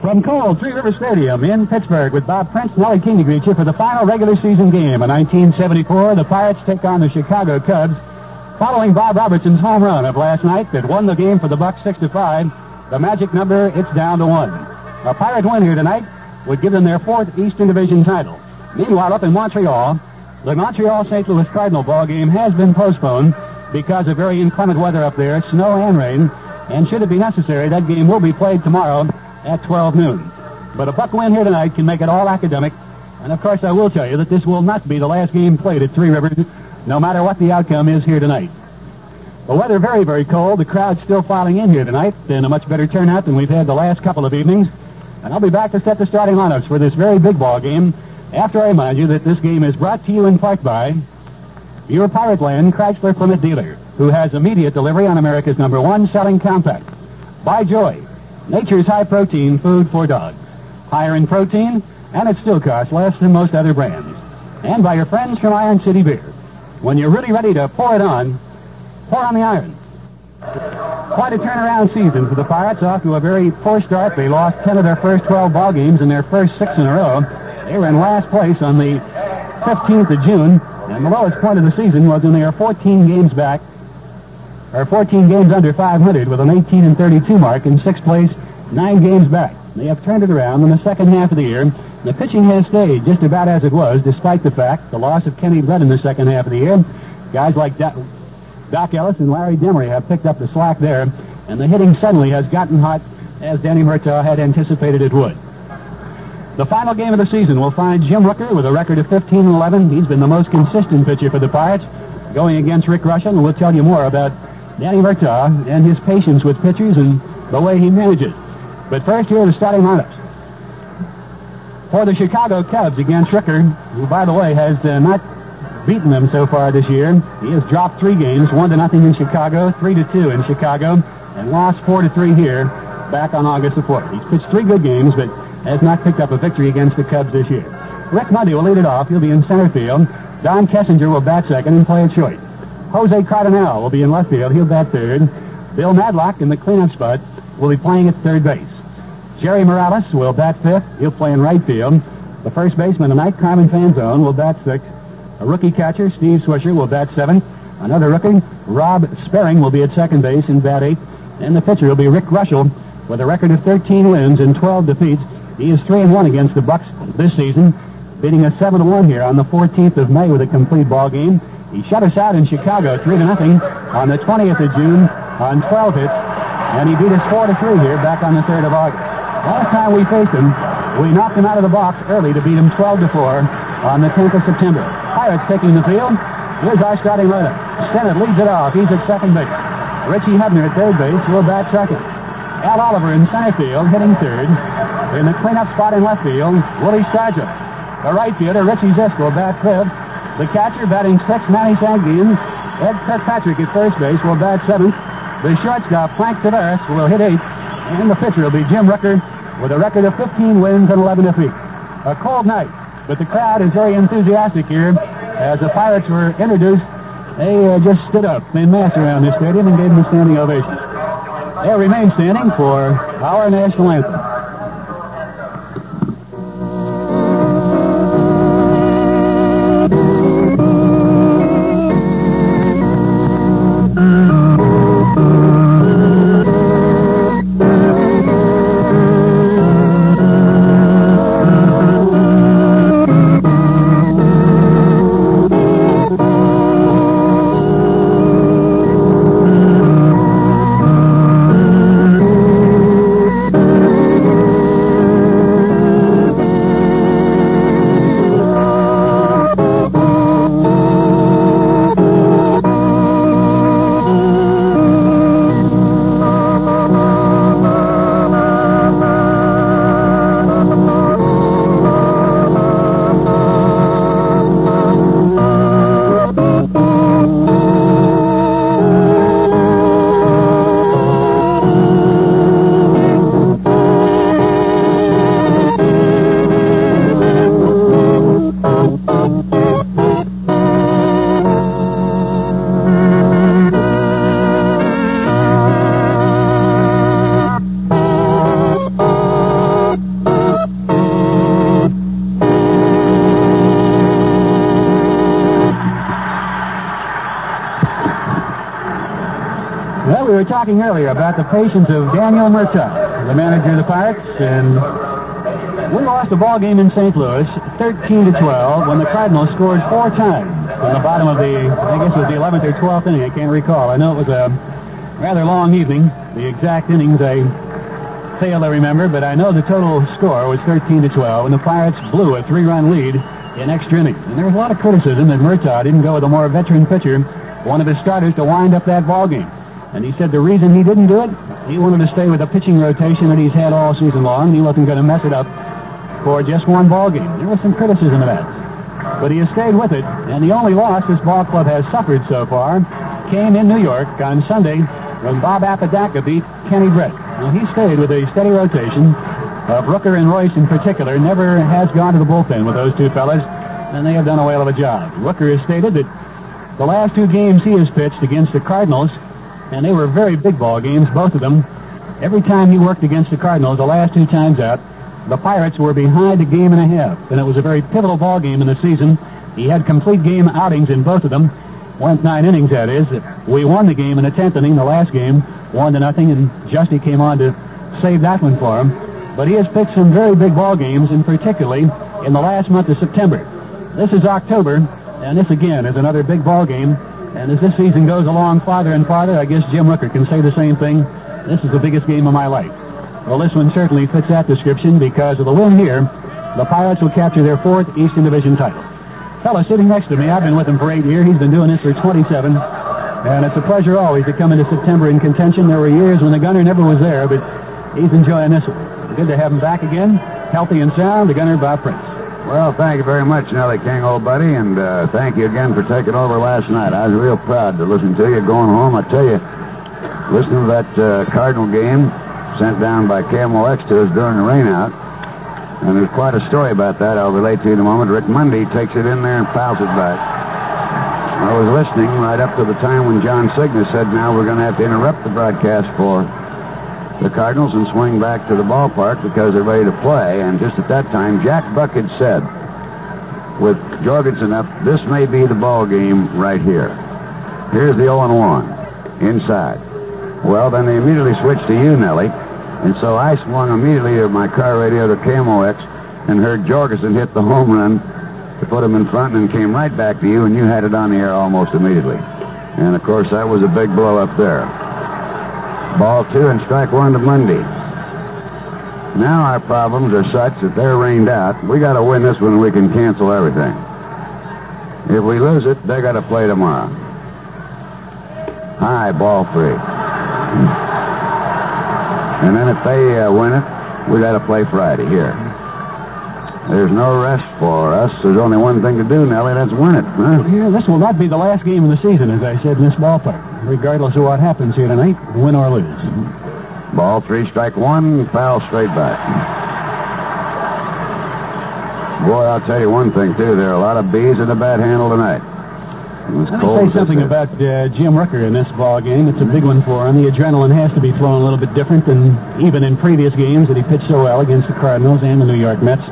From Cole, Three River Stadium in Pittsburgh with Bob Prince and Nellie King to greet you for the final regular season game. In 1974, the Pirates take on the Chicago Cubs. Following Bob Robertson's home run of last night that won the game for the Bucks 6 to 5, the magic number, it's down to one. A Pirate win here tonight would give them their fourth Eastern Division title. Meanwhile, up in Montreal, the Montreal St. Louis Cardinal ball game has been postponed because of very inclement weather up there, snow and rain. And should it be necessary, that game will be played tomorrow at 12 noon. But a Buck win here tonight can make it all academic. And of course, I will tell you that this will not be the last game played at Three Rivers, no matter what the outcome is here tonight. The weather very, very cold. The crowd's still filing in here tonight, and a much better turnout than we've had the last couple of evenings. And I'll be back to set the starting lineups for this very big ball game after I remind you that this game is brought to you in part by your Pirate Land Chrysler Plymouth dealer, who has immediate delivery on America's number one selling compact. By Joy, nature's high protein food for dogs. Higher in protein, and it still costs less than most other brands. And by your friends from Iron City Beer. When you're really ready to pour it on, pour on the iron. Quite a turnaround season for the Pirates, off to a very poor start. They lost 10 of their first 12 ball games in their first six in a row. They were in last place on the 15th of June, and the lowest point of the season was when they were 14 games back, or 14 games under 500 with an 18 and 32 mark in sixth place, nine games back. They have turned it around in the second half of the year. The pitching has stayed just about as it was, despite the fact the loss of Kenny Brett in the second half of the year. Guys like Doc, Doc Ellis and Larry Demery have picked up the slack there, and the hitting suddenly has gotten hot, as Danny Murtaugh had anticipated it would. The final game of the season will find Jim Rooker with a record of 15 and 11. He's been the most consistent pitcher for the Pirates, going against Rick Reuschel, we'll tell you more about Danny Murtaugh and his patience with pitchers and the way he manages. But first, here are the starting lineups. For the Chicago Cubs against Rooker, who, by the way, has uh, not beaten them so far this year. He has dropped three games, one to nothing in Chicago, three to two in Chicago, and lost four to three here back on August the 4th. He's pitched three good games, but has not picked up a victory against the Cubs this year. Rick Monday will lead it off. He'll be in center field. Don Kessinger will bat second and play it short. Jose Cardenal will be in left field. He'll bat third. Bill Madlock in the cleanup spot will be playing at third base. Jerry Morales will bat fifth. He'll play in right field. The first baseman tonight, Carmen Fanzone, will bat sixth. A rookie catcher, Steve Swisher, will bat seventh. Another rookie, Rob Sperring, will be at second base and bat eighth. And the pitcher will be Rick Reuschel with a record of 13 wins and 12 defeats. He is 3 and 1 against the Bucks this season, beating a 7 1 here on the 14th of May with a complete ball game. He shut us out in Chicago 3 to nothing on the 20th of June on 12 hits, and he beat us 4 to 3 here back on the 3rd of August. Last time we faced him, we knocked him out of the box early to beat him 12 to 4 on the 10th of September. Pirates taking the field. Here's our starting lineup. Stennett leads it off. He's at second base. Richie Hebner at third base will bat second. Al Oliver in center field, hitting third. In the cleanup spot in left field, Willie Stargell. The right fielder, Richie Zisk, will bat fifth. The catcher batting sixth, Manny Sanguillen. Ed Kirkpatrick at first base will bat seventh. The shortstop, Frank Taveras, will hit eighth. And the pitcher will be Jim Rooker with a record of 15 wins and 11 defeats. A cold night, but the crowd is very enthusiastic here. As the Pirates were introduced, they uh, just stood up in mass around this stadium and gave them a standing ovation. They remain standing for our national anthem. Talking earlier about the patience of Daniel Murtaugh, the manager of the Pirates, and we lost a ball game in St. Louis, 13 to 12, when the Cardinals scored four times in the bottom of the, I guess it was the 11th or 12th inning. I can't recall. I know it was a rather long evening. The exact innings I fail to remember, but I know the total score was 13 to 12, and the Pirates blew a three-run lead in extra innings. And there was a lot of criticism that Murtaugh didn't go with a more veteran pitcher, one of his starters, to wind up that ball game. And he said the reason he didn't do it, he wanted to stay with the pitching rotation that he's had all season long, and he wasn't going to mess it up for just one ball game. There was some criticism of that. But he has stayed with it, and the only loss this ball club has suffered so far came in New York on Sunday when Bob Apodaca beat Kenny Brett. Now, he stayed with a steady rotation of Rooker and Reuss in particular, never has gone to the bullpen with those two fellas, and they have done a whale of a job. Rooker has stated that the last two games he has pitched against the Cardinals, and they were very big ball games, both of them, every time he worked against the Cardinals, the last two times out, the Pirates were behind a game and a half, and it was a very pivotal ball game in the season. He had complete game outings in both of them. Went nine innings, that is. We won the game in the tenth inning, the last game, one to nothing, and Giusti came on to save that one for him. But he has picked some very big ball games, and particularly in the last month of September. This is October, and this again is another big ball game. And as this season goes along farther and farther, I guess Jim Rooker can say the same thing. This is the biggest game of my life. Well, this one certainly fits that description because of the win here. The Pirates will capture their fourth Eastern Division title. Fellow sitting next to me, I've been with him for eight years. He's been doing this for 27. And it's a pleasure always to come into September in contention. There were years when the gunner never was there, but he's enjoying this one. Good to have him back again, healthy and sound, the gunner, Bob Prince. Well, thank you very much, Nellie King, old buddy, and uh, thank you again for taking over last night. I was real proud to listen to you going home. I tell you, listening to that uh, Cardinal game, sent down by KMOX to us during the rainout. And there's quite a story about that I'll relate to you in a moment. Rick Mundy takes it in there and fouls it back. I was listening right up to the time when John Cygness said, now we're going to have to interrupt the broadcast for the Cardinals and swing back to the ballpark because they're ready to play. And just at that time, Jack Buck had said, with Jorgensen up, this may be the ball game right here. Here's the 0-1 inside. Well, then they immediately switched to you, Nellie. And so I swung immediately to my car radio to KMOX and heard Jorgensen hit the home run to put him in front and came right back to you, and you had it on the air almost immediately. And of course, that was a big blow up there. Ball two and strike one to Monday. Now our problems are such that they're rained out. We got to win this one. We can cancel everything. If we lose it, they got to play tomorrow. High ball three. And then if they uh, win it, we got to play Friday here. There's no rest for us. There's only one thing to do, Nellie. That's win it. Huh? Yeah, this will not be the last game of the season, as I said in this ballpark, regardless of what happens here tonight, win or lose. Ball three, strike one, foul straight back. Boy, I'll tell you one thing, too. There are a lot of bees in the bat handle tonight. Let me say something about uh, Jim Rooker in this ball game. It's a big one for him. The adrenaline has to be flowing a little bit different than even in previous games that he pitched so well against the Cardinals and the New York Mets.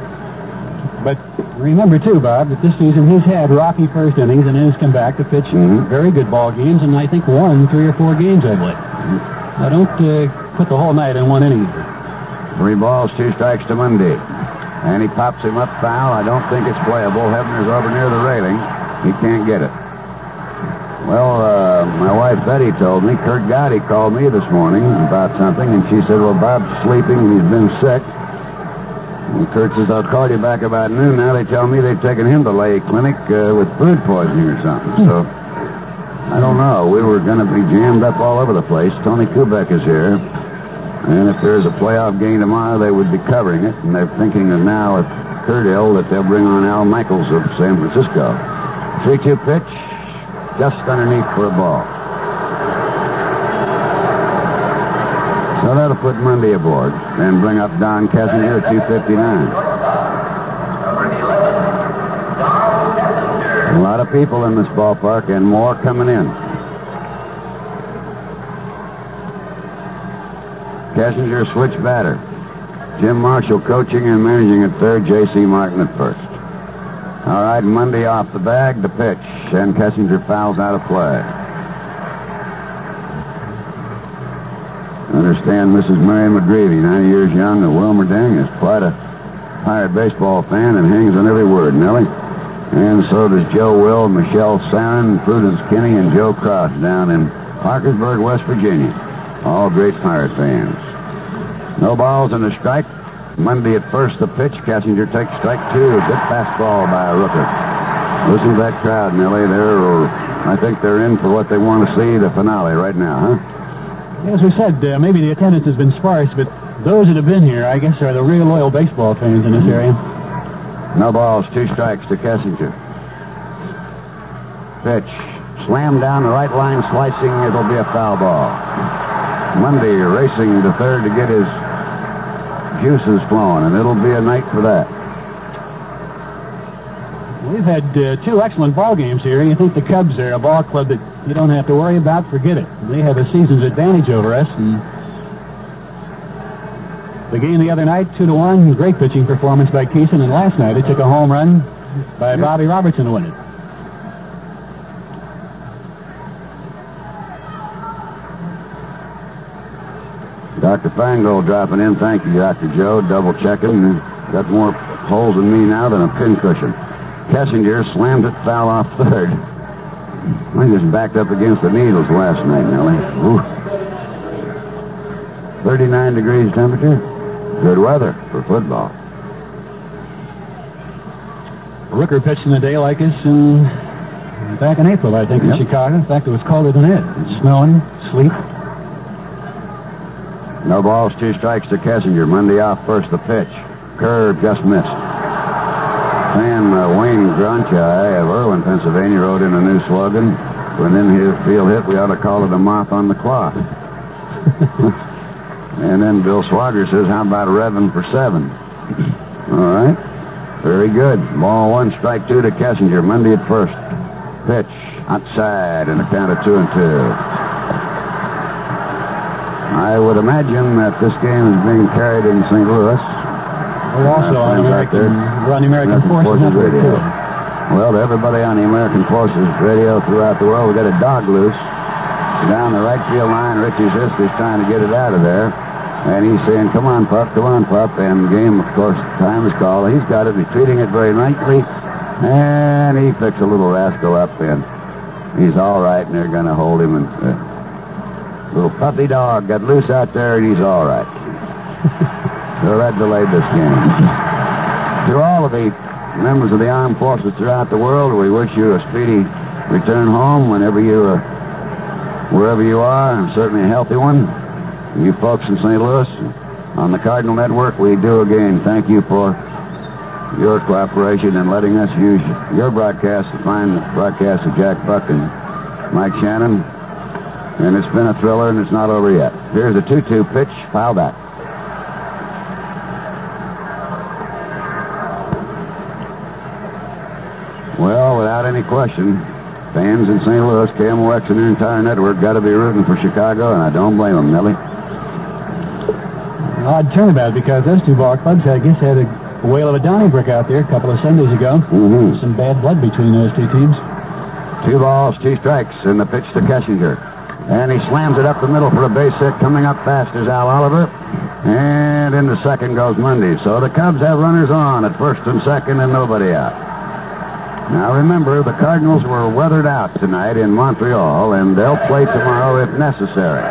But remember, too, Bob, that this season he's had rocky first innings and then has come back to pitch Mhm. very good ball games and I think won three or four games, I believe. Now, don't uh, put the whole night in one inning. Three balls, two strikes to Monday, And he pops him up foul. I don't think it's playable. Hebner's over near the railing. He can't get it. Well, uh, my wife Betty told me, Curt Gowdy called me this morning about something, and she said, well, Bob's sleeping he's been sick. Curt says, I'll call you back about noon. Now they tell me they've taken him to Lahey Clinic uh, with food poisoning or something. So, I don't know. We were going to be jammed up all over the place. Tony Kubek is here. And if there's a playoff game tomorrow, they would be covering it. And they're thinking that now, if Curt that they'll bring on Al Michaels of San Francisco. 3-2 pitch, just underneath for a ball. So that'll put Monday aboard and bring up Don Kessinger at 259. A lot of people in this ballpark and more coming in. Kessinger switch batter. Jim Marshall coaching and managing at third, J.C. Martin at first. All right, Monday off the bag, the pitch, and Kessinger fouls out of play. Understand Mrs. Mary McGreevy, 90 years young, of Wilmerding, is quite a Pirate baseball fan and hangs on every word, Nellie. And so does Joe Will, Michelle Sarin, Prudence Kinney, and Joe Cross down in Parkersburg, West Virginia. All great Pirate fans. No balls and a strike. Monday at first, the pitch. Kessinger takes strike two. Good fastball by Rooker. Listen to that crowd, Nellie. They're, I think they're in for what they want to see, the finale right now, huh? As we said, uh, maybe the attendance has been sparse, but those that have been here, I guess, are the real loyal baseball fans in this area. No balls, two strikes to Kessinger. Pitch. Slam down the right line, slicing. It'll be a foul ball. Monday racing to third to get his juices flowing, and it'll be a night for that. We've had uh, two excellent ball games here. You think the Cubs are a ball club that you don't have to worry about? Forget it. They have a season's advantage over us. And the game the other night, two to one, great pitching performance by Keeson, and last night it took a home run by yep. Bobby Robertson to win it. Dr. Fangold dropping in. Thank you, Dr. Joe. Double checking. Got more holes in me now than a pincushion. Kessinger slammed it foul off third. I just backed up against the needles last night, Nellie. Ooh. 39 degrees temperature. Good weather for football. Rooker pitched in a day like this in, back in April, I think, yep. in Chicago. In fact, it was colder than it. It's snowing, sleet. No balls, two strikes to Kessinger. Monday off first, the pitch. Curve just missed. Fan uh, Wayne Gronchai of Irwin, Pennsylvania, wrote in a new slogan. When in his field hit, we ought to call it a moth on the cloth. and then Bill Swagger says, how about a Revan for seven? All right. Very good. Ball one, strike two to Kessinger. Monday at first. Pitch outside in a count of two and two. I would imagine that this game is being carried in St. Louis. Oh, also on American, we're on the American, American Forces, Forces Radio. Too. Well, to everybody on the American Forces Radio throughout the world, we got a dog loose down the right field line. Richie Zisk is trying to get it out of there. And he's saying, come on, pup, come on, pup. And game, of course, time is called. He's got it. He's treating it very nicely. And he picks a little rascal up, and he's all right, and they're going to hold him and uh, Little puppy dog got loose out there, and he's all right. so that delayed this game. To all of the members of the armed forces throughout the world, we wish you a speedy return home whenever you, uh, wherever you are, and certainly a healthy one. You folks in St. Louis, on the Cardinal Network, we do again thank you for your cooperation in letting us use your broadcast, the fine broadcast of Jack Buck and Mike Shannon. And it's been a thriller, and it's not over yet. Here's a 2-2 pitch. Foul back. Well, without any question, fans in St. Louis, KMOX, and their entire network got to be rooting for Chicago, and I don't blame them, Nellie. Odd turnabout because those two ball clubs, I guess, had a whale of a Donnybrook out there a couple of Sundays ago. Mm-hmm. Some bad blood between those two teams. Two balls, two strikes, and the pitch to Kessinger. And he slams it up the middle for a base hit. Coming up fast is Al Oliver. And into second goes Monday. So the Cubs have runners on at first and second and nobody out. Now remember, the Cardinals were weathered out tonight in Montreal, and they'll play tomorrow if necessary.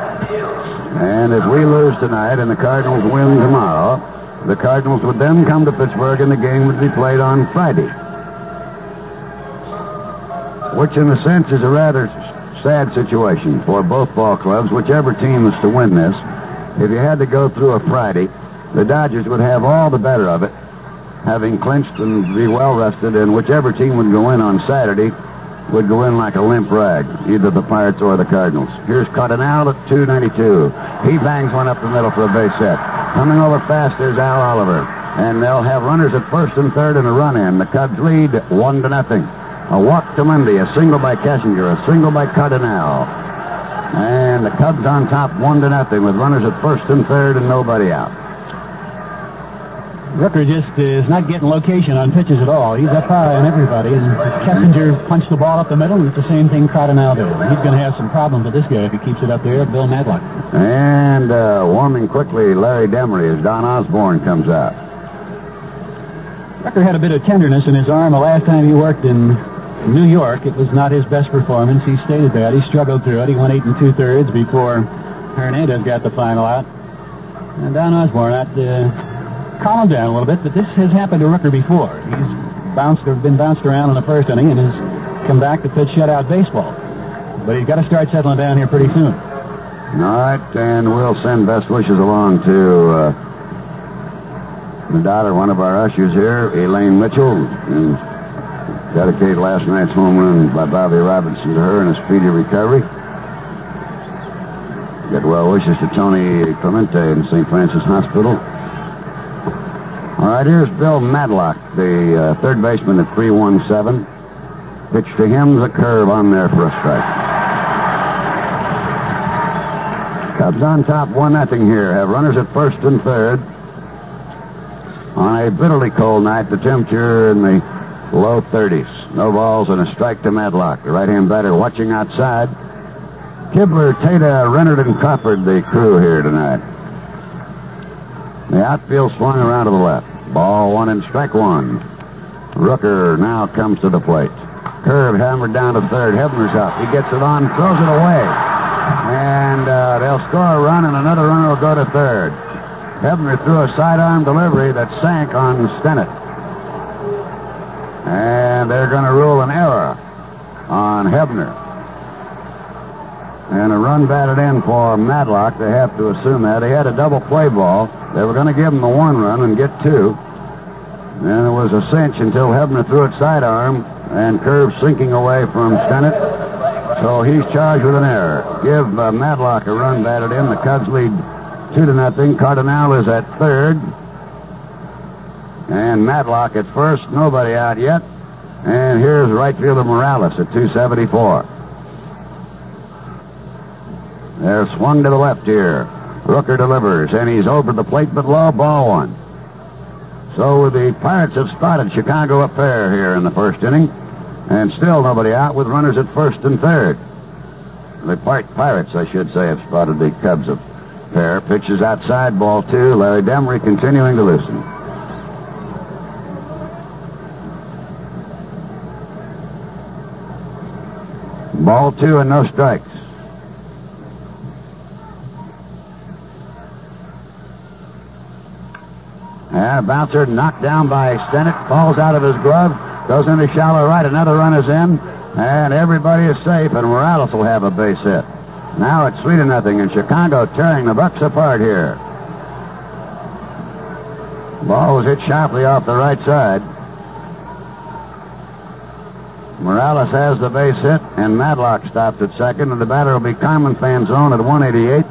And if we lose tonight and the Cardinals win tomorrow, the Cardinals would then come to Pittsburgh and the game would be played on Friday. Which in a sense is a rather sad situation for both ball clubs, whichever team is to win this. If you had to go through a Friday, the Dodgers would have all the better of it, having clinched and be well rested, and whichever team would go in on Saturday would go in like a limp rag, either the Pirates or the Cardinals. Here's Cardenal at 292. He bangs one up the middle for a base hit. Coming over fast is Al Oliver. And they'll have runners at first and third and a run in. The Cubs lead one to nothing. A walk to Monday, a single by Kessinger, a single by Cardenal. And the Cubs on top, one to nothing, with runners at first and third and nobody out. Rooker just is not getting location on pitches at all. He's up high on everybody. And Kessinger punched the ball up the middle, and it's the same thing Cardenal did. He's going to have some problems with this guy if he keeps it up there, Bill Madlock. And uh, warming quickly, Larry Demery as Don Osborn comes out. Rooker had a bit of tenderness in his arm the last time he worked in New York. It was not his best performance. He stated that. He struggled through it. He went eight and two thirds before Hernandez got the final out. And Don Osborn, that uh, calmed down a little bit, but this has happened to Rooker before. He's bounced been bounced around in the first inning and has come back to pitch shutout baseball. But he's got to start settling down here pretty soon. All right, and we'll send best wishes along to uh, the daughter, one of our ushers here, Elaine Mitchell, and dedicate last night's home run by Bobby Robinson to her in a speedy recovery. Get well wishes to Tony Clemente in St. Francis Hospital. All right, here's Bill Madlock, the uh, third baseman at 317. Pitch to him, the curve on there for a strike. Cubs on top, one nothing here. Have runners at first and third. On a bitterly cold night, the temperature in the low 30s. No balls and a strike to Madlock. The right-hand batter watching outside. Kibler, Tata, Renard, and Crawford, the crew here tonight. The outfield swung around to the left. Ball one and strike one. Rooker now comes to the plate. Curve hammered down to third. Hebner's up. He gets it on, throws it away. And uh, they'll score a run, and another runner will go to third. Hebner threw a sidearm delivery that sank on Stennett. And they're going to rule an error on Hebner. And a run batted in for Madlock. They have to assume that. He had a double play ball. They were going to give him the one run and get two. And it was a cinch until Hebner threw it sidearm and curve sinking away from Stennett. So he's charged with an error. Give uh, Madlock a run batted in. The Cubs lead two to nothing. Cardenal is at third. And Madlock at first. Nobody out yet. And here's right fielder Morales at 274. They're swung to the left here. Rooker delivers, and he's over the plate, but low ball one. So the Pirates have spotted Chicago a there here in the first inning. And still nobody out with runners at first and third. The Park Pirates, I should say, have spotted the Cubs a pair. Pitches outside, ball two. Larry Demery continuing to loosen. Ball two and no strikes. And a bouncer knocked down by Stennett, falls out of his glove, Goes into shallow right. Another run is in. And everybody is safe, and Morales will have a base hit. Now it's three to nothing, and Chicago tearing the Bucks apart here. Ball was hit sharply off the right side. Morales has the base hit, and Madlock stops at second, and the batter will be Carmen Fanzone at 188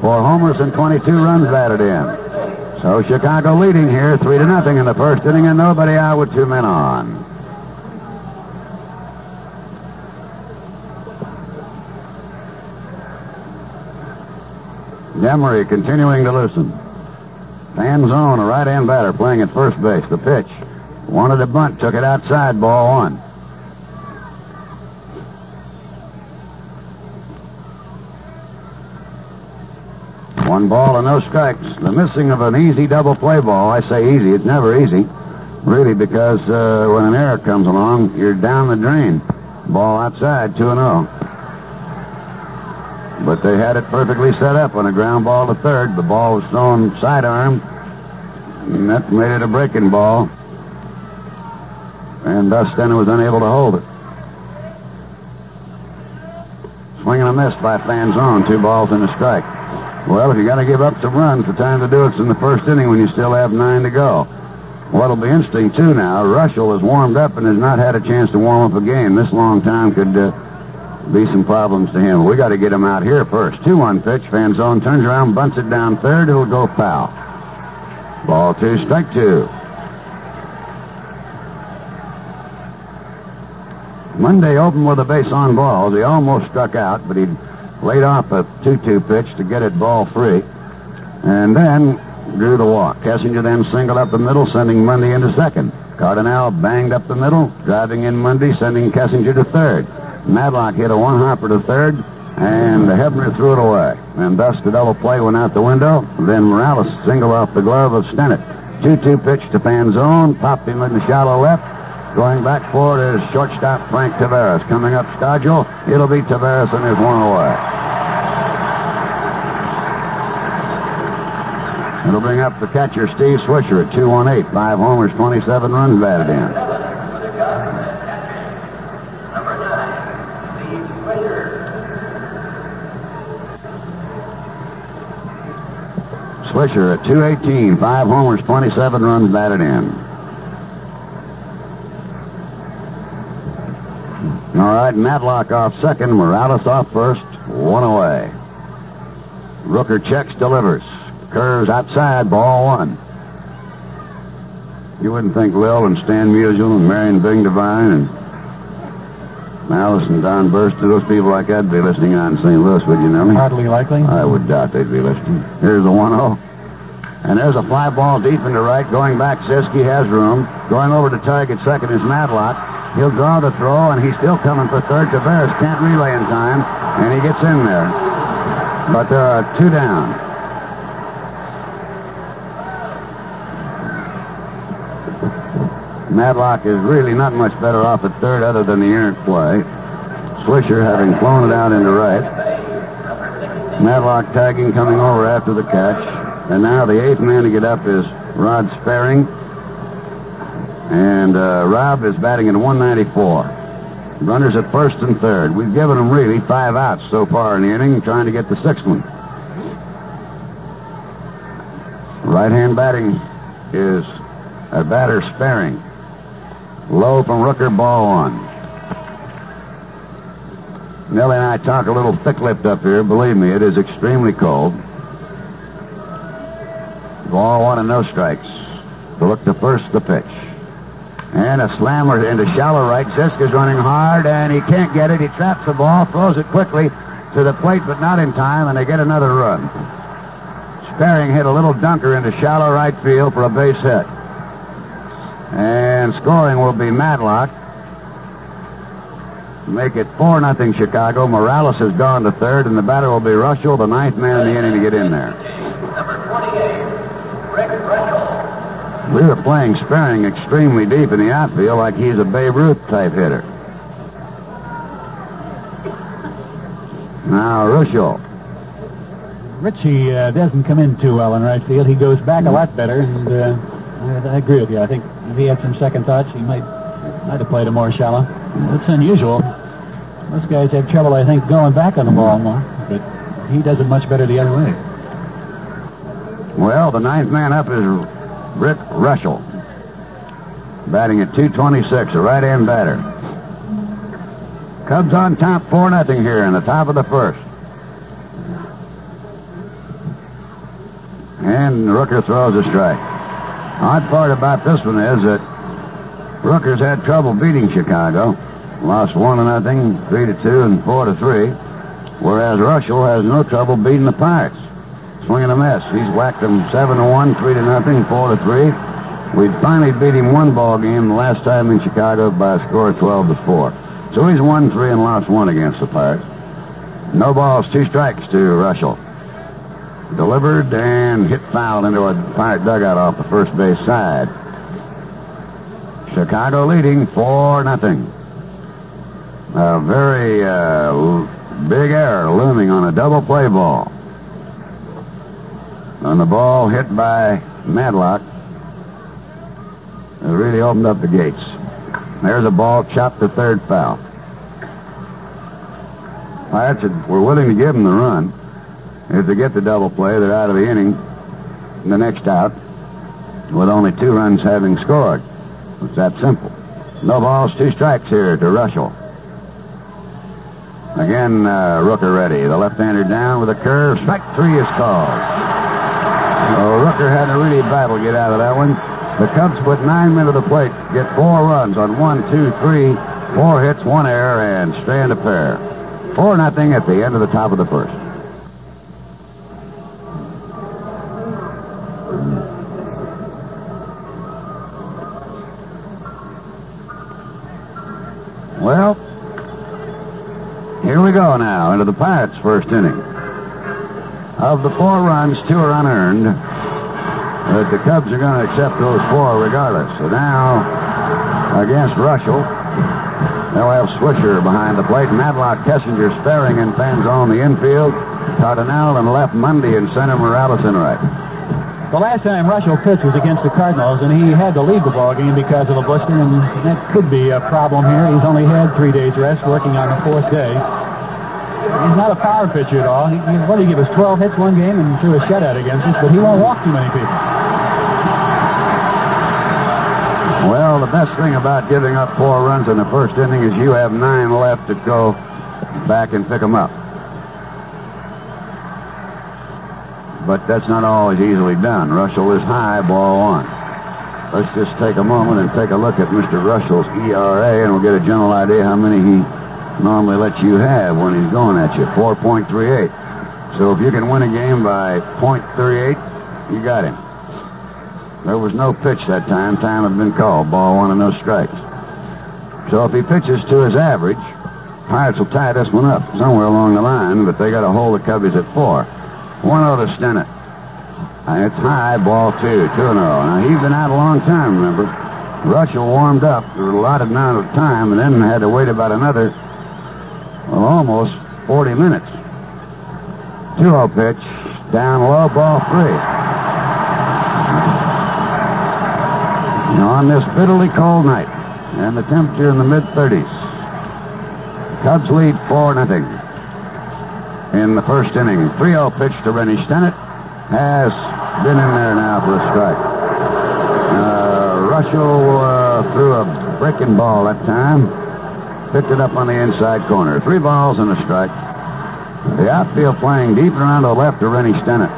for homers and 22 runs batted in. So Chicago leading here, three to nothing in the first inning, and nobody out with two men on. Demery continuing to loosen. Fanzone, a right-hand batter, playing at first base. The pitch. Wanted a bunt, took it outside, ball one. One ball and no strikes. The missing of an easy double play ball. I say easy. It's never easy. Really, because uh, when an error comes along, you're down the drain. Ball outside, 2 and 0. But they had it perfectly set up on a ground ball to third. The ball was thrown sidearm, and that made it a breaking ball. And Stennett was unable to hold it. Swinging a miss by Fanzone, two balls and a strike. Well, if you got to give up some runs, the time to do it's in the first inning when you still have nine to go. What'll be interesting too now, Reuschel has warmed up and has not had a chance to warm up a game. This long time could uh, be some problems to him. We got to get him out here first. 2-1 pitch. Fanzone turns around, bunts it down third. It'll go foul. Ball two, strike two. Monday opened with a base on balls. He almost struck out, but he laid off a 2-2 pitch to get it ball free. And then drew the walk. Kessinger then singled up the middle, sending Monday into second. Cardenal banged up the middle, driving in Monday, sending Kessinger to third. Madlock hit a one-hopper to third, and Hebner threw it away. And thus the double play went out the window. Then Morales singled off the glove of Stennett. 2-2 pitch to Fanzone, popped him in the shallow left. Going back for it is shortstop Frank Taveras. Coming up Stargell, it'll be Taveras and there's one away. It'll bring up the catcher, Steve Swisher, at 218. Five homers, 27 runs batted in. Swisher at 218. Five homers, 27 runs batted in. All right, Madlock off second, Morales off first, one away. Rooker checks, delivers. Curves outside, ball one. You wouldn't think Lil and Stan Musial and Marion Bing Devine and Malice and Don Burst, those people like that'd be listening on St. Louis, would you know? Hardly likely. I would doubt they'd be listening. Here's the 1-0. And there's a fly ball deep into right. Going back, Siski has room. Going over to target second is Madlock. He'll draw the throw, and he's still coming for third. Taveras can't relay in time, and he gets in there. But there are two down. Madlock is really not much better off at third other than the errant play. Swisher having flown it out into right. Madlock tagging coming over after the catch. And now the eighth man to get up is Rod Sperring. And uh, Rob is batting at 194. Runners at first and third. We've given them really five outs so far in the inning, trying to get the sixth one. Right hand batting is a batter Sperring. Low from Rooker, ball one. Nellie and I talk a little thick-lipped up here. Believe me, it is extremely cold. Ball one and no strikes. To look to first the pitch. And a slammer into shallow right. Ziska's running hard, and he can't get it. He traps the ball, throws it quickly to the plate, but not in time, and they get another run. Sperring hit a little dunker into shallow right field for a base hit. And scoring will be Madlock. Make it 4 nothing Chicago. Morales has gone to third, and the batter will be Reuschel, the ninth man in the inning to get in there. We were playing Sperring extremely deep in the outfield like he's a Babe Ruth type hitter. Now, Reuschel. Richie uh, doesn't come in too well in right field. He goes back a lot better, and uh, I, I agree with you. I think if he had some second thoughts, he might might have played a more shallow. It's unusual. Most guys have trouble, I think, going back on the ball more, but he does it much better the other way. Well, the ninth man up is Rick Reuschel, batting at 226, a right-hand batter. Cubs on top, 4 nothing here in the top of the first. And Rooker throws a strike. Odd part about this one is that Rooker's had trouble beating Chicago. Lost one to nothing, three to two, and four to three. Whereas Reuschel has no trouble beating the Pirates. Swinging a mess. He's whacked them seven to one, three to nothing, four to three. We finally beat him one ball game the last time in Chicago by a score of twelve to four. So he's won three and lost one against the Pirates. No balls, two strikes to Reuschel. Delivered and hit foul into a Pirate dugout off the first base side. Chicago leading 4 nothing. A very uh, big error looming on a double play ball. On the ball hit by Madlock. It really opened up the gates. There's a ball chopped to third foul. Pirates were willing to give them the run. If they get the double play, they're out of the inning. The next out, with only two runs having scored. It's that simple. No balls, two strikes here to Reuschel. Again, uh, Rooker ready. The left-hander down with a curve. Strike three is called. So Rooker had a really battle get out of that one. The Cubs put nine men to the plate, get four runs on one, two, three, four hits, one error, and strand a pair. Four nothing at the end of the top of the first. Well, here we go now into the Pirates' first inning. Of the four runs, two are unearned. But the Cubs are going to accept those four regardless. So now, against Reuschel, they'll have Swisher behind the plate. Madlock, Kessinger, Sperring, and Fanzone the infield. Cardenal and left Monday and center Morales in right. The last time Reuschel pitched was against the Cardinals, and he had to leave the ball game because of a blister, and that could be a problem here. He's only had three days rest, working on the fourth day. He's not a power pitcher at all. He, he, what did he give us? 12 hits one game and threw a shutout against us, but he won't walk too many people. Well, the best thing about giving up four runs in the first inning is you have nine left to go back and pick them up. But that's not always easily done. Reuschel is high, ball one. Let's just take a moment and take a look at Mr. Reuschel's ERA, and we'll get a general idea how many he normally lets you have when he's going at you. 4.38. So if you can win a game by .38, you got him. There was no pitch that time. Time had been called. Ball one and no strikes. So if he pitches to his average, Pirates will tie this one up somewhere along the line, but they got to hold the Cubbies at four. 1 0 to Stennett. And uh, it's high, ball two, 2 0. Now, he's been out a long time, remember. Reuschel warmed up a lot amount of time and then had to wait about another, well, almost 40 minutes. 2 0 pitch, down low, ball three. Now, on this bitterly cold night, and the temperature in the mid 30s, Cubs lead 4 nothing in the first inning. 3-0 pitch to Rennie Stennett has been in there now for a strike. Uh, Reuschel uh, threw a breaking ball that time. Picked it up on the inside corner. Three balls and a strike. The outfield playing deep around to the left to Rennie Stennett,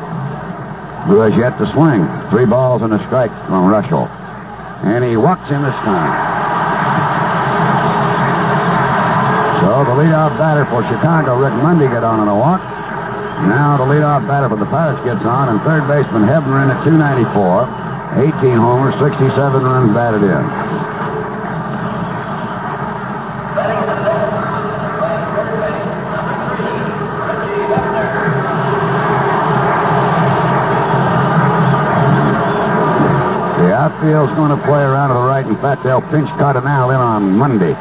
who has yet to swing. Three balls and a strike from Reuschel. And he walks him this time. So the leadoff batter for Chicago, Rick Monday, got on in a walk. Now the leadoff batter for the Pirates gets on, and third baseman Hebner in at 294. 18 homers, 67 runs batted in. The outfield's going to play around to the right. In fact, they'll pinch Cardenal in on Monday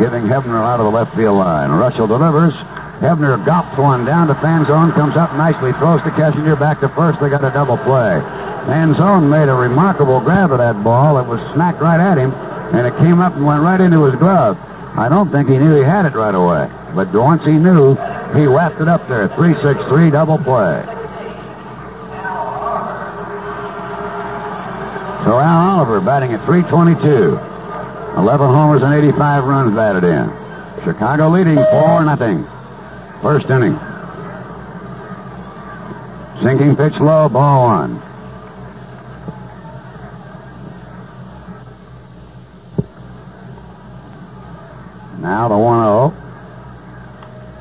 giving Hebner out of the left field line. Reuschel delivers. Hebner gulps one down to Fanzone, comes up nicely, throws to Kessinger back to first. They got a double play. Fanzone made a remarkable grab of that ball. It was smacked right at him, and it came up and went right into his glove. I don't think he knew he had it right away, but once he knew, he whacked it up there. 3-6-3 double play. So Al Oliver batting at 322. 11 homers and 85 runs batted in. Chicago leading 4 nothing. First inning. Sinking pitch low, ball one. Now the 1 0.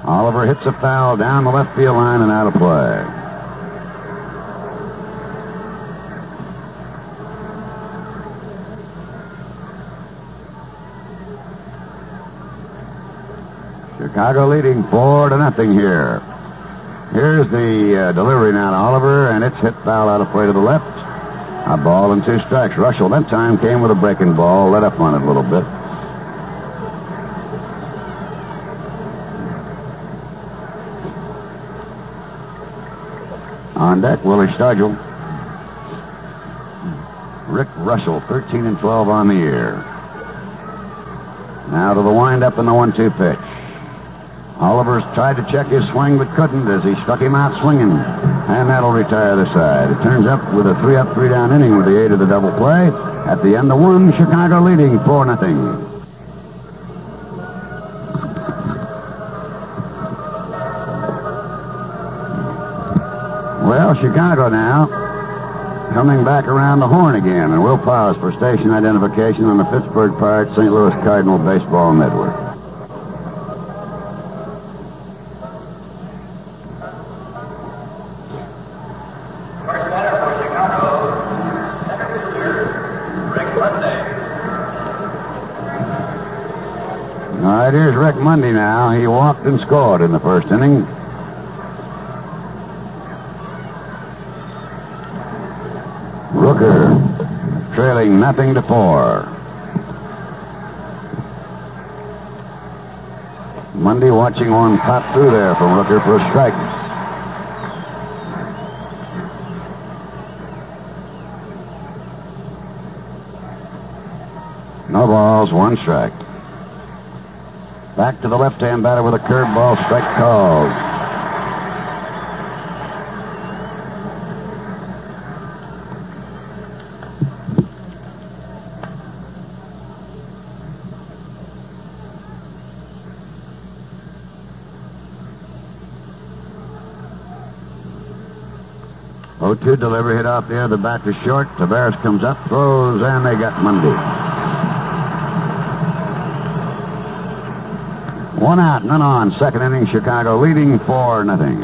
Oliver hits a foul down the left field line and out of play. Chicago leading four to nothing here. Here's the uh, delivery now to Oliver, and it's hit foul out of play to the left. A ball and two strikes. Reuschel that time came with a breaking ball, let up on it a little bit. On deck, Willie Stargell. Rick Reuschel, 13 and 12 on the year. Now to the windup and the one-two pitch. Tried to check his swing but couldn't as he struck him out swinging. And that'll retire the side. It turns up with a three up, three down inning with the aid of the double play. At the end of one, Chicago leading 4 nothing. Well, Chicago now coming back around the horn again, and we'll pause for station identification on the Pittsburgh Pirates St. Louis Cardinal Baseball Network. All right, right, here's Rick Monday now. Scored in the first inning. Rooker trailing nothing to four. Monday watching one pop through there from Rooker for a strike. No balls, one strike. Back to the left-hand batter with a curveball strike called. Oh, 2 delivery hit off the other bat to short. Taveras comes up, throws, and they got Monday. One out, none on. Second inning, Chicago leading four nothing.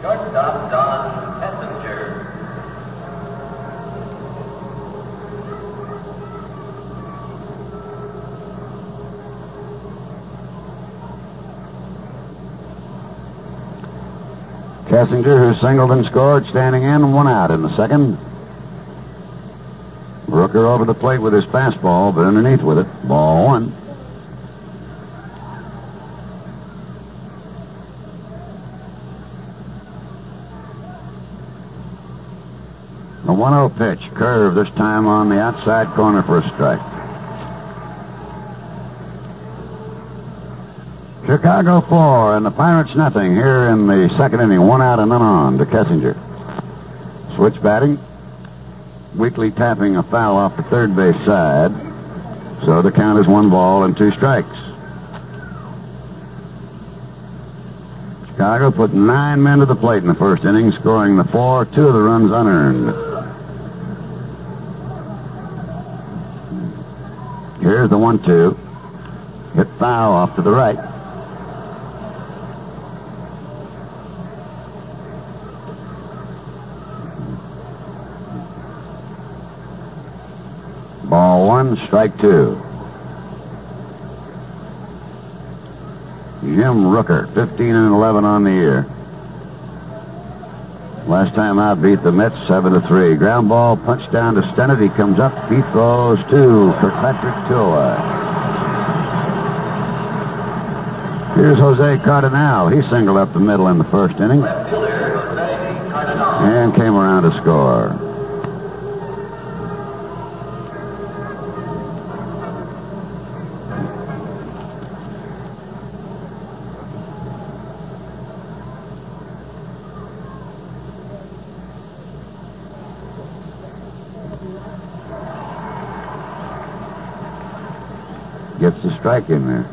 Shortstop Don Messenger. Kessinger, who singled and scored, standing in, one out in the second. Rooker over the plate with his fastball, but underneath with it. Ball one. A 1 0 pitch, curve this time on the outside corner for a strike. Chicago four and the Pirates nothing here in the second inning. One out and none on to Kessinger. Switch batting. Weekly tapping a foul off the third base side. So the count is one ball and two strikes. Chicago put nine men to the plate in the first inning, scoring the four, two of the runs unearned. Here's the one-two. Hit foul off to the right. Ball one, strike two. Jim Rooker, 15 and 11 on the year. Last time out beat the Mets 7 to 3. Ground ball punched down to Stennett. He comes up. He throws two for Patrick Tillway. Here's Jose Cardenal. He singled up the middle in the first inning and came around to score. Gets the strike in there.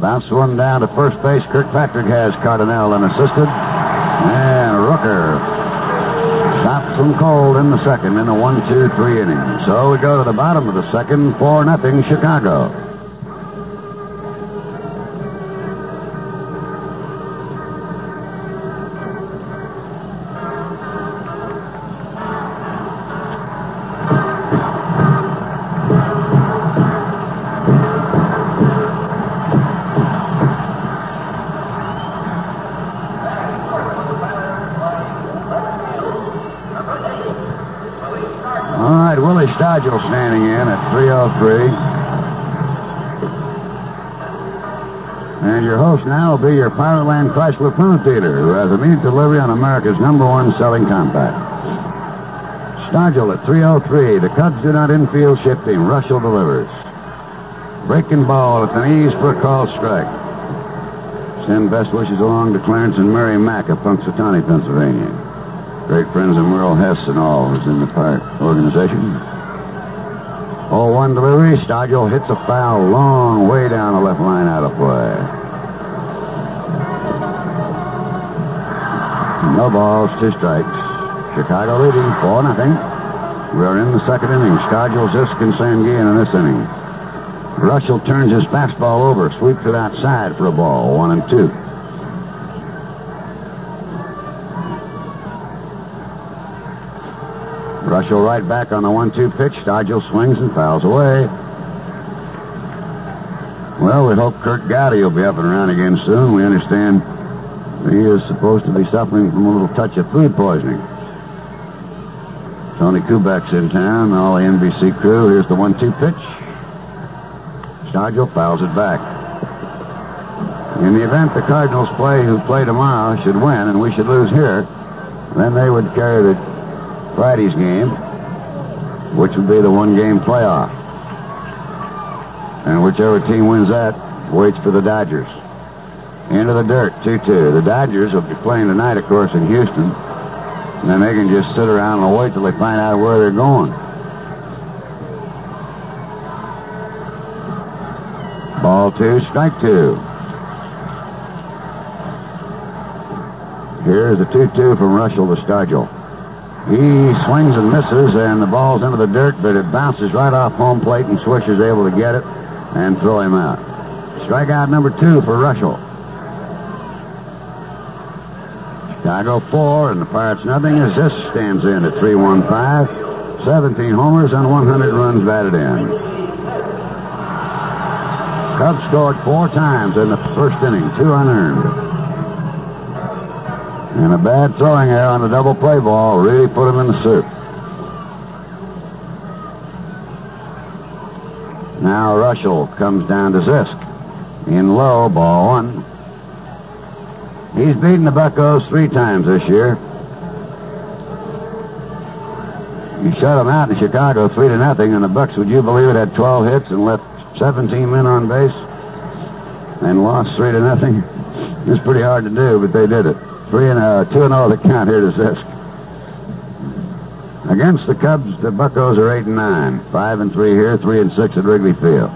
Bounce one down to first base. Kirkpatrick has Cardenal unassisted. And Rooker stops them cold in the second in a one, two, three inning. So we go to the bottom of the second, four nothing Chicago. Be your Powerland Chrysler Plymouth dealer, who has immediate delivery on America's number one selling compact. Stargell at 303. The Cubs do not infield shifting. Reuschel delivers. Breaking ball at the knees for a call strike. Send best wishes along to Clarence and Mary Mack of Punxsutawney, Pennsylvania. Great friends of Merle Hess and all who's in the park organization. Oh, one delivery. Stargell hits a foul long way down the left line out of play. No balls, two strikes. Chicago leading four nothing. We're in the second inning. Stargell, Zisk, and Sanguillen in this inning. Reuschel turns his fastball over, sweeps it outside for a ball, one and two. Reuschel right back on the one-two pitch. Stargell swings and fouls away. Well, we hope Curt Gowdy will be up and around again soon. We understand he is supposed to be suffering from a little touch of food poisoning. Tony Kubek's in town, all the NBC crew. Here's the one-two pitch. Stargell fouls it back. In the event the Cardinals play who play tomorrow should win and we should lose here, then they would carry the Friday's game, which would be the one-game playoff. And whichever team wins that waits for the Dodgers. Into the dirt, 2-2. The Dodgers will be playing tonight, of course, in Houston. And then they can just sit around and wait till they find out where they're going. Ball two, strike two. Here's the 2-2 from Reuschel to Stargell. He swings and misses, and the ball's into the dirt, but it bounces right off home plate, and Swisher's able to get it and throw him out. Strikeout number two for Reuschel. Chicago four, and the Pirates nothing as this stands in at 3-1-5. 17 homers and 100 runs batted in. Cubs scored four times in the first inning, two unearned. And a bad throwing error on the double play ball really put him in the soup. Now Reuschel comes down to Zisk. In low, ball one. He's beaten the Buckos three times this year. He shut them out in Chicago three to nothing, and the Bucks, would you believe it, had 12 hits and left 17 men on base and lost three to nothing. It's pretty hard to do, but they did it. Three and uh, two and zero to count here to Zisk. Against the Cubs, the Buckos are eight and nine, five and three here, three and six at Wrigley Field.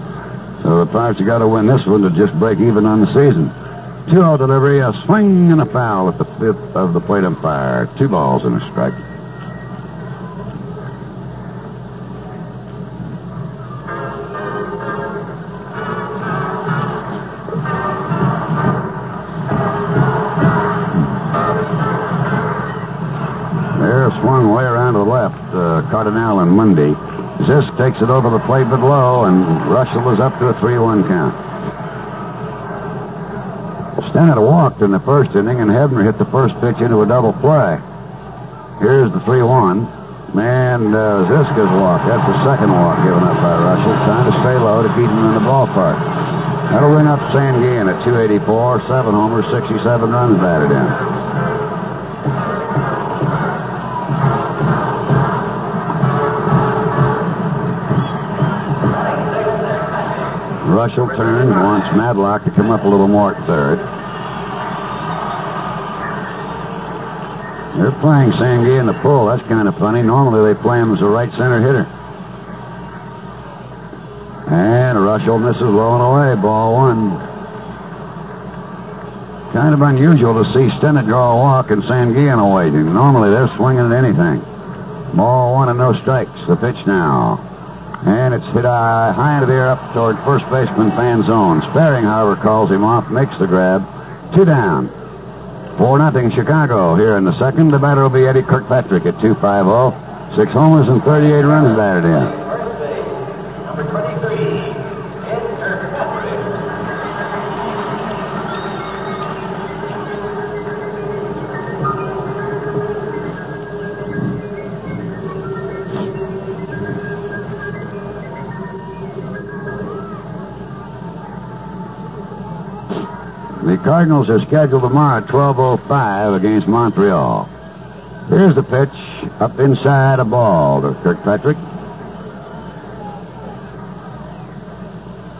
So the Pirates have got to win this one to just break even on the season. 2-0 delivery, a swing and a foul at the fifth of the plate umpire. Two balls and a strike. They're swung way around to the left, uh, Cardenal and Monday. Zisk takes it over the plate but low, and Reuschel is up to a 3-1 count. Stennett walked in the first inning, and Hebner hit the first pitch into a double play. Here's the 3-1. And uh, Ziska's walk. That's the second walk given up by Reuschel, trying to stay low to keep him in the ballpark. That'll bring up Sanguillen at 284, seven homers, 67 runs batted in. Reuschel turns, wants Madlock to come up a little more at third. They're playing Sanguillen in the pull. That's kind of funny. Normally they play him as a right center hitter. And Reuschel misses low and away. Ball one. Kind of unusual to see Stennett draw a walk and Sanguillen away. Normally they're swinging at anything. Ball one and no strikes. The pitch now. And it's hit high, high into the air up toward first baseman fan zone. Sperring, however, calls him off, makes the grab. Two down. 4 nothing Chicago here in the second. The batter will be Eddie Kirkpatrick at 250. Six homers and 38 runs batted in. Cardinals are scheduled tomorrow at 12.05 against Montreal. Here's the pitch up inside a ball to Kirkpatrick.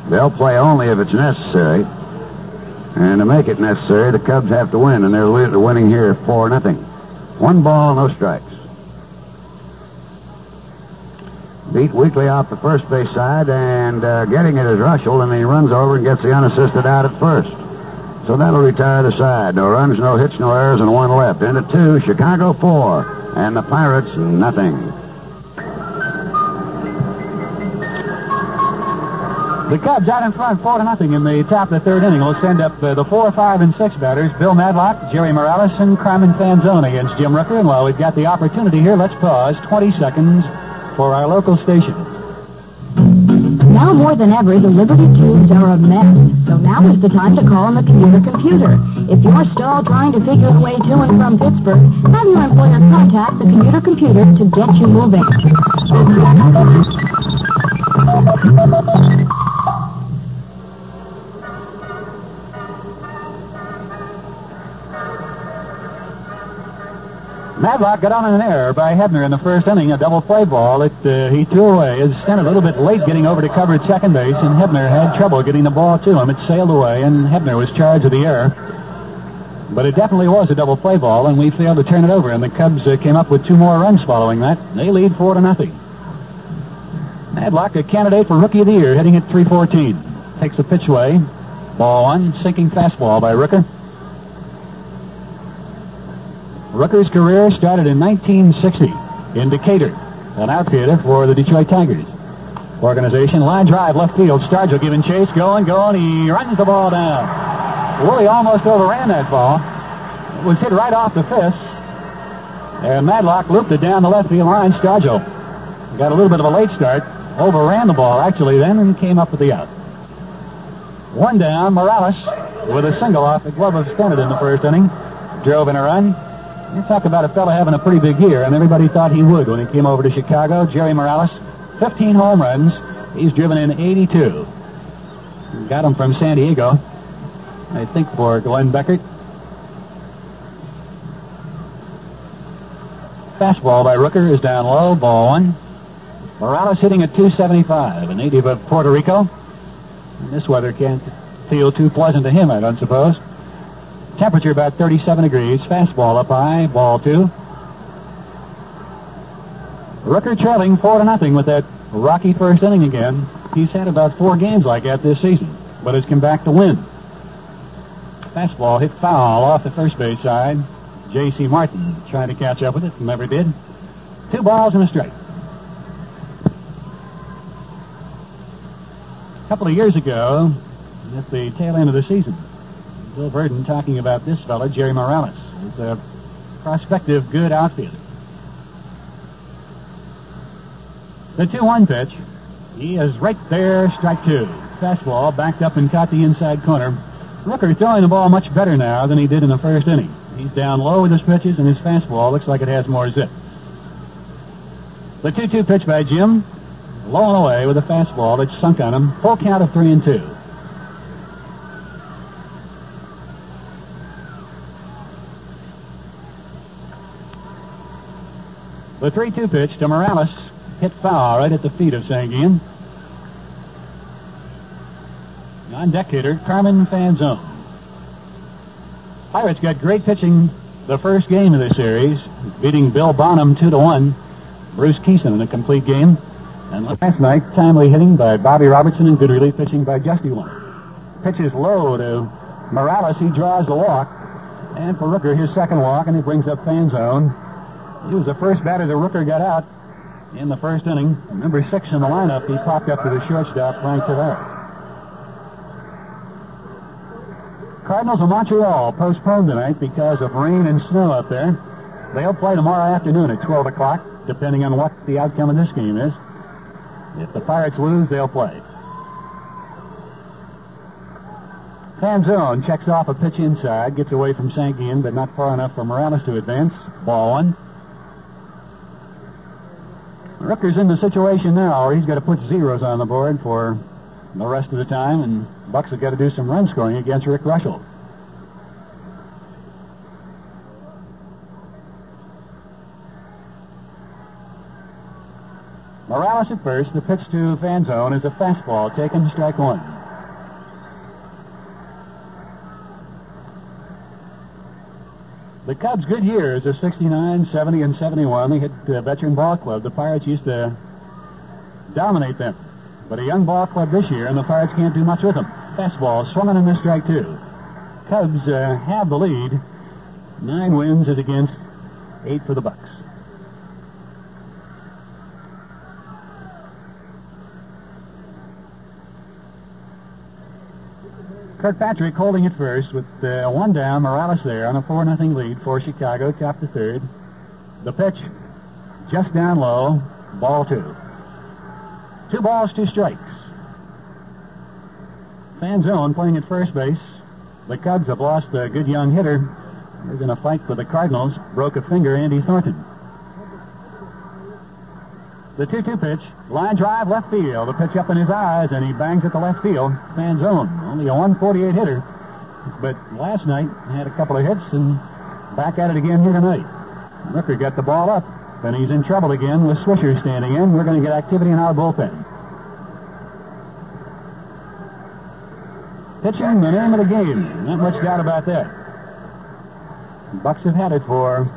They'll play only if it's necessary. And to make it necessary, the Cubs have to win, and they're winning here 4 nothing. One ball, no strikes. Beat Weekly off the first base side, and uh, getting it is Reuschel, and he runs over and gets the unassisted out at first. So that'll retire the side. No runs, no hits, no errors, and one left. Into two, Chicago four, and the Pirates nothing. The Cubs out in front, four to nothing in the top of the third inning. We'll send up uh, the four, five, and six batters: Bill Madlock, Jerry Morales, and Carmen Fanzone against Jim Rooker. And while we've got the opportunity here, let's pause 20 seconds for our local station. Now more than ever, the Liberty tubes are a mess. So now is the time to call on the commuter computer. If you're still trying to figure a way to and from Pittsburgh, have your employer contact the commuter computer to get you moving. Madlock got on an error by Hebner in the first inning, a double play ball that uh, he threw away. Is sent a little bit late getting over to cover at second base, and Hebner had trouble getting the ball to him. It sailed away, and Hebner was charged with the error. But it definitely was a double play ball, and we failed to turn it over, and the Cubs uh, came up with two more runs following that. They lead four to nothing. Madlock, a candidate for Rookie of the Year, hitting at 314. Takes the pitch away. Ball one, sinking fastball by Rooker. Rooker's career started in 1960 in Decatur, an outfielder for the Detroit Tigers organization. Line drive left field. Stargell giving chase, going, going. He runs the ball down. Willie almost overran that ball. It was hit right off the fist. And Madlock looped it down the left field line. Stargell got a little bit of a late start. Overran the ball, actually, then, and came up with the out. One down, Morales with a single off the glove of Stennett in the first inning. Drove in a run. You talk about a fellow having a pretty big year, and everybody thought he would when he came over to Chicago. Jerry Morales, 15 home runs. He's driven in 82. Got him from San Diego, I think, for Glenn Beckert. Fastball by Rooker is down low, ball one. Morales hitting at 275, a native of Puerto Rico. And this weather can't feel too pleasant to him, I don't suppose. Temperature about 37 degrees. Fastball up high. Ball two. Rooker trailing four to nothing with that rocky first inning again. He's had about four games like that this season, but has come back to win. Fastball hit foul off the first base side. J.C. Martin trying to catch up with it, never did. Two balls and a strike. A couple of years ago, at the tail end of the season, Bill Burton talking about this fellow, Jerry Morales, He's a prospective good outfielder. The 2-1 pitch. He is right there, strike two. Fastball backed up and caught the inside corner. Rooker throwing the ball much better now than he did in the first inning. He's down low with his pitches, and his fastball looks like it has more zip. The 2-2 pitch by Jim, low and away with a fastball that's sunk on him. Full count of three and two. The 3-2 pitch to Morales hit foul right at the feet of Sanguillen. On deck hitter, Carmen Fanzone. Pirates got great pitching the first game of the series, beating Bill Bonham 2 to 1. Bruce Kison in a complete game. And last night, timely hitting by Bobby Robertson and good relief pitching by Giusti One. Pitches low to Morales. He draws the walk. And for Rooker, his second walk, and he brings up Fanzone. He was the first batter that Rooker got out in the first inning. Number six in the lineup, he popped up to the shortstop, Frank Taveras. Cardinals of Montreal postponed tonight because of rain and snow up there. They'll play tomorrow afternoon at 12 o'clock, depending on what the outcome of this game is. If the Pirates lose, they'll play. Fanzone checks off a pitch inside, gets away from Sanguillen, but not far enough for Morales to advance. Ball one. Rooker's in the situation now where he's got to put zeros on the board for the rest of the time, and Bucks have got to do some run scoring against Rick Reuschel. Morales at first. The pitch to Fanzone is a fastball taken strike one. The Cubs' good years of 69, 70, and 71, they hit uh, Veteran Ball Club. The Pirates used to dominate them. But a young ball club this year, and the Pirates can't do much with them. Fastball swung on a strike two. Cubs uh, have the lead. Nine wins is against eight for the Bucks. Kirkpatrick holding at first with uh, one down, Morales there on a 4 nothing lead for Chicago, top to third. The pitch just down low, ball two. Two balls, two strikes. Fanzone playing at first base. The Cubs have lost a good young hitter. They're going to fight with the Cardinals. Broke a finger, Andy Thornton. The 2-2 pitch, line drive left field. The pitch up in his eyes, and he bangs at the left field. Fanzone, only a 148 hitter. But last night, had a couple of hits, and back at it again here tonight. Rooker got the ball up, and he's in trouble again with Swisher standing in. We're going to get activity in our bullpen. Pitching, the name of the game. Not much doubt about that. Bucks have had it for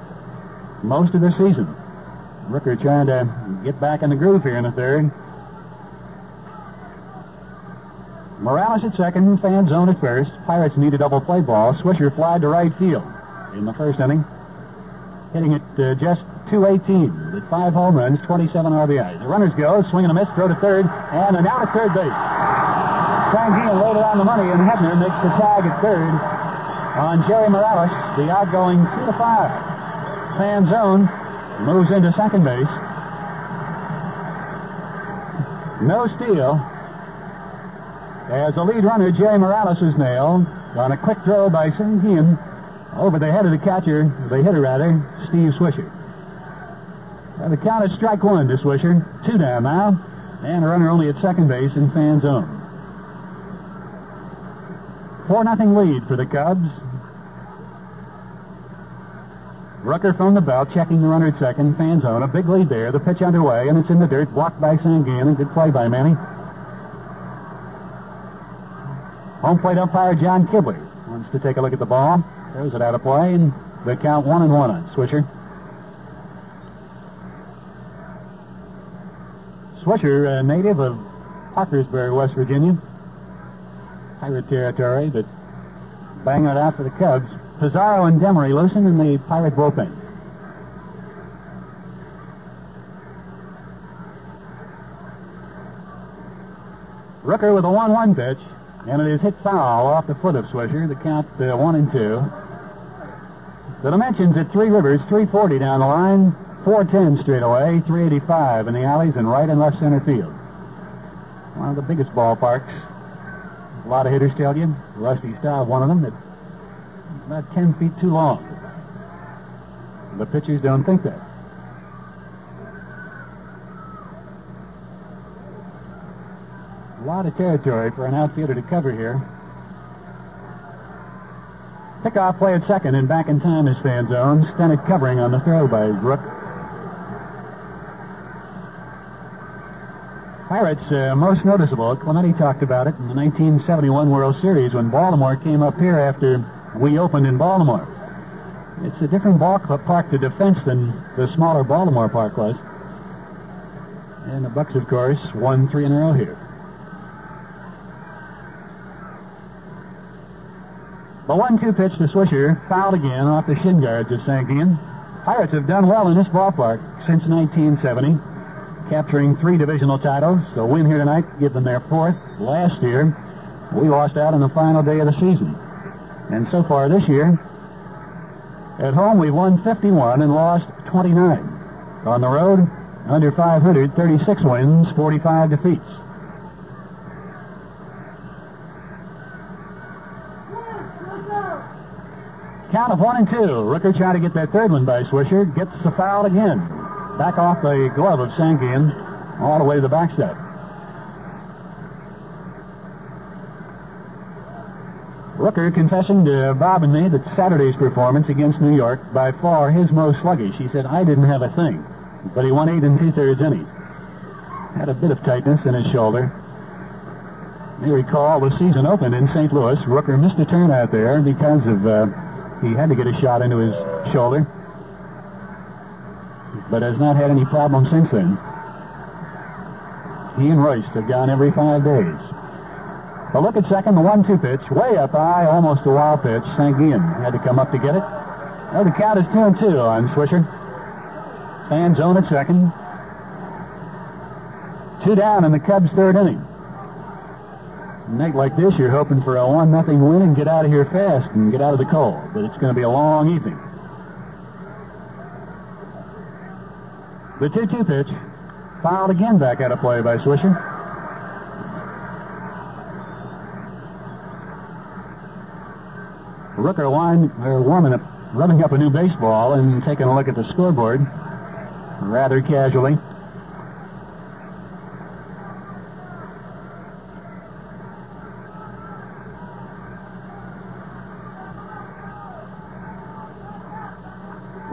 most of the season. Rooker trying to get back in the groove here in the third. Morales at second, Fanzone at first. Pirates need a double play ball. Swisher flied to right field in the first inning, hitting it uh, just 218 with five home runs, 27 RBIs. The runners go, swing and a miss, throw to third, and an out at third base. Sanguillen laid it on the money, and Hebner makes the tag at third on Jerry Morales, the outgoing 2 to 5. Fanzone moves into second base. No steal. As the lead runner, Jerry Morales, is nailed on a quick throw by Sanguillen over the head of the catcher, the hitter rather, Steve Swisher. Well, the count is strike one to Swisher. Two down now. And a runner only at second base in Fanzone. 4 nothing lead for the Cubs. Rooker from the belt, checking the runner at second. Fanzone, a big lead there. The pitch underway, and it's in the dirt. Blocked by Sanguillen, and good play by Manny. Home plate umpire John Kibler wants to take a look at the ball. There's it out of play, and the count one and one on Swisher. Swisher, a native of Parkersburg, West Virginia. Pirate territory, but banging it out for the Cubs. Pizarro and Demery loosened in the Pirate bullpen. Rooker with a 1-1 pitch, and it is hit foul off the foot of Swisher. The count uh, one and two. The dimensions at Three Rivers, 340 down the line, 410 straight away, 385 in the alleys and right and left center field. One of the biggest ballparks. A lot of hitters tell you. Rusty Staub, one of them, that about 10 feet too long. The pitchers don't think that. A lot of territory for an outfielder to cover here. Pickoff play at second and back in time is Fanzone. Stennett covering on the throw by Rook. Pirates, uh, most noticeable, Clemente talked about it in the 1971 World Series when Baltimore came up here after we opened in Baltimore. It's a different ballpark to defense than the smaller Baltimore park was. And the Bucks, of course, won three in a row here. The one-two pitch to Swisher, fouled again off the shin guards of Sanguillen. Pirates have done well in this ballpark since 1970, capturing three divisional titles. A win here tonight give them their fourth. Last year, we lost out on the final day of the season. And so far this year, at home we've won 51 and lost 29. On the road, under 500, 36 wins, 45 defeats. Count of one and two. Rooker trying to get that third one by Swisher. Gets the foul again. Back off the glove of Sanguillen, all the way to the backstep. Rooker confessing to Bob and me that Saturday's performance against New York, by far his most sluggish. He said, I didn't have a thing, but he won eight and two-thirds innings. Had a bit of tightness in his shoulder. You recall the season opened in St. Louis. Rooker missed a turn out there because of uh, he had to get a shot into his shoulder, but has not had any problems since then. He and Reuss have gone every five days. A look at second, the one-two pitch, way up high, almost a wild pitch. Sanguillen had to come up to get it. Well, the count is two and two on Swisher. Fanzone at second. Two down in the Cubs' third inning. night like this, you're hoping for a one nothing win and get out of here fast and get out of the cold. But it's going to be a long evening. The 2-2 pitch, fouled again back out of play by Swisher. Rooker line, they're uh, warming up, rubbing up a new baseball and taking a look at the scoreboard rather casually.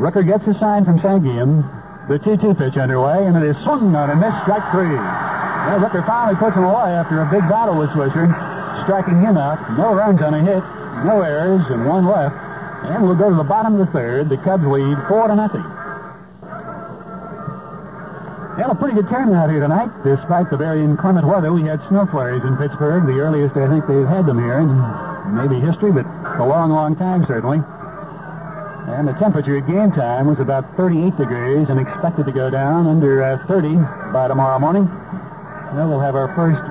Rooker gets a sign from Sanguillen. The 2-2 pitch underway, and it is swung on and missed strike three. Rooker finally puts him away after a big battle with Swisher, striking him out. No runs on a hit, no errors, and one left. And we'll go to the bottom of the third. The Cubs lead four to nothing. Had a pretty good turnout here tonight. Despite the very inclement weather, we had snow flurries in Pittsburgh, the earliest I think they've had them here in maybe history, but a long, long time certainly. And the temperature at game time was about 38 degrees and expected to go down under uh, 30 by tomorrow morning. Now we'll have our first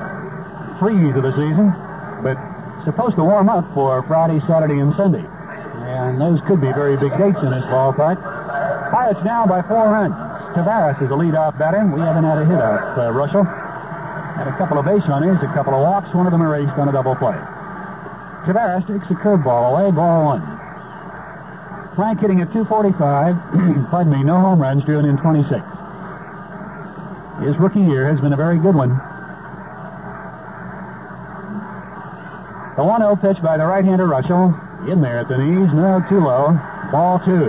freeze of the season, but supposed to warm up for Friday, Saturday, and Sunday. And those could be very big dates in this ballpark. Pirates now by four runs. Taveras is the leadoff batter. We haven't had a hit off uh, Reuschel. Had a couple of base runners, a couple of walks, one of them erased on a double play. Taveras takes a curveball away, ball one. Frank hitting at 245. Pardon me, no home runs, driven in 26. His rookie year has been a very good one. The 1-0 pitch by the right-hander Reuschel. In there at the knees, no, too low. Ball two.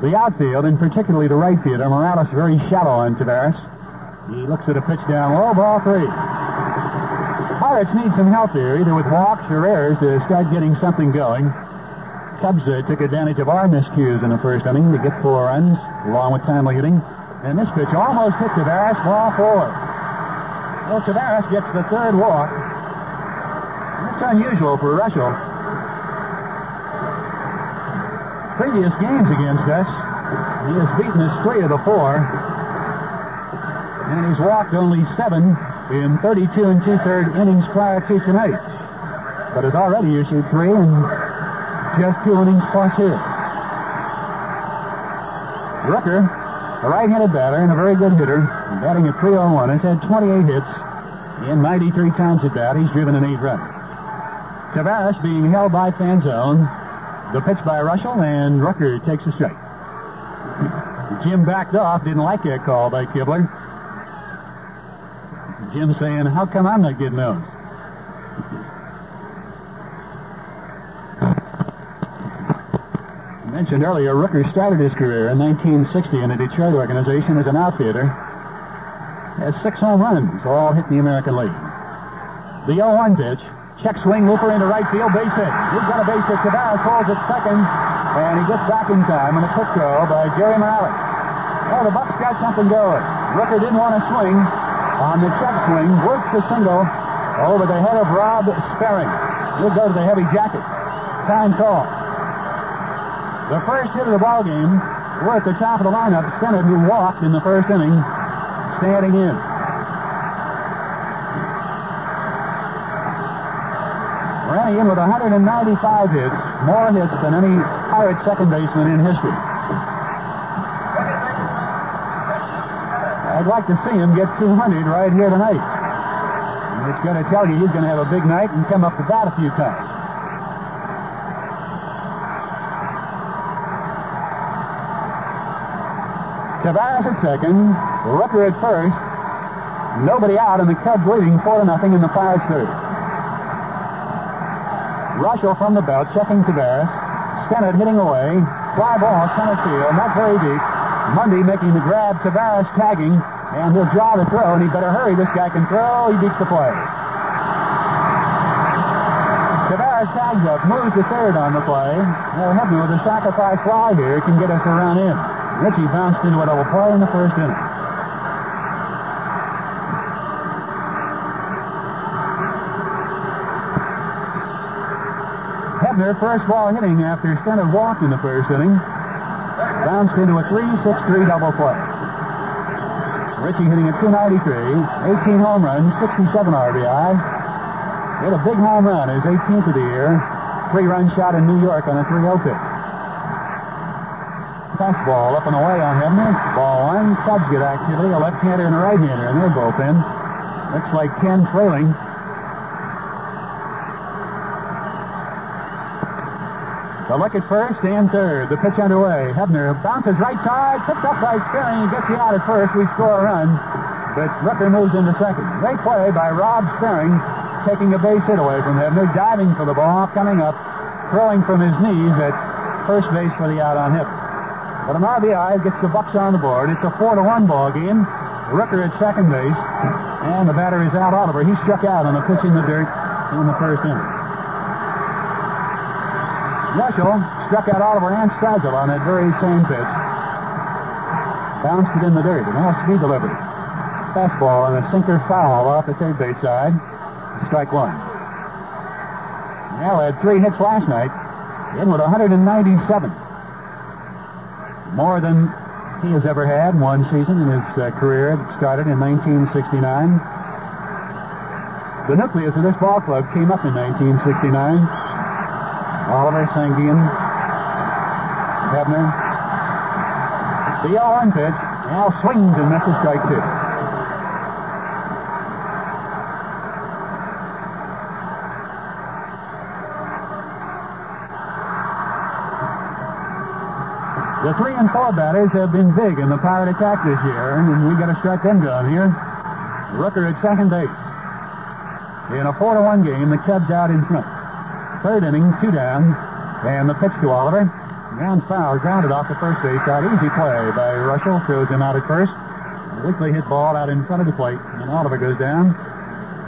The outfield, and particularly the right fielder, Morales, very shallow on Taveras. He looks at a pitch down low, ball three. Pirates need some help here, either with walks or errors to start getting something going. Cubs uh, took advantage of our miscues in the first inning to get four runs, along with timely hitting. And this pitch almost hit Taveras, ball four. Well, Taveras gets the third walk. That's unusual for Reuschel. Previous games against us, he has beaten us three of the four. And he's walked only seven in 32 and two-third innings prior to tonight. But has already issued three in just two innings plus here. Rooker, a right-handed batter and a very good hitter, batting at 301, has had 28 hits in 93 times at bat. He's driven in eight runs. Taveras being held by Fanzone. The pitch by Reuschel, and Rooker takes a strike. Jim backed off, didn't like that call by Kibler. Jim saying, how come I'm not getting those? Mentioned earlier, Rooker started his career in 1960 in a Detroit organization as an outfielder. Has six home runs, all hit in the American League. The 0-1 pitch. Check swing, Looper into right field, base hit. He's got a base hit. Taveras holds at second, and he gets back in time on a quick throw by Jerry Morales. Oh, the Bucks got something going. Rooker didn't want to swing on the check swing, works the single over the head of Rob Sperring. He'll go to the heavy jacket. Time call. The first hit of the ball game, we're at the top of the lineup. Stennett, who walked in the first inning, standing in. Rennie in with 195 hits, more hits than any Pirate second baseman in history. I'd like to see him get 200 right here tonight. And it's going to tell you he's going to have a big night and come up to bat a few times. Taveras at second, Rooker at first, nobody out, and the Cubs leading four to nothing in the Pirates third. Reuschel from the belt, checking Taveras. Stennett hitting away. Fly ball, center field, not very deep. Monday making the grab, Taveras tagging, and he'll draw the throw, and he better hurry. This guy can throw. He beats the play. Taveras tags up, moves to third on the play. Well, Hebner with a sacrifice fly here can get us a run in. Richie bounced into a double play in the first inning. Hebner, first ball hitting after Stennett walked in the first inning. Bounced into a 3-6-3 double play. Richie hitting at 293, 18 home runs, 67 RBI. Hit a big home run, his 18th of the year. Three-run shot in New York on a 3-0 pitch. Fastball up and away on Hebner. Ball one. Get activity. A left-hander and a right-hander in their bullpen. Looks like Ken Frailing. The look at first and third. The pitch underway. Hebner bounces right side. Picked up by Sperring. Gets you out at first. We score a run. But Rooker moves into second. Great play by Rob Sperring. Taking a base hit away from Hebner. Diving for the ball. Coming up. Throwing from his knees at first base for the out on hit. But an RBI gets the Bucks on the board. It's a four to one ball game. Rooker at second base, and the batter is Al Oliver. He struck out on a pitch in the dirt in the first inning. Reuschel struck out Oliver and Stargell on that very same pitch. Bounced it in the dirt, and Al Speed delivered. Fastball and a sinker foul off the third base side. Strike one. Al had three hits last night, in with 197 more than he has ever had in one season in his uh, career that started in 1969. The nucleus of this ball club came up in 1969. Oliver, Sanguillen, Hebner. The 0 pitch. Now swings and misses strike two. The three and four batters have been big in the Pirate attack this year, and we got to start them down here. Rooker at second base. In a four to one game, the Cubs out in front. Third inning, two down, and the pitch to Oliver. Ground foul, grounded off the first base side. Easy play by Reuschel, throws him out at first. Weakly hit ball out in front of the plate, and Oliver goes down.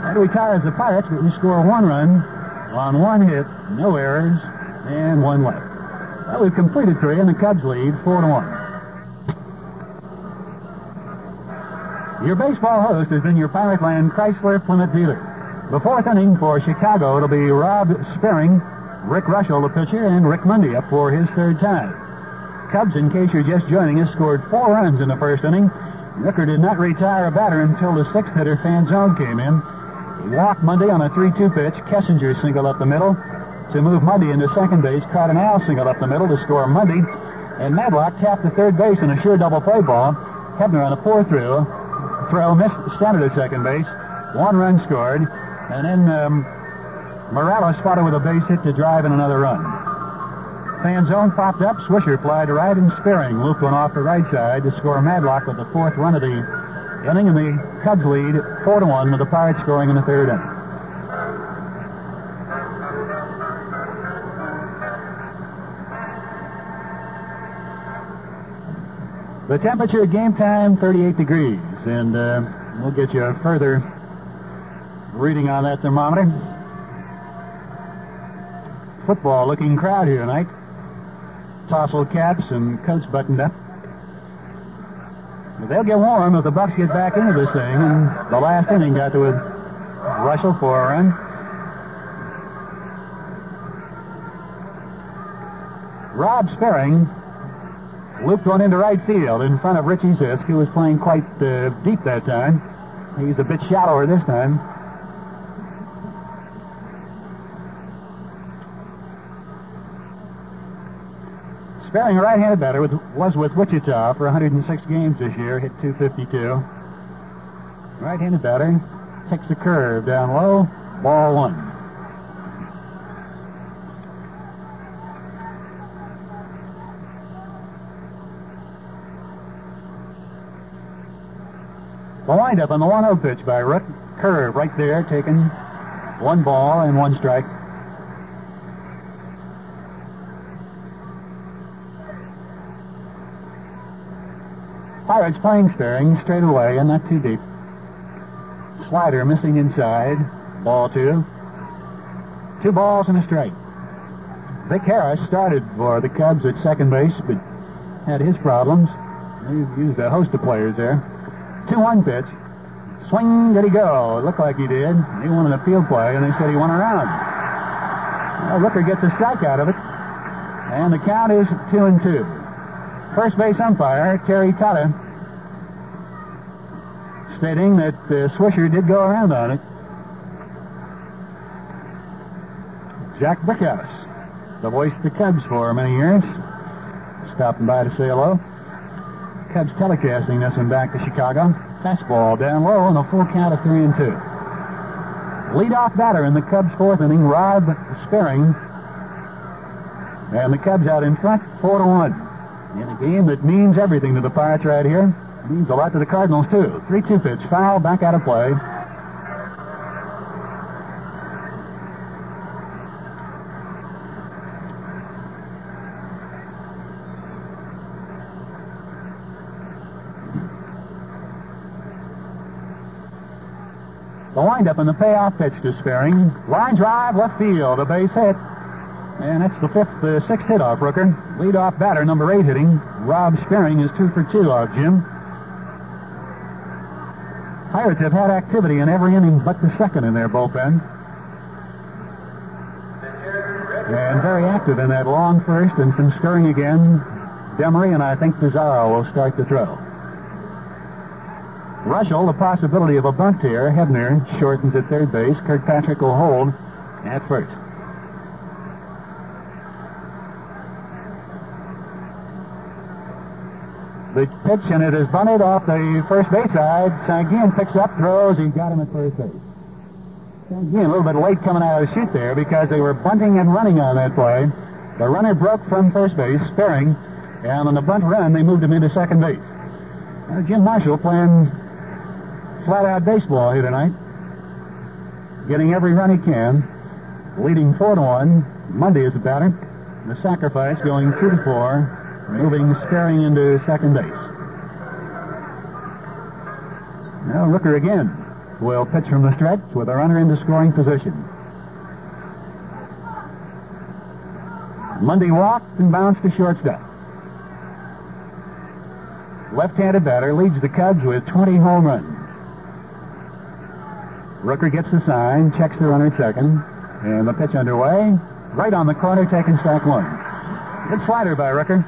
That retires the Pirates, but we score one run on one hit, no errors, and one left. Well, we've completed three, and the Cubs lead four to one. Your baseball host has been your Pirate Land Chrysler Plymouth dealer. The fourth inning for Chicago, it'll be Rob Sperring, Rick Reuschel, the pitcher, and Rick Monday up for his third time. Cubs, in case you're just joining us, scored four runs in the first inning. Rooker did not retire a batter until the sixth hitter, Fanzone, came in. He walked Monday on a 3-2 pitch. Kessinger singled up the middle to move Monday into second base. Cardenal single up the middle to score Monday. And Madlock tapped the third base in a sure double play ball. Hebner on a four through. Throw missed center to second base. One run scored. And then um, Morales spotted with a base hit to drive in another run. Fanzone popped up. Swisher fly to right and Sperring looped one off the right side to score Madlock with the fourth run of the inning. And the Cubs lead 4 to 1 with the Pirates scoring in the third inning. The temperature at game time, 38 degrees, and uh, we'll get you a further reading on that thermometer. Football looking crowd here tonight. Tousled caps and coats buttoned up. They'll get warm if the Bucks get back into this thing, and the last inning got to a Reuschel for a run. Rob Sperring looped one into right field in front of Richie Zisk, who was playing quite uh, deep that time. He's a bit shallower this time. Sperring, a right-handed batter, with, was with Wichita for 106 games this year, hit 252. Right-handed batter takes the curve down low, ball one. The windup on the 1 0 pitch by Rick Curve right there, taking one ball and one strike. Pirates playing Sperring straight away and not too deep. Slider missing inside. Ball two. Two balls and a strike. Vic Harris started for the Cubs at second base, but had his problems. He used a host of players there. 2-1 pitch. Swing, did he go? It looked like he did. He wanted a field play, and they said he went around. Well, Rooker gets a strike out of it, and the count is 2 and 2. First base umpire, Terry Tata, stating that uh, Swisher did go around on it. Jack Brickhouse, the voice of the Cubs for many years, stopping by to say hello. Cubs telecasting this one back to Chicago. Fastball down low on a full count of three and two. Leadoff batter in the Cubs' fourth inning, Rob Sperring. And the Cubs out in front, four to one. In a game that means everything to the Pirates right here. Means a lot to the Cardinals, too. 3-2 pitch, foul, back out of play. Windup and the payoff pitch to Sperring. Line drive, left field, a base hit. And that's the fifth, uh, sixth hit off Rooker. Lead off batter, number eight hitting. Rob Sperring is two for two off Jim. Pirates have had activity in every inning but the second in their bullpen. And very active in that long first and some stirring again. Demery and I think Pizarro will start the throw. Reuschel, the possibility of a bunt here. Hebner shortens at third base. Kirkpatrick will hold at first. The pitch, and it is bunted off the first base side. Sanguillen picks up, throws. He got him at first base. Sanguillen a little bit late coming out of the chute there because they were bunting and running on that play. The runner broke from first base, Sperring, and on the bunt run, they moved him into second base. Uh, Jim Marshall playing flat-out baseball here tonight, getting every run he can, leading four to one. Monday is the batter. The sacrifice going two to four moving Sperring into second base. Now Rooker again will pitch from the stretch with a runner into scoring position. Monday walked and bounced to shortstop. Left-handed batter leads the Cubs with 20 home runs. Rooker gets the sign, checks the runner second, and the pitch underway. Right on the corner, taking strike one. Good slider by Rooker.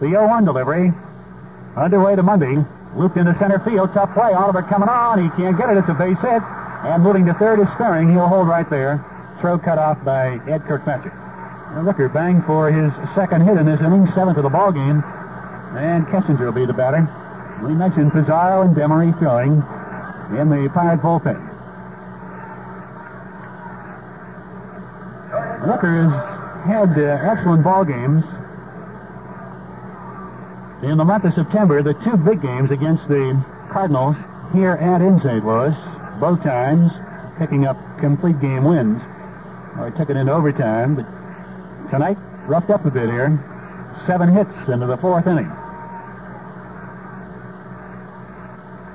The 0-1 delivery. Underway to Monday. Looped into center field. Tough play. Oliver coming on. He can't get it. It's a base hit. And moving to third is Sperring. He'll hold right there. Throw cut off by Ed Kirkpatrick. Now Rooker banged for his second hit in this inning, seventh of the ball game. And Kessinger will be the batter. We mentioned Pizarro and Demery throwing in the Pirate bullpen. Rooker has had uh, excellent ball games in the month of September, the two big games against the Cardinals here and in St. Louis, both times picking up complete game wins. Or took it into overtime, but tonight roughed up a bit here. Seven hits into the fourth inning.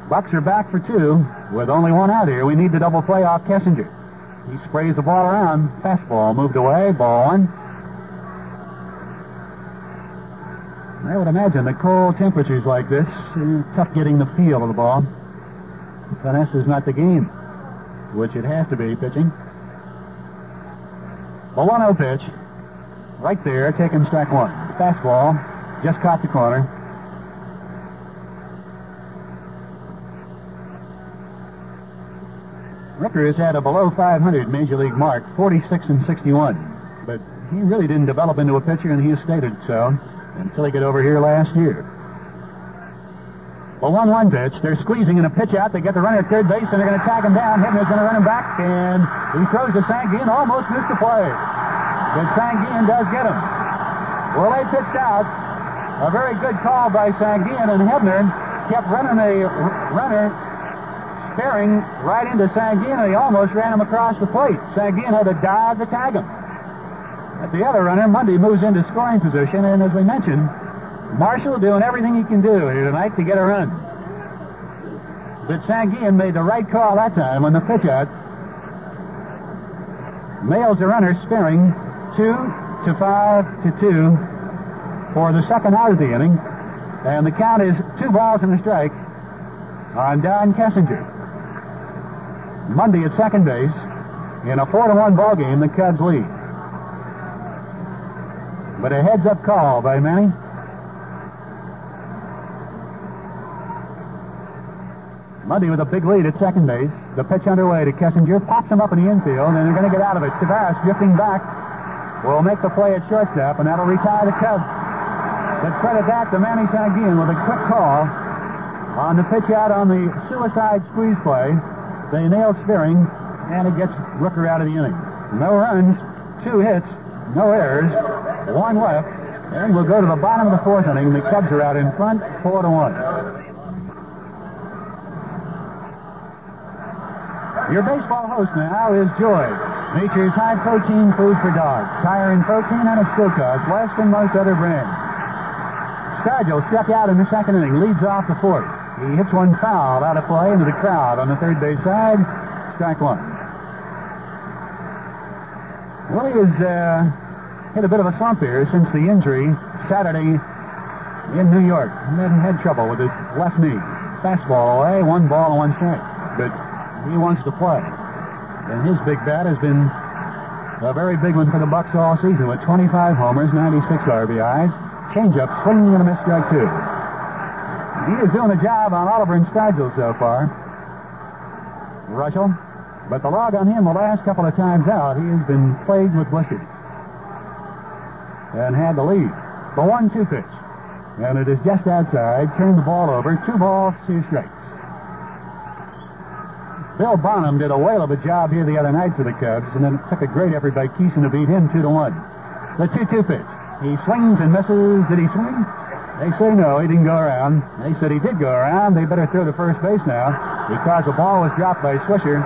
Bucks are back for two with only one out here. We need the double play off Kessinger. He sprays the ball around. Fastball moved away. Ball one. I would imagine the cold temperatures like this, uh, tough getting the feel of the ball. Finesse is not the game, which it has to be pitching. The 1 0 pitch, right there, taking strike one. Fastball, just caught the corner. Rooker has had a below 500 major league mark, 46 and 61. But he really didn't develop into a pitcher, and he has stated so until he got over here last year. Well, 1-1 pitch. They're squeezing in a pitch out. They get the runner at third base, and they're going to tag him down. Hebner's going to run him back, and he throws to Sanguillen. Almost missed the play. But Sanguillen does get him. Well, they pitched out. A very good call by Sanguillen, and Hebner kept running a runner, Sperring right into Sanguillen, and he almost ran him across the plate. Sanguillen had to dive to tag him. But the other runner, Monday, moves into scoring position, and as we mentioned, Marshall doing everything he can do here tonight to get a run. But Sanguillen made the right call that time on the pitch out. Nails the runner, Sperring, two to five to two for the second out of the inning. And the count is two balls and a strike on Don Kessinger. Monday at second base. In a 4 to 1 ball game, the Cubs lead. But a heads up call by Manny. Monday with a big lead at second base. The pitch underway to Kessinger. Pops him up in the infield, and they're going to get out of it. Taveras drifting back will make the play at shortstop, and that'll retire the Cubs. But credit that to Manny Sanguillen with a quick call on the pitch out on the suicide squeeze play. They nail Sperring, and it gets Rooker out of the inning. No runs, two hits, no errors, one left, and we'll go to the bottom of the fourth inning. The Cubs are out in front, four to one. Your baseball host now is Joy. Nature's high protein food for dogs. Higher in protein and it still less than most other brands. Stargell struck out in the second inning, leads off the fourth. He hits one foul out of play into the crowd on the third base side. Strike one. Willie has uh, hit a bit of a slump here since the injury Saturday in New York. He had, had trouble with his left knee. Fastball away, one ball one strike. But he wants to play. And his big bat has been a very big one for the Bucks all season with 25 homers, 96 RBIs, changeup, swinging and a miss strike two. He is doing a job on Oliver and Stargell so far. Reuschel. But the log on him the last couple of times out, he has been plagued with blisters. And had the lead. The one-two pitch. And it is just outside. Turned the ball over. Two balls, two strikes. Bill Bonham did a whale of a job here the other night for the Cubs, and then it took a great effort by Kison to beat him two to one. The two-two pitch. He swings and misses. Did he swing? They say no, he didn't go around. They said he did go around. They better throw to first base now because the ball was dropped by Swisher.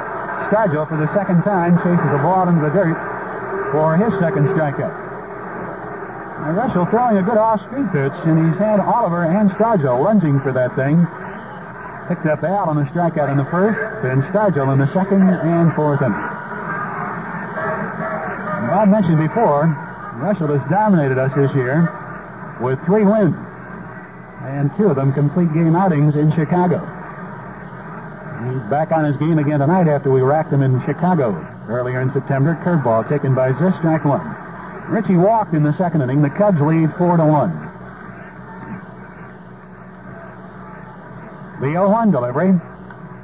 Stargell, for the second time, chases the ball into the dirt for his second strikeout. Reuschel throwing a good off-speed pitch, and he's had Oliver and Stargell lunging for that thing. Picked up Al on the strikeout in the first, then Stargell in the second and fourth inning. I mentioned before, Reuschel has dominated us this year with three wins, and two of them complete game outings in Chicago. He's back on his game again tonight after we racked him in Chicago earlier in September. Curveball taken by Zisk, strike one. Richie walked in the second inning. The Cubs lead four to one. The 0-1 delivery.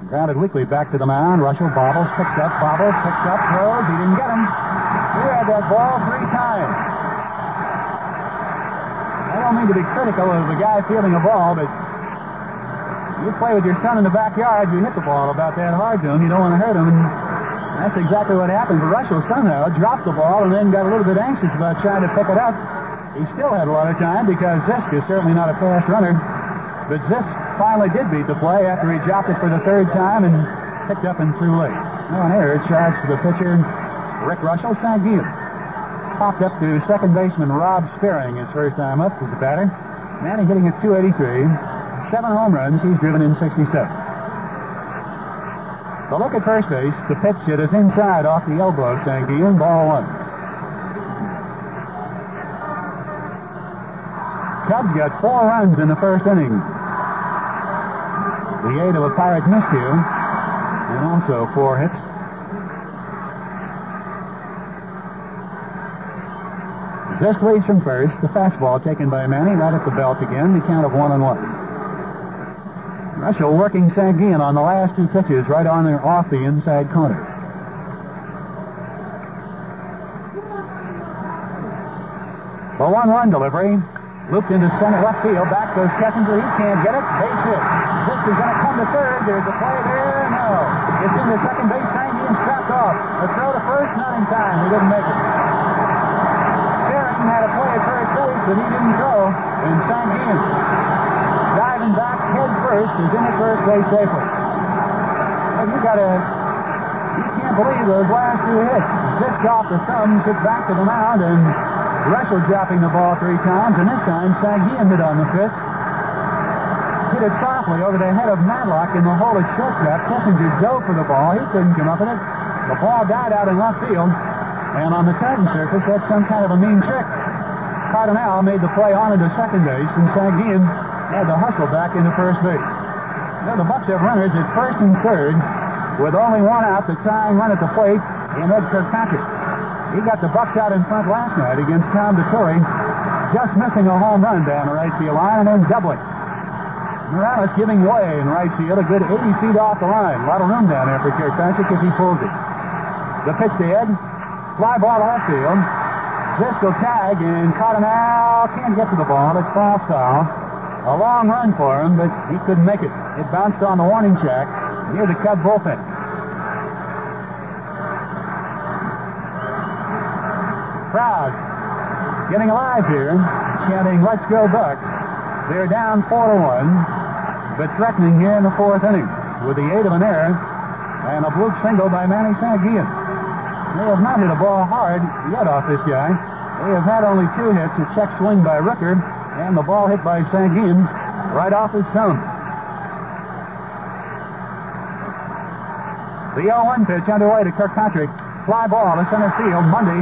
Grounded weakly back to the mound. Reuschel bobbles, picks up, bobbles, picks up, throws. He didn't get him. He had that ball three times. I don't mean to be critical of the guy fielding a ball, but you play with your son in the backyard, you hit the ball about that hard to him. You don't want to hurt him, and that's exactly what happened. But Reuschel somehow dropped the ball and then got a little bit anxious about trying to pick it up. He still had a lot of time because Zisk is certainly not a fast runner. But Zisk finally did beat the play after he dropped it for the third time and picked up and threw late. Now an error charged to the pitcher, Rick Reuschel. Sanguillen popped up to second baseman Rob Sperring his first time up as a batter. Manny hitting at 283. Seven home runs. He's driven in 67. The look at first base. The pitch hit is inside off the elbow of Sanguillen. Ball one. Cubs got four runs in the first inning. The aid of a Pirate miscue, and also four hits. Just leads from first. The fastball taken by Manny right at the belt again. The count of one and one. Reuschel working Sanguillen on the last two pitches right on there off the inside corner. The 1-1 delivery. Looped into center left field. Back goes Kessinger. He can't get it. Base hit. This is going to come to third. There's a play there. No. It's in the second base. Sanguillen's trapped off. A throw to first. Not in time. He didn't make it. Sperring had a play at first base, but he didn't throw. And Sanguillen diving back head first is in at first base safely. Well, you got to, you can't believe those last two hits. Zisk off the thumb, sits back to the mound, and Reuschel dropping the ball three times, and this time Sanguillen hit on the fist. Hit it softly over the head of Madlock in the hole at shortstop. Kessinger dove for the ball. He couldn't come up with it. The ball died out in left field, and on the turning surface, that's some kind of a mean trick. Cardenal made the play on into second base, and Sanguillen had the hustle back into first base. Now the Bucks have runners at first and third, with only one out, the tying run at the plate in Ed Kirkpatrick. He got the Bucks out in front last night against Tom Dettore, just missing a home run down the right field line and then doubling. Morales giving way in right field, a good 80 feet off the line. A lot of room down there for Kirkpatrick if he pulls it. The pitch to Ed, fly ball left field. Ziskel tag and Cardenal can't get to the ball. It's foul style. A long run for him, but he couldn't make it. It bounced on the warning track near the Cub bullpen. Getting alive here, chanting "Let's go Bucks." They're down four to one, but threatening here in the fourth inning with the aid of an error and a bloop single by Manny Sanguillen. They have not hit a ball hard yet off this guy. They have had only two hits, a check swing by Rooker and the ball hit by Sanguillen right off his thumb. The 0-1 pitch underway to Kirkpatrick. Fly ball to center field. Monday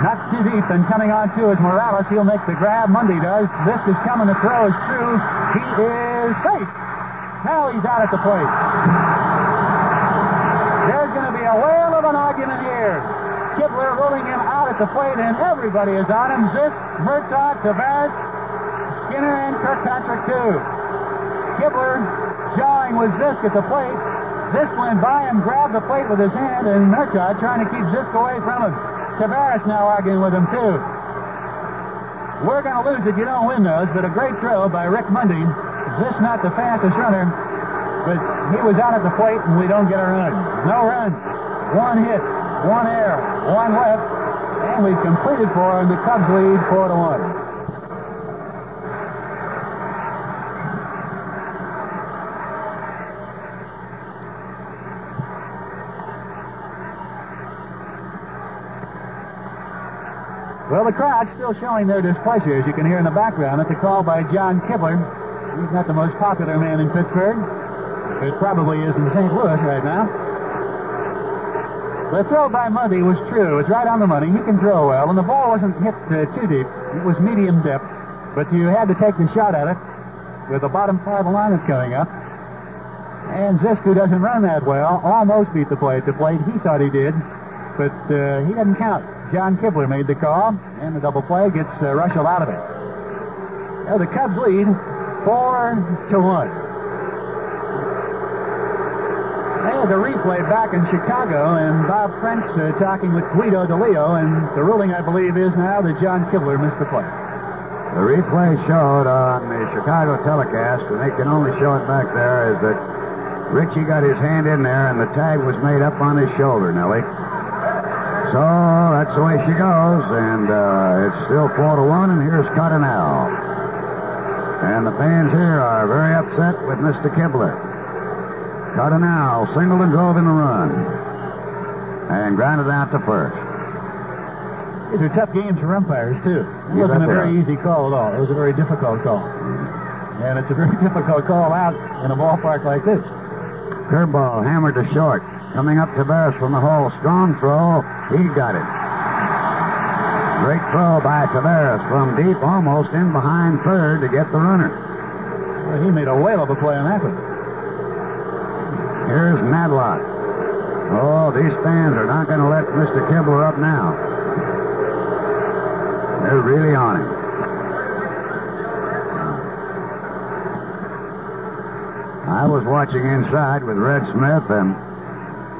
not too deep and coming on to is Morales. He'll make the grab. Monday does. This is coming. The throw is true. He is safe. Now he's out at the plate. There's going to be a whale of an argument here. Kibler rolling him out at the plate, and everybody is on him. Zisk, Herzog, Taveras, Skinner, and Kirkpatrick, too. Kibler jawing with Zisk at the plate. Zisk went by him, grabbed the plate with his hand, and Herzog trying to keep Zisk away from him. Taveras now arguing with him, too. We're going to lose if you don't win those, but a great throw by Rick Monday. This not the fastest runner, but he was out at the plate, and we don't get a run. No run. One hit, one error, one left, and we've completed for, and the Cubs lead 4 to 1. The crowd's still showing their displeasure, as you can hear in the background, at the call by John Kibler. He's not the most popular man in Pittsburgh. It probably is in St. Louis right now. The throw by Monday was true. It's right on the money. He can throw well, and the ball wasn't hit uh, too deep. It was medium depth, but you had to take the shot at it with the bottom part of the lineup coming up. And Zisk, who doesn't run that well, almost beat the play at the plate. He thought he did, but uh, he doesn't count. John Kibler made the call, and the double play gets uh, Reuschel out of it. Now the Cubs lead four to one. They had the replay back in Chicago, and Bob French uh, talking with Guido DeLeo, and the ruling, I believe, is now that John Kibler missed the play. The replay showed on the Chicago telecast, and they can only show it back there, is that Richie got his hand in there, and the tag was made up on his shoulder, Nellie. So that's the way she goes, and uh, it's still four to one. And here's Cardenal, and the fans here are very upset with Mr. Kibler. Cardenal singled and drove in the run, and grounded out to first. These are tough games for umpires too. It You wasn't a very easy call at all. It was a very difficult call, and it's a very difficult call out in a ballpark like this. Curveball hammered to short. Coming up Taveras from the hole. Strong throw. He got it. Great throw by Taveras from deep, almost in behind third to get the runner. Well, he made a whale of a play on that one. Here's Madlock. Oh, these fans are not going to let Mr. Kibler up now. They're really on him. I was watching inside with Red Smith and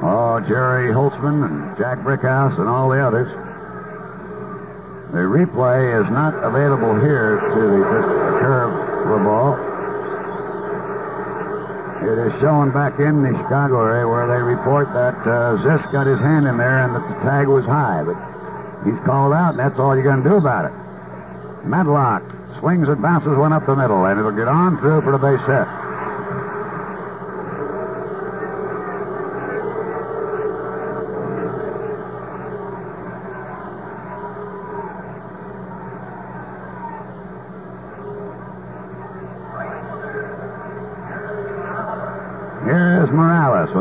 oh Jerry Holtzman and Jack Brickhouse and all the others. The replay is not available here to the curve a ball. It is shown back in the Chicago area where they report that uh, Zisk got his hand in there and that the tag was high, but he's called out, and that's all you're going to do about it. Madlock swings and bounces one up the middle, and it'll get on through for the base hit.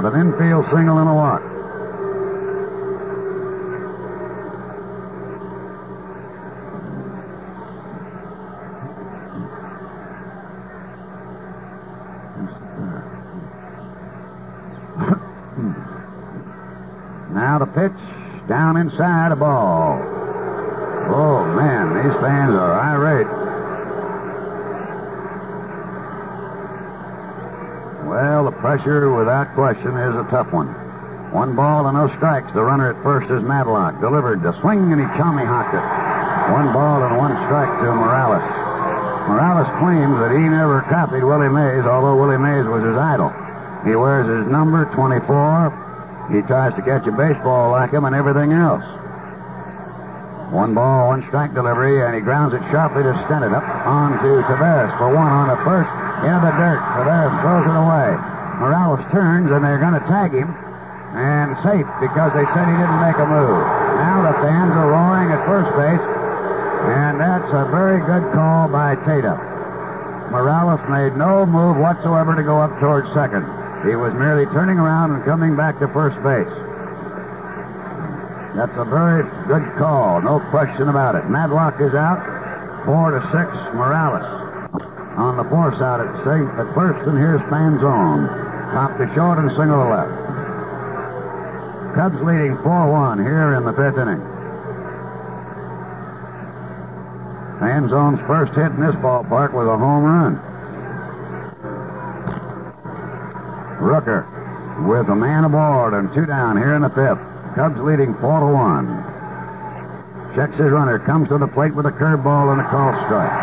With an infield single and a walk. the pitch. Down inside a ball. Oh, man, these fans are irate. Well, the question, is a tough one. One ball and no strikes. The runner at first is Madlock. Delivered the swing, and he tommy-hawked it. One ball and one strike to Morales. Morales claims that he never copied Willie Mays, although Willie Mays was his idol. He wears his number, 24. He tries to catch a baseball like him and everything else. One ball, one strike delivery, and he grounds it sharply to Stennett up on to Taveras for one on the first. Into the dirt. Taveras throws it away. Morales turns, and they're going to tag him. And safe because they said he didn't make a move. Now the fans are roaring at first base. And that's a very good call by Tata. Morales made no move whatsoever to go up towards second. He was merely turning around and coming back to first base. That's a very good call, no question about it. Madlock is out, four to six. Morales on the fourth side at, say, at first, and here's Fanzone. Top to short and single to left. Cubs leading 4-1 here in the fifth inning. Fanzone's first hit in this ballpark was a home run. Rooker with a man aboard and two down here in the fifth. Cubs leading 4 to 1. Checks his runner, comes to the plate with a curveball and a call strike.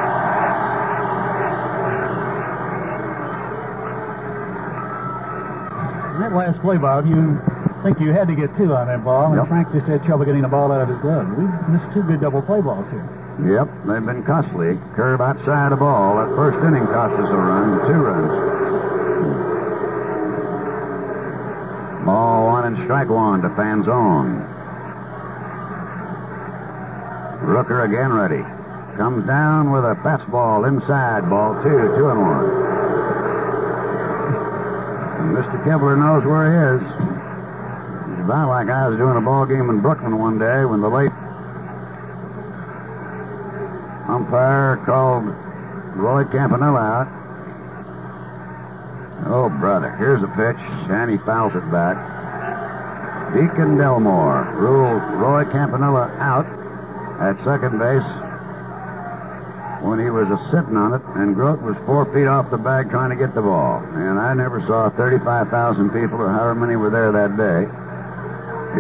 Last play, Bob, you think you had to get two on that ball, and Yep. Frank just had trouble getting the ball out of his glove. We missed two good double play balls here. Yep, they've been costly. Curve outside the ball. That first inning cost us a run, two runs. Ball one and strike one to Fanzone. Rooker again ready. Comes down with a fastball inside. Ball two, two and one. Mr. Kibler knows where he is. It's about like I was doing a ball game in Brooklyn one day when the late umpire called Roy Campanella out. Oh, brother. Here's a pitch, and he fouls it back. Deacon Delmore ruled Roy Campanella out at second base when he was a sitting on it, and Grote was four feet off the bag trying to get the ball. And I never saw 35,000 people, or however many were there that day,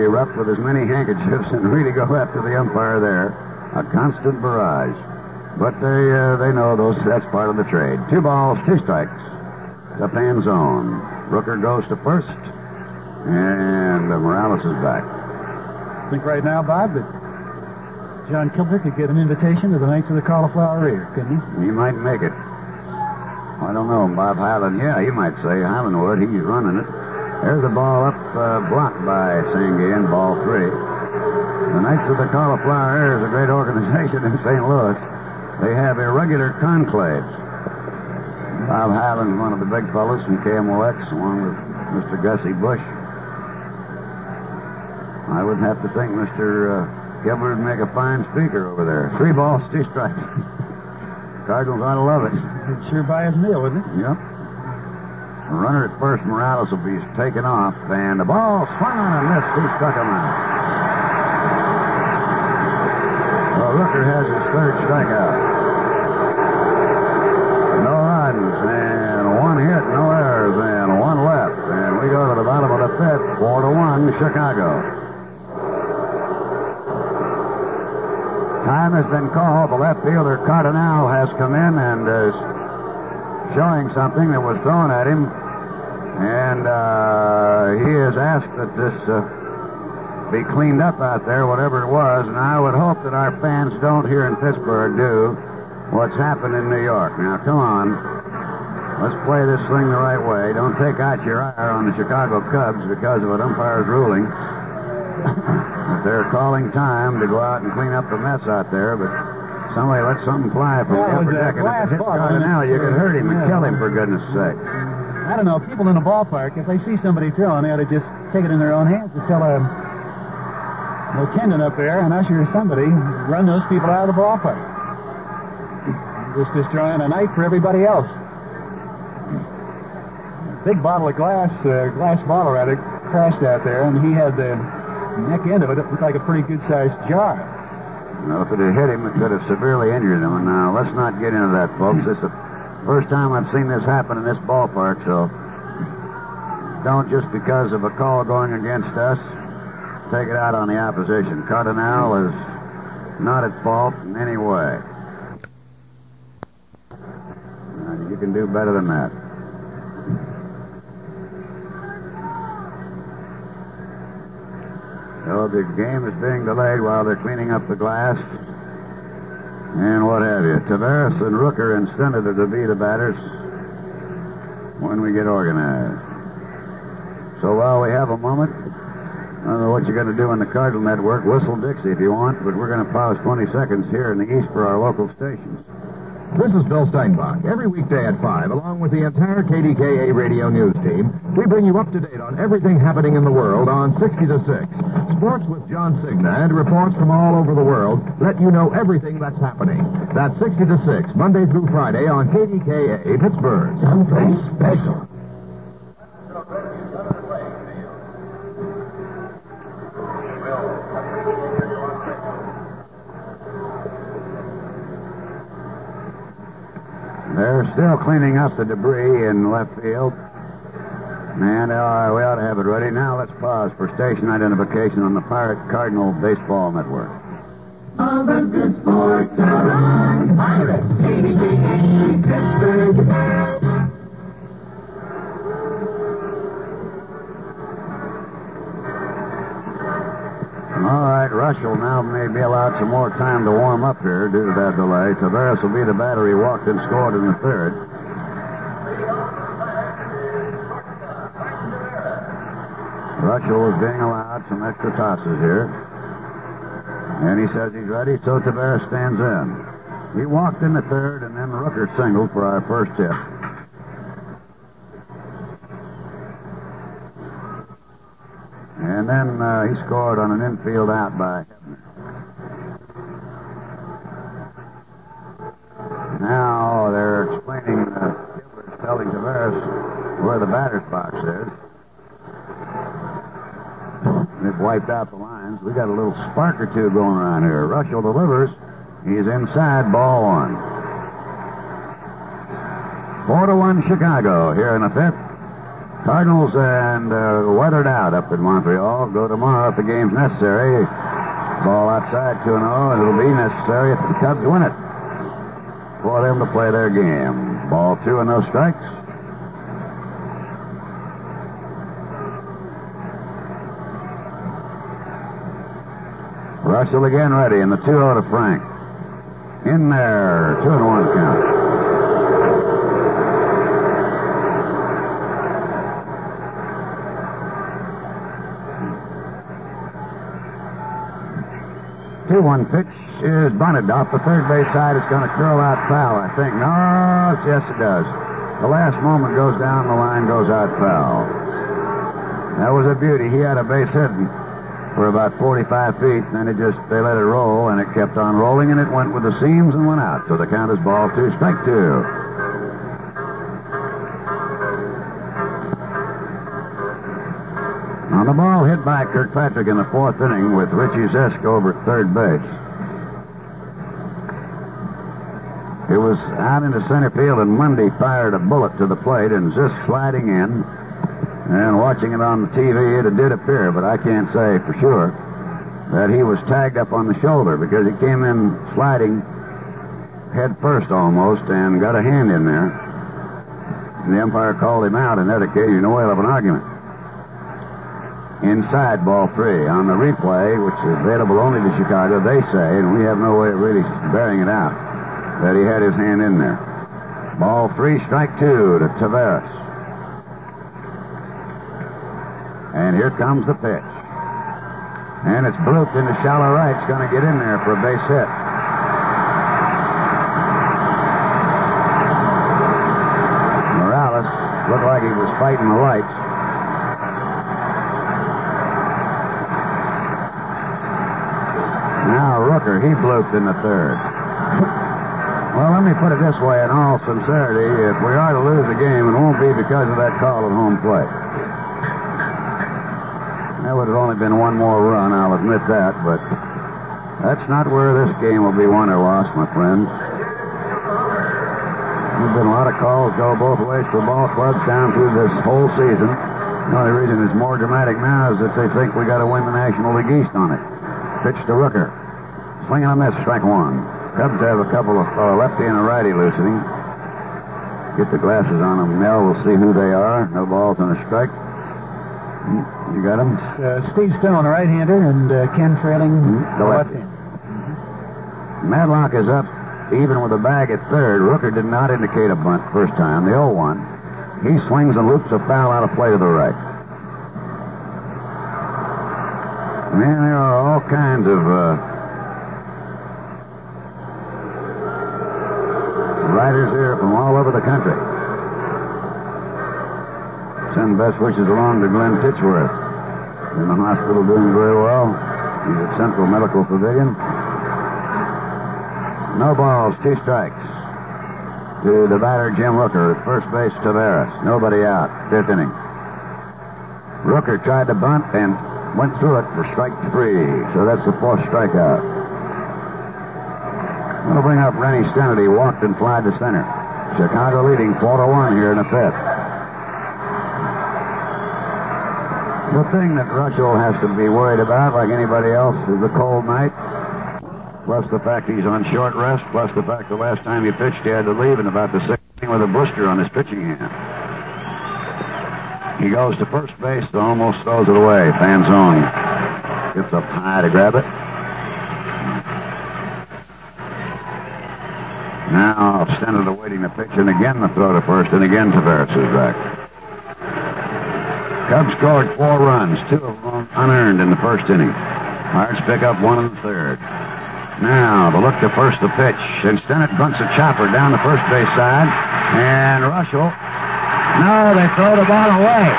erupt with as many handkerchiefs and really go after the umpire there. A constant barrage. But they uh, they know those that's part of the trade. Two balls, two strikes. The Fanzone. Rooker goes to first, and uh, Morales is back. I think right now, Bob, that John Kibler could get an invitation to the Knights of the Cauliflower Ear, couldn't he? He might make it. I don't know. Bob Hyland, yeah, he might say. Hyland would. He's running it. There's the ball up, uh, blocked by Sanguillen, ball three. The Knights of the Cauliflower Ear is a great organization in St. Louis. They have irregular conclaves. Bob Hyland's one of the big fellows from KMOX, along with Mr. Gussie Busch. I would have to think Mr. Uh, Gilbert would make a fine speaker over there. Three balls, two strikes. Cardinals ought to love it. It'd sure buy his meal, wouldn't it? Yep. The runner at first, Morales will be taken off, and the ball swung on and missed. He struck him out. Well, Rooker has his third strikeout. No runs, and one hit, no errors, and one left. And we go to the bottom of the fifth, four to one, Chicago. Has been called. The left fielder Cardenal has come in and is showing something that was thrown at him, and uh, he has asked that this uh, be cleaned up out there, whatever it was. And I would hope that our fans don't here in Pittsburgh do what's happened in New York. Now, come on. Let's play this thing the right way. Don't take out your ire on the Chicago Cubs because of an umpire's ruling. They're calling time to go out and clean up the mess out there, but somebody let something fly from the upper a deck. And if it you could hurt him and kill him, for goodness sake. I don't know. People in the ballpark, if they see somebody throwing, they ought to just take it in their own hands and tell a lieutenant up there, an usher somebody, run those people out of the ballpark. Just destroying a night for everybody else. Big bottle of glass, uh, glass bottle rather, crashed out there, and he had the neck end of it, it looked like a pretty good-sized jar. Well, if it had hit him, it could have severely injured him. Now, let's not get into that, folks. Is the first time I've seen this happen in this ballpark, so don't just because of a call going against us take it out on the opposition. Cardenal is not at fault in any way. Uh, you can do better than that. So the game is being delayed while they're cleaning up the glass and what have you. Taveras and Rooker and Stennett to be the batters when we get organized. So while we have a moment, I don't know what you're going to do on the Cardinal Network. Whistle Dixie if you want, but we're going to pause 20 seconds here in the East for our local stations. This is Bill Steinbach. Every weekday at 5, along with the entire KDKA radio news team, we bring you up to date on everything happening in the world on 60 to 6. Sports with John Cigna and reports from all over the world let you know everything that's happening. That's 60 to 6, Monday through Friday on KDKA Pittsburgh. Someplace special. They're still cleaning up the debris in left field. And uh, we ought to have it ready. Now let's pause for station identification on the Pirate Cardinal Baseball Network. All the good sports are on Pirates, Pittsburgh. All right, Reuschel now may be allowed some more time to warm up here due to that delay. Taveras will be the batter. He walked and scored in the third. Reuschel is being allowed some extra tosses here. And he says he's ready, so Taveras stands in. He walked in the third, and then Rooker singled for our first hit. And then uh, he scored on an infield out by. Now they're explaining, uh, Gilbert's telling Taveras where the batter's box is. They've wiped out the lines. We got a little spark or two going around here. Reuschel delivers. He's inside, ball one. Four to one Chicago here in the fifth. Cardinals and uh, weathered out up in Montreal. Go tomorrow if the game's necessary. Ball outside 2 0, and it'll be necessary if the Cubs win it for them to play their game. Ball two and no strikes. Reuschel again ready, and the 2 0 to Frank. In there, 2 and 1 count. Two one pitch is bunted off the third base side. It's going to curl out foul, I think. No, yes it does. The last moment goes down the line, goes out foul. That was a beauty. He had a base hit for about 45 feet, and then it just they let it roll, and it kept on rolling, and it went with the seams and went out. So the count is ball two, strike two. The ball hit by Kirkpatrick in the fourth inning with Richie Zisk over third base. It was out into center field, and Monday fired a bullet to the plate, and Zisk sliding in. And watching it on the TV, it did appear, but I can't say for sure, that he was tagged up on the shoulder because he came in sliding head first almost and got a hand in there. And the umpire called him out, and that occasioned a whale of an argument inside ball three. On the replay, which is available only to Chicago, they say, and we have no way of really bearing it out, that he had his hand in there. Ball three, strike two to Taveras. And here comes the pitch. And it's blooped into shallow right. It's going to get in there for a base hit. Morales looked like he was fighting the lights. Now In the third. Well, let me put it this way in all sincerity. If we are to lose the game, it won't be because of that call at home plate. There would have only been one more run, I'll admit that, but that's not where this game will be won or lost, my friends. There's been a lot of calls go both ways for ball clubs down through this whole season. The only reason it's more dramatic now is that they think we got to win the National League East on it. Pitch to Rooker. Swing and a miss, strike one. Cubs have a couple of uh, lefty and a righty loosening. Get the glasses on them, Mel. We'll see who they are. No balls and a strike. You got them? Uh, Steve Stone, a right-hander, and uh, Ken Frailing, the lefty. Madlock is up even with a bag at third. Rooker did not indicate a bunt first time, the 0 1. He swings and loops a foul out of play to the right. Man, there are all kinds of uh, riders here from all over the country. Best wishes along to Glenn Titchworth. In the hospital doing very well. He's at Central Medical Pavilion. No balls, two strikes. To the batter, Jim Rooker. First base, Taveras. Nobody out. Fifth inning. Rooker tried to bunt and went through it for strike three. So that's the fourth strikeout. We'll bring up Rennie Stennett. Walked and flied to center. Chicago leading 4 to 1 here in the fifth. The thing that Reuschel has to be worried about, like anybody else, is the cold night. Plus the fact he's on short rest, plus the fact the last time he pitched he had to leave in about the sixth inning with a blister on his pitching hand. He goes to first base, so almost throws it away. Fanzone gets up high to grab it. Now Stennett awaiting the pitch, and again the throw to first, and again Taveras is back. Cubs scored four runs, two of them unearned in the first inning. Pirates pick up one in the third. Now, the look to first the pitch. And Stennett bunts a chopper down the first base side. And Reuschel. No, they throw the ball away.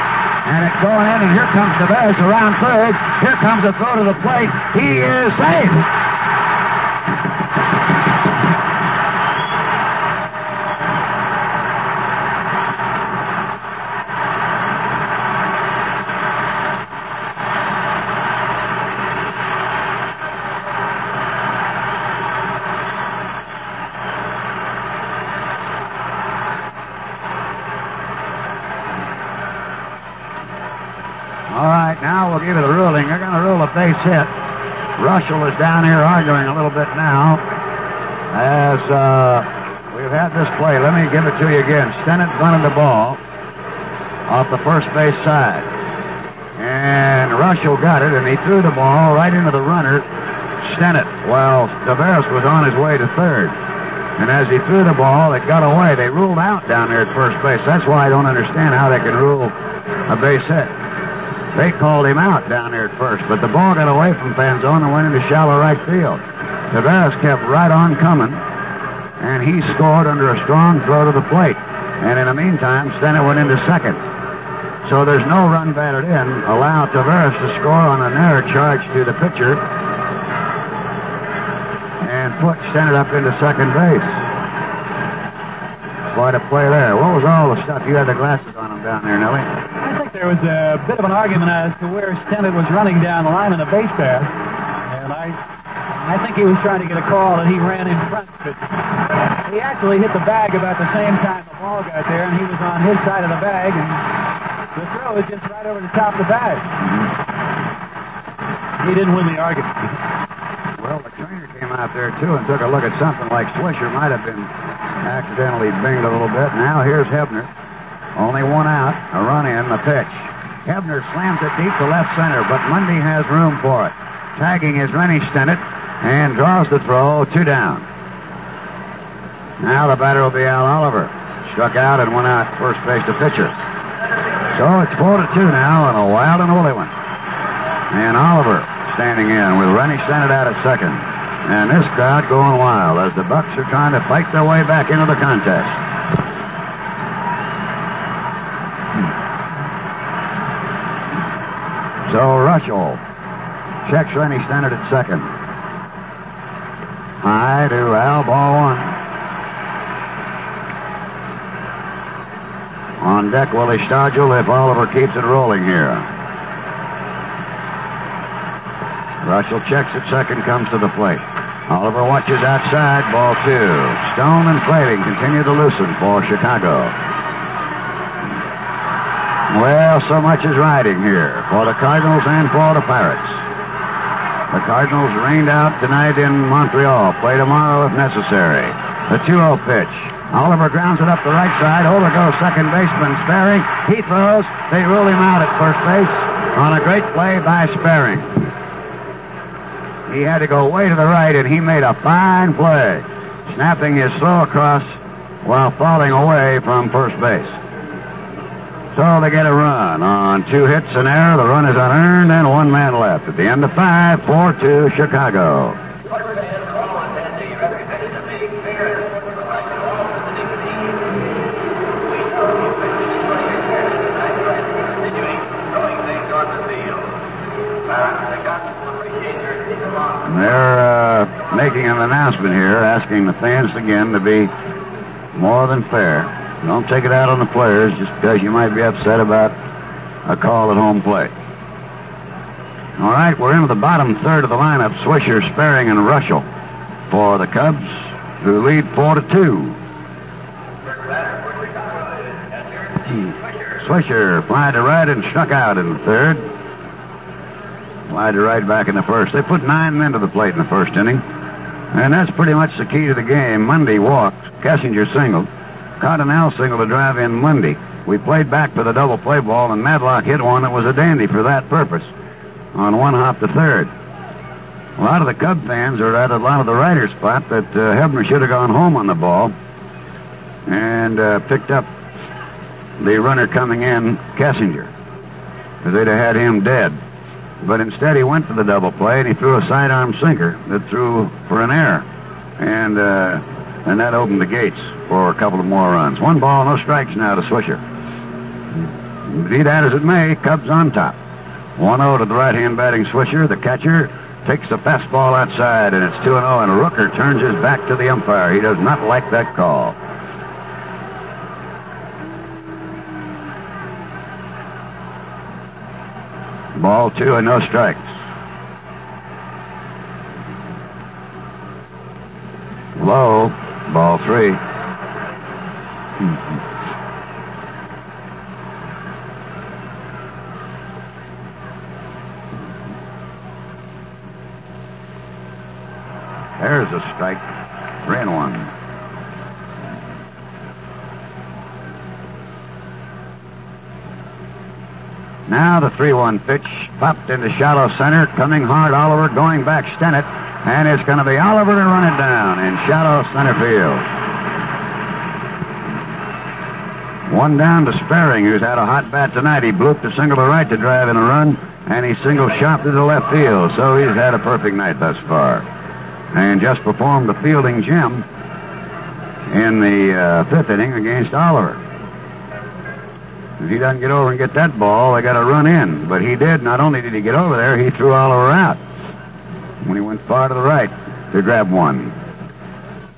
And it's going in, and here comes Taveras around third. Here comes a throw to the plate. He is safe. Reuschel is down here arguing a little bit now. As uh, we've had this play, let me give it to you again. Stennett bunted the ball off the first base side. And Reuschel got it, and he threw the ball right into the runner, Stennett, while Taveras was on his way to third. And as he threw the ball, it got away. They ruled out down there at first base. That's why I don't understand how they can rule a base hit. They called him out down there at first, but the ball got away from Fanzone and went into shallow right field. Taveras kept right on coming, and he scored under a strong throw to the plate. And in the meantime, Stennett went into second. So there's no run batted in. Allow Taveras to score on an error charge to the pitcher and put Stennett up into second base. Quite a play there. What was all the stuff? You had the glasses on him down there, Nellie. There was a bit of an argument as to where Stennett was running down the line in the base path. And I I think he was trying to get a call that he ran in front, but he actually hit the bag about the same time the ball got there, and he was on his side of the bag, and the throw was just right over the top of the bag. He didn't win the argument. Well, the trainer came out there, too, and took a look at something like Swisher might have been accidentally binged a little bit. Now here's Hebner. Only one out, a run in, the pitch. Hebner slams it deep to left center, but Monday has room for it. Tagging is Rennie Stennett, and draws the throw, two down. Now the batter will be Al Oliver. Struck out and went out first base to pitcher. So it's four to two now, and a wild and woolly one. And Oliver standing in with Rennie Stennett out at second. And this crowd going wild as the Bucks are trying to fight their way back into the contest. So Reuschel checks Rennie Stennett at second. High to Al, ball one. On deck, Willie Stargell if Oliver keeps it rolling here. Reuschel checks at second, comes to the plate. Oliver watches outside, ball two. Stone and Frailing continue to loosen for Chicago. Well, so much is riding here for the Cardinals and for the Pirates. The Cardinals rained out tonight in Montreal. Play tomorrow if necessary. The 2-0 pitch. Oliver grounds it up the right side. Over goes second baseman Sperring. He throws. They rule him out at first base on a great play by Sperring. He had to go way to the right, and he made a fine play, snapping his throw across while falling away from first base. So they get a run on two hits and error. The run is unearned, and one man left. At the end of five, 4-2 Chicago. They're uh, making an announcement here, asking the fans again to be more than fair. Don't take it out on the players just because you might be upset about a call at home plate. All right, we're into the bottom third of the lineup. Swisher, Sperring, and Reuschel for the Cubs, who lead four to two. Swisher fly to right and struck out in the third. Fly to right back in the first. They put nine men to the plate in the first inning. And that's pretty much the key to the game. Monday walked. Kessinger singled. Cardenal singled to drive in Monday. We played back for the double play ball, and Madlock hit one that was a dandy for that purpose on one hop to third. A lot of the Cub fans are at a lot of the writer's spot that uh, Hebner should have gone home on the ball and uh, picked up the runner coming in, Kessinger, because they'd have had him dead. But instead, he went for the double play and he threw a sidearm sinker that threw for an error, and uh, and that opened the gates for a couple of more runs. One ball, no strikes now to Swisher. Be that as it may, Cubs on top. 1-0 to the right-hand batting Swisher. The catcher takes a fastball outside, and it's 2-0, and Rooker turns his back to the umpire. He does not like that call. Ball two and no strikes. Low, ball three. There's a strike. And one. Now the 3-1 pitch popped into shallow center, coming hard Oliver, going back Stennett, and it's going to be Oliver to run it down in shallow center field. One down to Sperring, who's had a hot bat tonight. He blooped a single to right to drive in a run, and he single shot to the left field, so he's had a perfect night thus far. And just performed the fielding gem in the uh, fifth inning against Oliver. If he doesn't get over and get that ball, they got to run in. But he did. Not only did he get over there, he threw Oliver out when he went far to the right to grab one.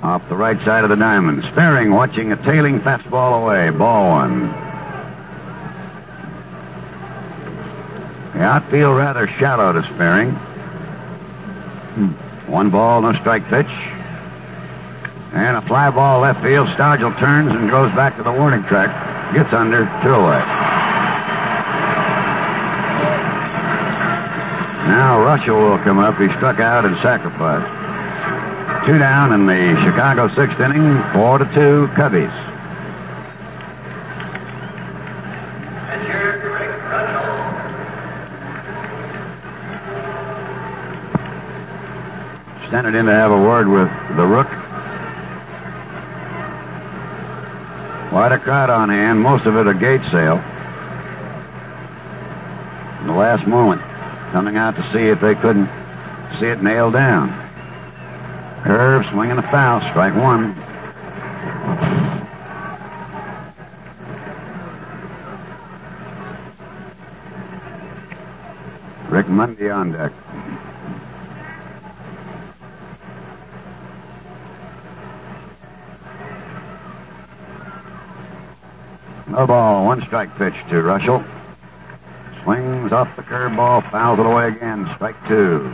Off the right side of the diamond. Sperring watching a tailing fastball away. Ball one. The outfield rather shallow to Sperring. Hmm. One ball, no strike pitch. And a fly ball left field. Stargell turns and goes back to the warning track. Gets under, two away. Now Reuschel will come up. He struck out and sacrificed. Two down in the Chicago sixth inning, four to two Cubbies. It in to have a word with the rook. Quite a crowd on hand, most of it a gate sale. In the last moment, coming out to see if they couldn't see it nailed down. Curve, swinging a foul, strike one. Rick Monday on deck. No ball, one strike pitch to Reuschel. Swings off the curveball, fouls it away again. Strike two.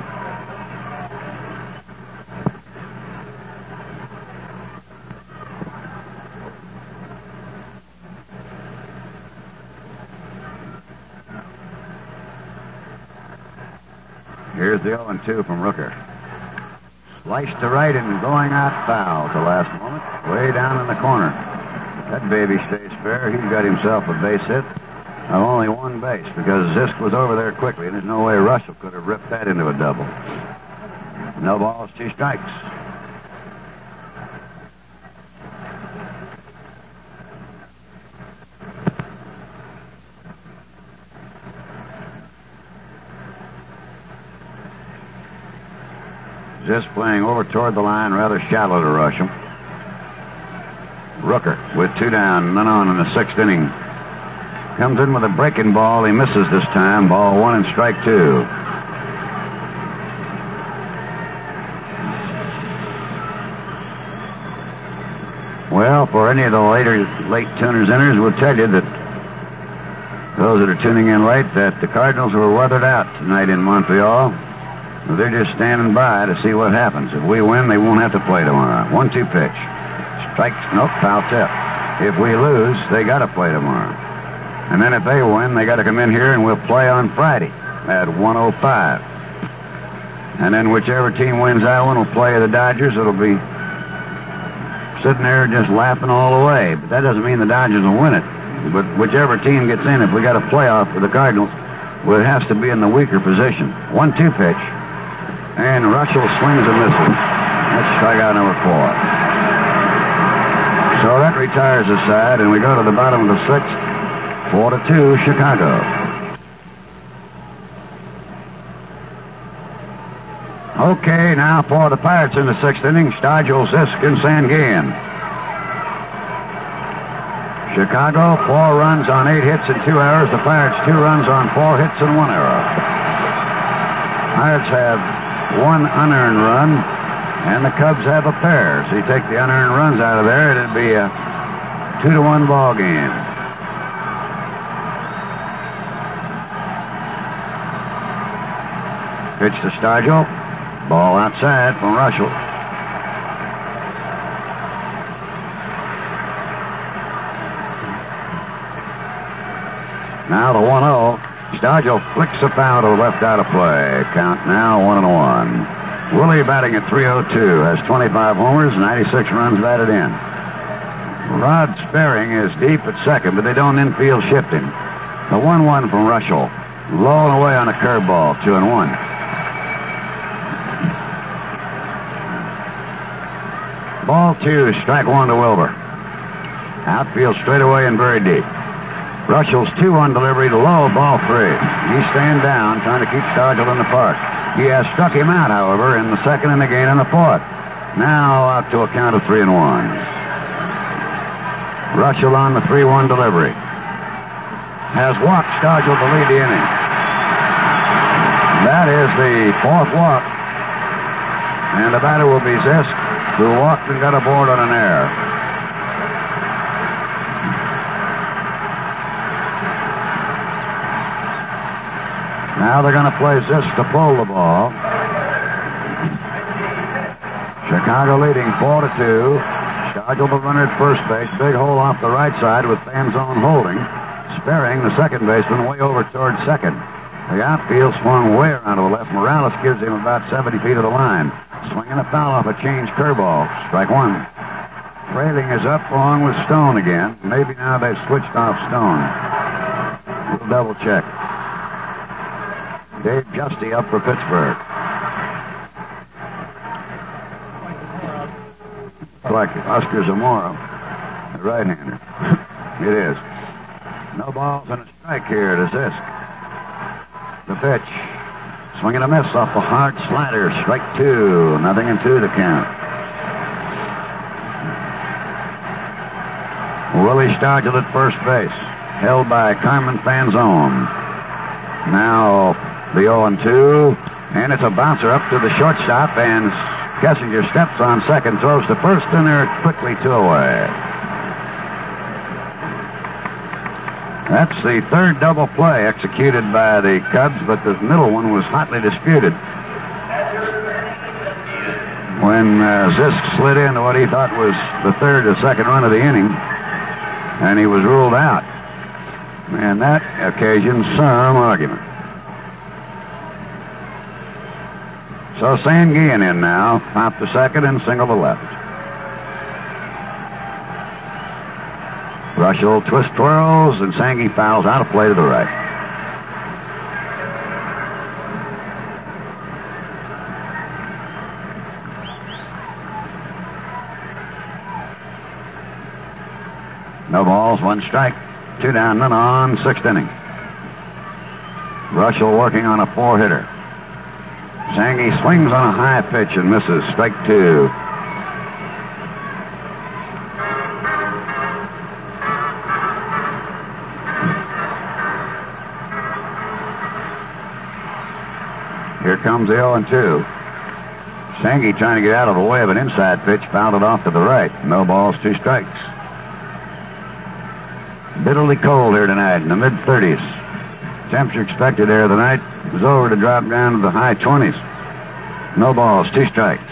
Here's the 0 and 2 from Rooker. Sliced to right and going out foul at the last moment. Way down in the corner. That baby stays fair. He's got himself a base hit of only one base because Zisk was over there quickly, and there's no way Reuschel could have ripped that into a double. No balls, two strikes. Just playing over toward the line, rather shallow to rush him. Rooker with two down, none on in the sixth inning. Comes in with a breaking ball. He misses this time. Ball one and strike two. Well, for any of the later late tuners inners, we'll tell you that those that are tuning in late that the Cardinals were weathered out tonight in Montreal. They're just standing by to see what happens. If we win, they won't have to play tomorrow. One-two pitch. Strikes, nope, foul tip. If we lose, they got to play tomorrow. And then if they win, they got to come in here and we'll play on Friday at 105. And then whichever team wins that one will play the Dodgers. It'll be sitting there just laughing all the way. But that doesn't mean the Dodgers will win it. But whichever team gets in, if we got a playoff with the Cardinals, well, it has to be in the weaker position. One-two pitch. And Reuschel swings and misses. That's strikeout number four. So that retires the side, and we go to the bottom of the sixth. Four to two, Chicago. Okay, now for the Pirates in the sixth inning, Stargell, Zisk, and Sanguillen. Chicago, four runs on eight hits and two errors. The Pirates, two runs on four hits and one error. Pirates have one unearned run, and the Cubs have a pair. So you take the unearned runs out of there, it'd be a two to one ball game. Pitch to Stargell. Ball outside from Reuschel. Now the 1 0. Stargell flicks a foul to the left out of play. Count now 1 and 1. Willie batting at 302 has 25 homers, 96 runs batted in. Rod Sperring is deep at second, but they don't infield shift him. The 1 1 from Reuschel. Low and away on a curveball, 2 and 1. Ball two, strike one to Wilbur. Outfield straight away and very deep. Reuschel's 2-1 delivery to low, ball three. He's staying down, trying to keep Stargell in the park. He has struck him out, however, in the second and again in the fourth. Now out to a count of three and one. Reuschel on the 3-1 delivery. Has walked Stargell to lead the inning. That is the fourth walk. And the batter will be Zisk, who walked and got aboard on an error. Now they're going to play Zisk to pull the ball. Chicago leading four to two. Stargell the runner at first base. Big hole off the right side with Fanzone holding. Sperring the second baseman way over towards second. The outfield swung way around to the left. Morales gives him about 70 feet of the line. Swinging a foul off a change curveball. Strike one. Frailing is up along with Stone again. Maybe now they've switched off Stone. We'll double check. Dave Giusti up for Pittsburgh. Like Oscar Zamora, the right-hander. it is. No balls and a strike here to Zisk. The pitch. Swinging a miss off a hard slider. Strike two. Nothing in two to count. Willie Stargell at first base. Held by Carmen Fanzone. Now the 0 2. And it's a bouncer up to the shortstop, and Kessinger steps on second, throws to first, and they're quickly two away. That's the third double play executed by the Cubs, but the middle one was hotly disputed. When uh, Zisk slid into what he thought was the third or second run of the inning, and he was ruled out. And that occasioned some argument. So Sanguillen in now, pop the second and single to left. Reuschel twist twirls and Sangy fouls out of play to the right. No balls, one strike. Two down, none on, sixth inning. Reuschel working on a four hitter. Sangy swings on a high pitch and misses. Strike two. Comes the 0 and 2. Sangy trying to get out of the way of an inside pitch, fouled it off to the right. No balls, two strikes. Bitterly cold here tonight in the mid 30s. Temperature expected there tonight is over to drop down to the high 20s. No balls, two strikes.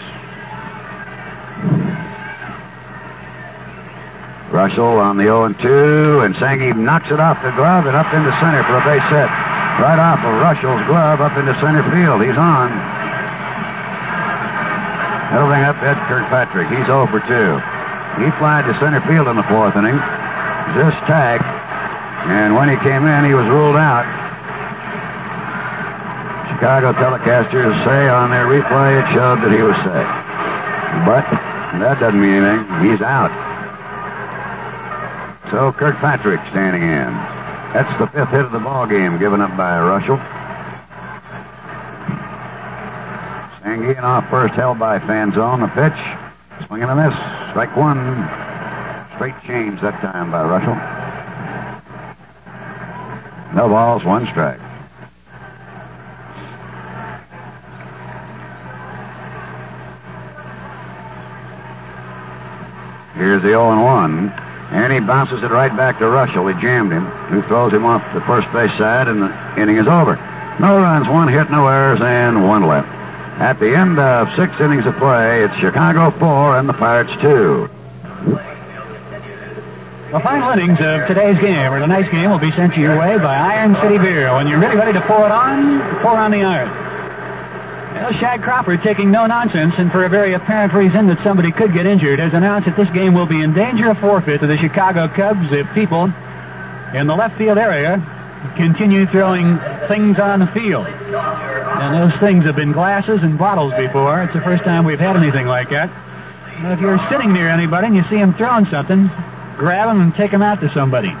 Reuschel on the 0 and 2, and Sangy knocks it off the glove and up into center for a base hit. Right off of Reuschel's glove up into center field. He's on. Moving up Ed Kirkpatrick. He's 0 for 2. He flied to center field in the fourth inning. Just tagged. And when he came in, he was ruled out. Chicago telecasters say on their replay it showed that he was safe. But that doesn't mean anything. He's out. So Kirkpatrick standing in. That's the fifth hit of the ball game given up by Reuschel. Sanguillen off first, held by Fanzone. The pitch, swinging a miss. Strike one. Straight change that time by Reuschel. No balls, one strike. Here's the 0 and 1. And he bounces it right back to Reuschel. He jammed him, who throws him off the first base side, and the inning is over. No runs, one hit, no errors, and one left. At the end of six innings of play, it's Chicago four and the Pirates two. The final innings of today's game, or tonight's game, will be sent to your way by Iron City Beer. When you're really ready to pour it on, pour on the iron. Shag Crawford, taking no nonsense, and for a very apparent reason that somebody could get injured, has announced that this game will be in danger of forfeit to the Chicago Cubs if people in the left field area continue throwing things on the field. And those things have been glasses and bottles before. It's the first time we've had anything like that. If you're sitting near anybody and you see them throwing something, grab them and take them out to somebody.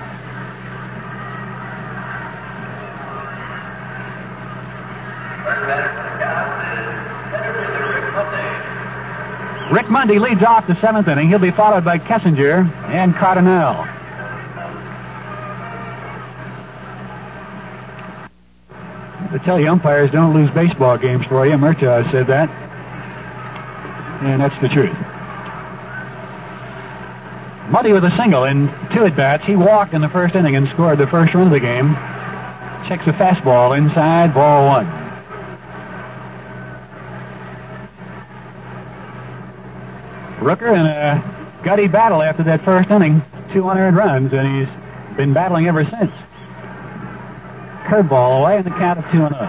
Rick Monday leads off the seventh inning. He'll be followed by Kessinger and Cardenal. To tell you, umpires don't lose baseball games for you. Murtaugh said that. And that's the truth. Monday with a single in two at bats. He walked in the first inning and scored the first run of the game. Checks a fastball inside, ball one. Rooker in a gutty battle after that first inning, two unearned runs, and he's been battling ever since. Curveball away in the count of 2 and 0.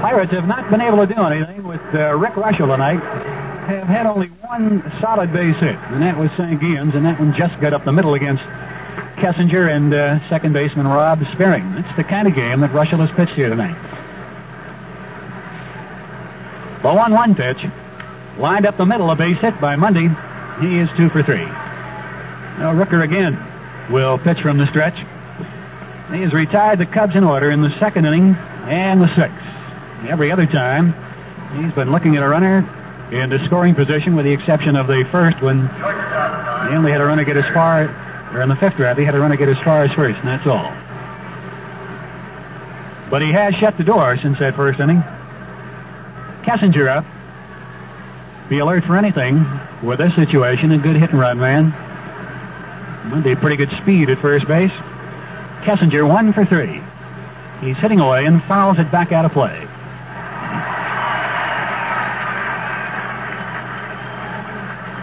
Pirates have not been able to do anything with uh, Rick Reuschel tonight. Have had only one solid base hit, and that was Sanguillen's, and that one just got up the middle against Kessinger and uh, second baseman Rob Sperring. It's the kind of game that Reuschel has pitched here tonight. The 1 1 pitch. Lined up the middle, a base hit by Monday. He is two for three. Now Rooker again will pitch from the stretch. He has retired the Cubs in order in the second inning and the sixth. Every other time, he's been looking at a runner into scoring position with the exception of the first when he only had a runner get as far, or in the fifth rather, he had a runner get as far as first, and that's all. But he has shut the door since that first inning. Kessinger up. Be alert for anything with this situation. A good hit and run man. Monday, pretty good speed at first base. Kessinger, one for three. He's hitting away and fouls it back out of play.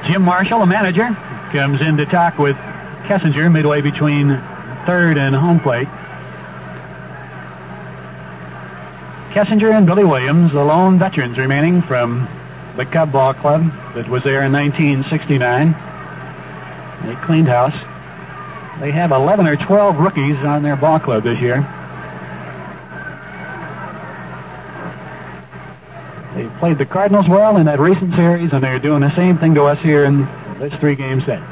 Jim Marshall, the manager, comes in to talk with Kessinger midway between third and home plate. Kessinger and Billy Williams, the lone veterans remaining from the Cub Ball Club that was there in 1969. They cleaned house. They have 11 or 12 rookies on their ball club this year. They played the Cardinals well in that recent series, and they're doing the same thing to us here in this three-game set.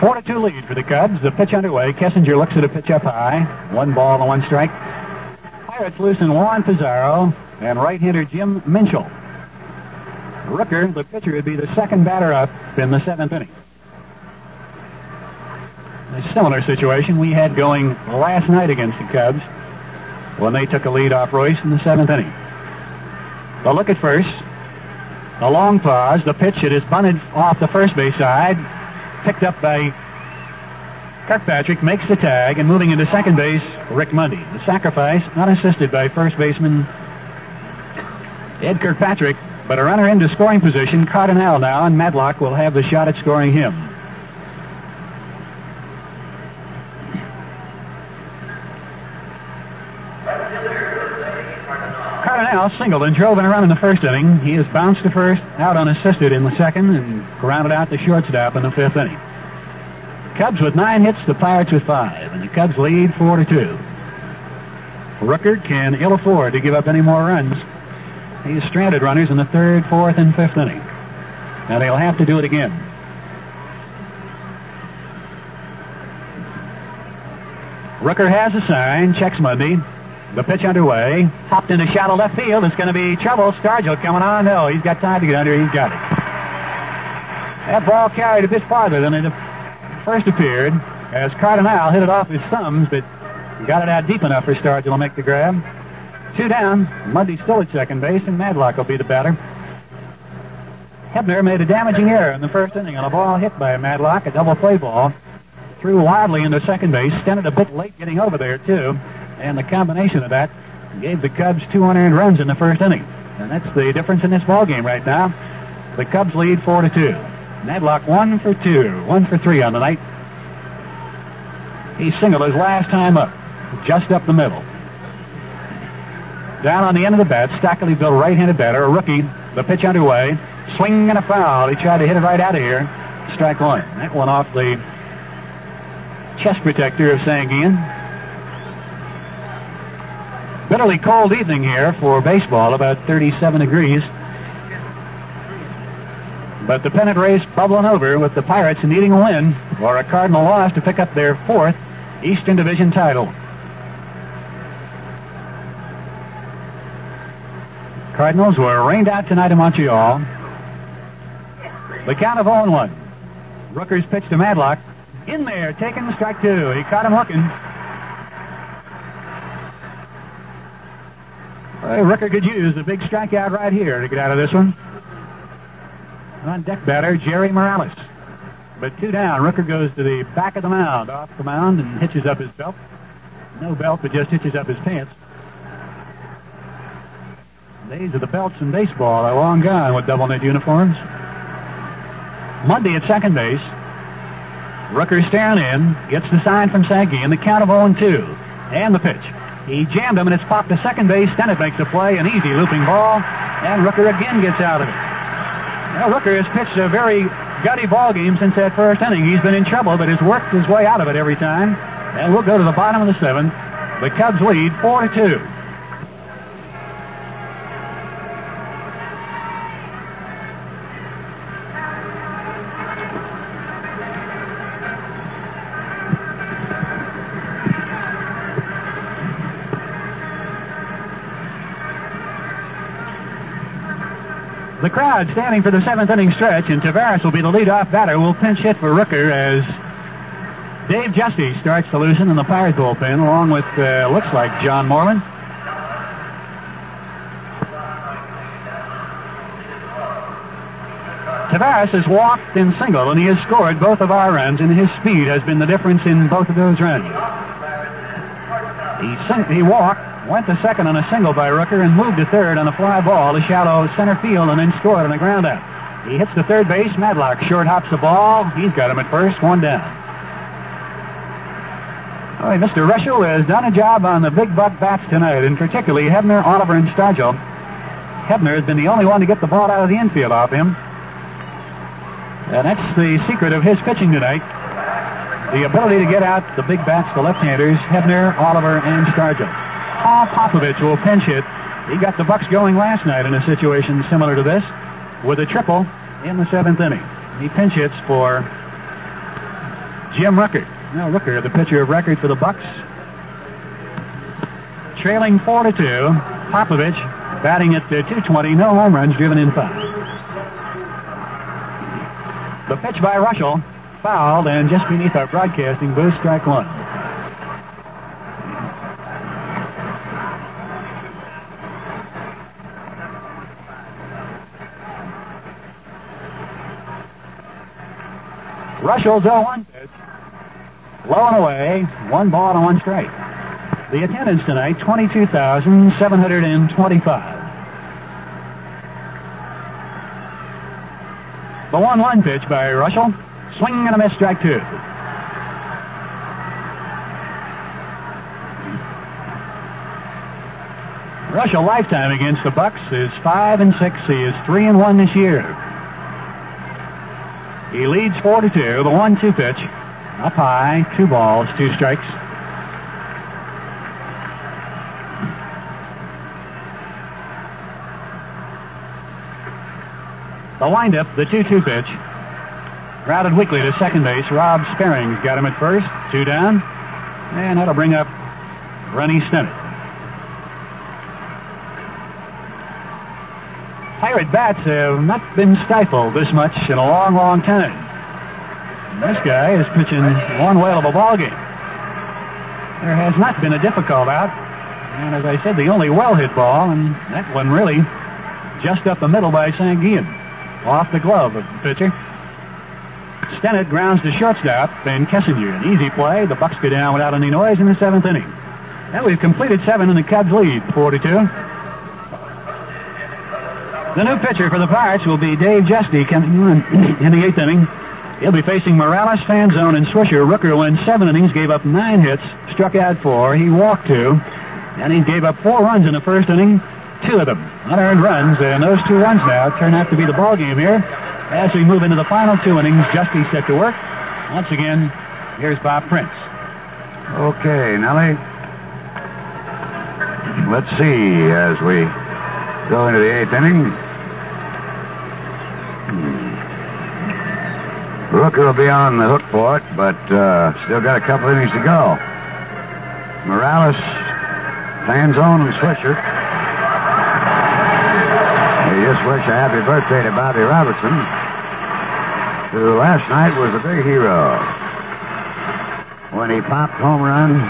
Four to two lead for the Cubs. The pitch underway. Kessinger looks at a pitch up high. One ball and one strike. Pirates loosen Juan Pizarro and right-hander Jim Minshall. Rooker, the pitcher, would be the second batter up in the seventh inning. A similar situation we had going last night against the Cubs when they took a lead off Reuss in the seventh inning. The look at first. A long pause. The pitch it is bunted off the first base side. Picked up by Kirkpatrick makes the tag and moving into second base, Rick Monday. The sacrifice, not assisted by first baseman Ed Kirkpatrick, but a runner into scoring position, Cardenal now, and Madlock will have the shot at scoring him. Cardenal singled and drove in a run in the first inning. He has bounced to first, out unassisted in the second, and grounded out the shortstop in the fifth inning. Cubs with nine hits, the Pirates with five, and the Cubs lead four to two. Rooker can ill afford to give up any more runs. He's stranded runners in the third, fourth, and fifth inning. And they'll have to do it again. Rooker has a sign, checks Monday. The pitch underway. Hopped into shallow left field. It's going to be trouble. Stargell coming on. No, he's got time to get under. He's got it. That ball carried a bit farther than it first appeared as Cardenal hit it off his thumbs, but got it out deep enough for Stargell to make the grab. Two down. Monday still at second base, and Madlock will be the batter. Hebner made a damaging error in the first inning on a ball hit by Madlock, a double play ball. Threw wildly into second base, Stennett a bit late getting over there, too. And the combination of that gave the Cubs two unearned runs in the first inning. And that's the difference in this ball game right now. The Cubs lead 4 to 2. Madlock one for two, one for three on the night. He singled his last time up, just up the middle. Down on the end of the bat, Stockley, the right-handed batter, a rookie, the pitch underway, swing and a foul. He tried to hit it right out of here. Strike one. That one off the chest protector of Sanguillen. Bitterly cold evening here for baseball, about 37 degrees. But the pennant race bubbling over with the Pirates needing a win or a Cardinal loss to pick up their fourth Eastern Division title. Cardinals were rained out tonight in Montreal. The count of 0 1. Rooker's pitch to Madlock. In there, taking strike two. He caught him looking. Well, Rooker could use a big strikeout right here to get out of this one. On deck batter, Jerry Morales. But two down. Rooker goes to the back of the mound, off the mound, and hitches up his belt. No belt, but just hitches up his pants. Days of the belts in baseball are long gone with double knit uniforms. Monday at second base. Rooker staring in, gets the sign from Sankey, and the count of 0 2. And the pitch. He jammed him, and it's popped to second base. Then it makes a play, an easy looping ball, and Rooker again gets out of it. Well, has pitched a very gutty ball game since that first inning. He's been in trouble, but has worked his way out of it every time. And we'll go to the bottom of the seventh. The Cubs lead four to two. The crowd standing for the seventh inning stretch, and Taveras will be the leadoff batter. Will pinch hit for Rooker as Dave Giusti starts the loosen in the Pirates bullpen, along with uh, looks like John Morlan. Taveras has walked and singled, and he has scored both of our runs, and his speed has been the difference in both of those runs. He, sing- he walked, went to second on a single by Rooker, and moved to third on a fly ball to shallow center field, and then scored on a ground out. He hits the third base. Madlock short hops the ball. He's got him at first, one down. All right, Mr. Reuschel has done a job on the big buck bats tonight, and particularly Hebner, Oliver, and Stargell. Hebner has been the only one to get the ball out of the infield off him. And that's the secret of his pitching tonight. The ability to get out the big bats, the left-handers, Hebner, Oliver, and Stargell. Paul Popovich will pinch hit. He got the Bucks going last night in a situation similar to this with a triple in the seventh inning. He pinch hits for Jim Rooker. Now Rooker, the pitcher of record for the Bucks. Trailing four to two. Popovich batting at the 220. No home runs driven in five. The pitch by Reuschel fouled and just beneath our broadcasting booth, strike one. Reuschel's 0-1 pitch. Low and away, one ball and one strike. The attendance tonight, 22,725. The 1-1 pitch by Reuschel. Swing and a miss, strike two. Reuschel lifetime against the Bucks is five and six. He is three and one this year. He leads four to two. The one-two pitch, up high, two balls, two strikes. The windup, the 2-2 pitch. Routed weakly to second base. Rob Sperring's got him at first. Two down. And that'll bring up Rennie Stennett. Pirate bats have not been stifled this much in a long, long time. This guy is pitching one whale of a ball game. There has not been a difficult out. And as I said, the only well-hit ball, and that one really just up the middle by Sanguillen. Off the glove of the pitcher. Stennett grounds to shortstop, and Kessinger. An easy play. The Bucks go down without any noise in the seventh inning. Now we've completed seven, and the Cubs lead 42. The new pitcher for the Pirates will be Dave Giusti coming in the eighth inning. He'll be facing Morales, Fanzone, and Swisher. Rooker went seven innings, gave up nine hits, struck out four. He walked two, and he gave up four runs in the first inning, two of them unearned runs, and those two runs now turn out to be the ball game here. As we move into the final two innings, Giusti set to work. Once again, here's Bob Prince. Okay, Nellie. Let's see as we go into the eighth inning. Rooker will be on the hook for it, but uh, still got a couple innings to go. Morales, Fanzone, and Swisher. We just wish a happy birthday to Bobby Robertson, who last night was a big hero when he popped home run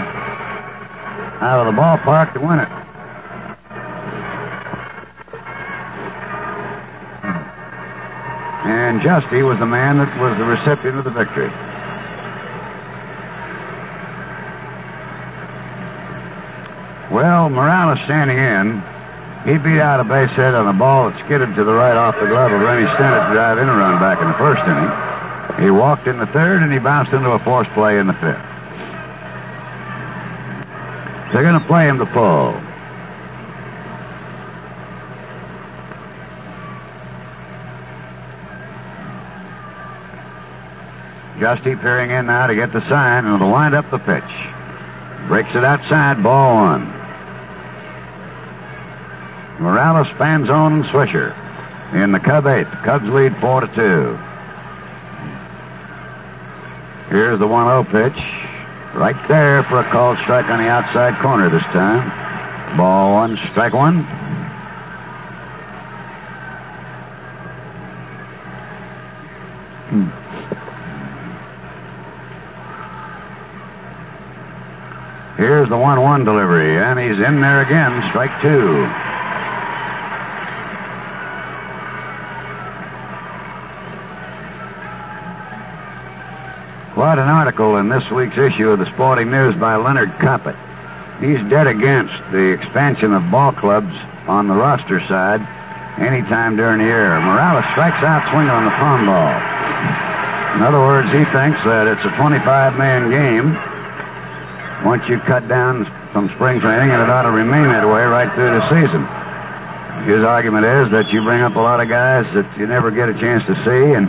out of the ballpark to win it. Giusti was the man that was the recipient of the victory. Well, Morales standing in. He beat out a base hit on a ball that skidded to the right off the glove of Rennie Stennett to drive in a run back in the first inning. He walked in the third and he bounced into a forced play in the fifth. They're going to play him to pull. Giusti peering in now to get the sign, and it'll wind up the pitch. Breaks it outside, ball one. Morales, Fanzone, and Swisher in the Cub eighth. Cubs lead four to two. Here's the 1-0 pitch. Right there for a called strike on the outside corner this time. Ball one, strike one. The 1 1 delivery, and he's in there again. Strike two. Quite an article in this week's issue of the Sporting News by Leonard Koppett. He's dead against the expansion of ball clubs on the roster side anytime during the year. Morales strikes out swinging on the palm ball. In other words, he thinks that it's a 25 man game once you cut down from spring training, and it ought to remain that way right through the season. His argument is that you bring up a lot of guys that you never get a chance to see, and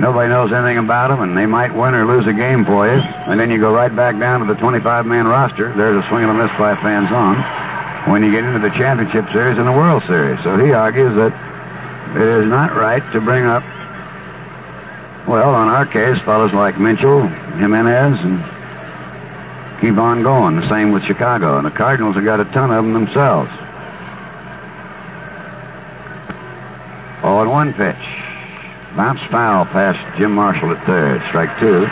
nobody knows anything about them, and they might win or lose a game for you. And then you go right back down to the 25-man roster. There's a swing and a miss by Fanzone when you get into the championship series and the World Series. So he argues that it is not right to bring up, well, on our case, fellows like Mitchell, Jimenez, and keep on going. The same with Chicago. And the Cardinals have got a ton of them themselves. Oh, and one pitch. Bounce foul past Jim Marshall at third. Strike two.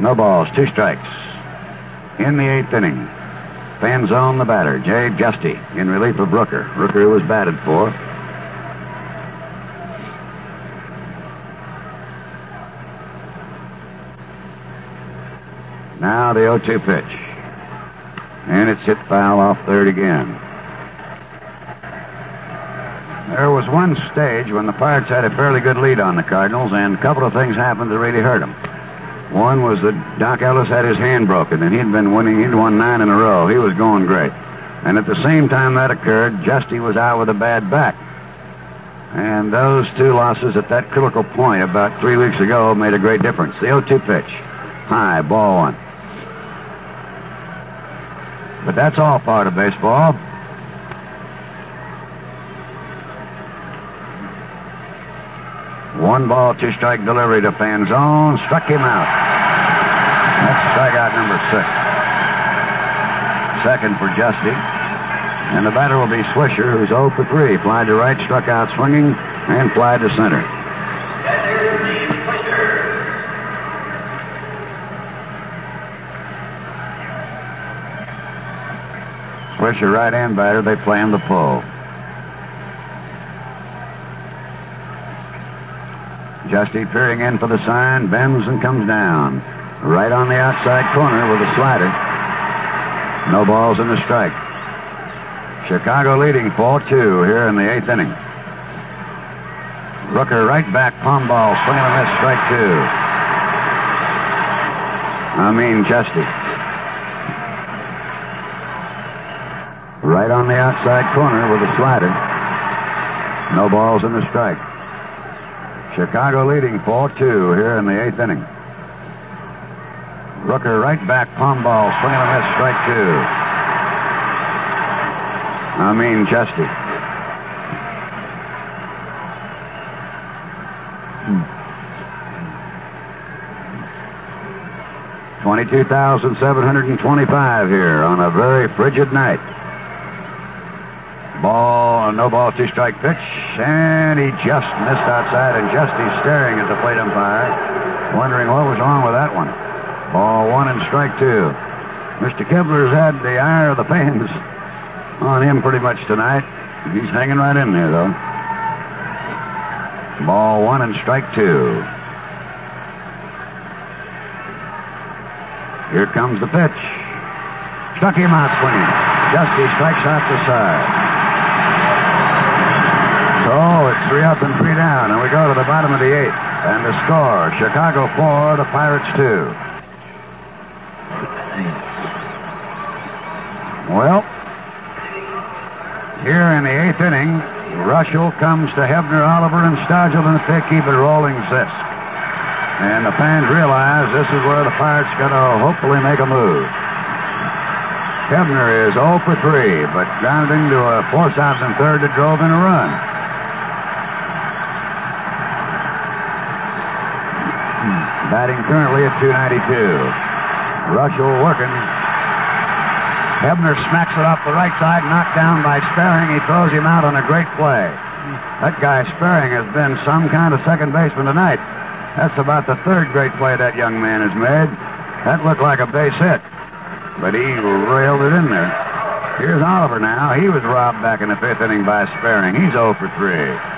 No balls, two strikes. In the eighth inning, Fanzone the batter, Jay Giusti, in relief of Rooker. Rooker was batted for. Now the 0-2 pitch. And it's hit foul off third again. There was one stage when the Pirates had a fairly good lead on the Cardinals, and a couple of things happened that really hurt them. One was that Doc Ellis had his hand broken, and he'd been winning. He'd won nine in a row. He was going great. And at the same time that occurred, Giusti was out with a bad back. And those two losses at that critical point about three weeks ago made a great difference. The 0-2 pitch. High, ball one. But that's all part of baseball. One ball, two strike delivery to Fanzone. Struck him out. That's strikeout number six. Second for Giusti. And the batter will be Swisher, who's 0 for 3. Fly to right, struck out swinging, and fly to center. Swisher right hand batter, they play him the pull. Giusti peering in for the sign, bends and comes down. Right on the outside corner with a slider. No balls in the strike. Chicago leading 4-2 here in the eighth inning. Rooker right back, palm ball, swing and a miss, strike two. I mean Justy. Right on the outside corner with a slider. No balls in the strike. Chicago leading 4-2 here in the eighth inning. Rooker right back, palm ball, swing and a miss, strike two. I mean Giusti. Hmm. Twenty-two thousand seven hundred and twenty-five here on a very frigid night. Ball, no ball, two strike pitch, and he just missed outside, and Giusti's staring at the plate umpire, wondering what was wrong with that one. Ball one and strike two. Mr. Kibler's had the ire of the fans on him pretty much tonight. He's hanging right in there, though. Ball one and strike two. Here comes the pitch. Struck him out swinging. Giusti strikes out the side. Three up and three down, and we go to the bottom of the eighth. And the score, Chicago four, the Pirates two. Well, here in the eighth inning, Reuschel comes to Hebner, Oliver, and Stargell, and they keep it rolling Zisk. And the fans realize this is where the Pirates going to hopefully make a move. Hebner is 0 for 3, but grounded into a force out in third that drove in a run. Batting currently at 292. Reuschel working. Hebner smacks it off the right side, knocked down by Sperring. He throws him out on a great play. That guy Sperring has been some kind of second baseman tonight. That's about the third great play that young man has made. That looked like a base hit, but he railed it in there. Here's Oliver now. He was robbed back in the fifth inning by Sperring. He's 0 for 3.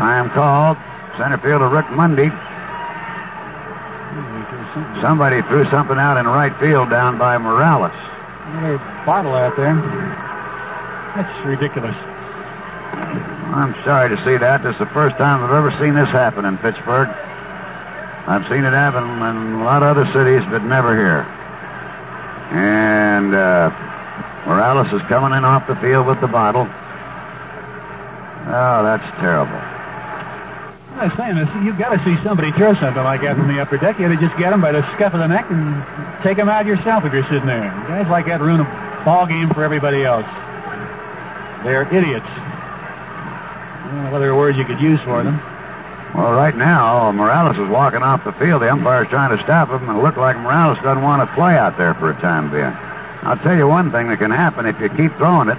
Time called. Center fielder Rick Monday. Somebody threw something out in right field down by Morales. Another bottle out there. That's ridiculous. I'm sorry to see that. This is the first time I've ever seen this happen in Pittsburgh. I've seen it happen in a lot of other cities, but never here. And uh, Morales is coming in off the field with the bottle. Oh, that's terrible. I was saying you've got to see somebody throw something like that from the upper deck. You ought to just get them by the scuff of the neck and take them out yourself if you're sitting there. Guys like that ruin a ball game for everybody else. They're idiots. I don't know other words you could use for them. Well, right now, Morales is walking off the field. The umpire's trying to stop him, and it looked like Morales doesn't want to play out there for a time being. I'll tell you one thing that can happen if you keep throwing it.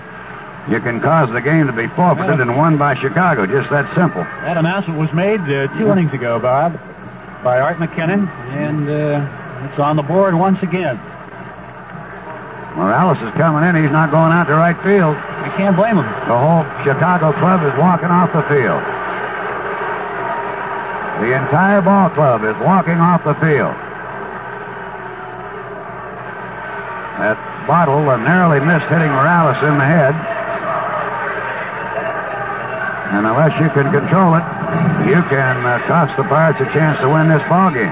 You can cause the game to be forfeited and won by Chicago. Just that simple. That announcement was made uh, two innings ago, Bob, by Art McKennan, and uh, it's on the board once again. Morales is coming in. He's not going out to right field. I can't blame him. The whole Chicago club is walking off the field. The entire ball club is walking off the field. That bottle narrowly missed hitting Morales in the head. And unless you can control it, you can uh, cost the Pirates a chance to win this ball game.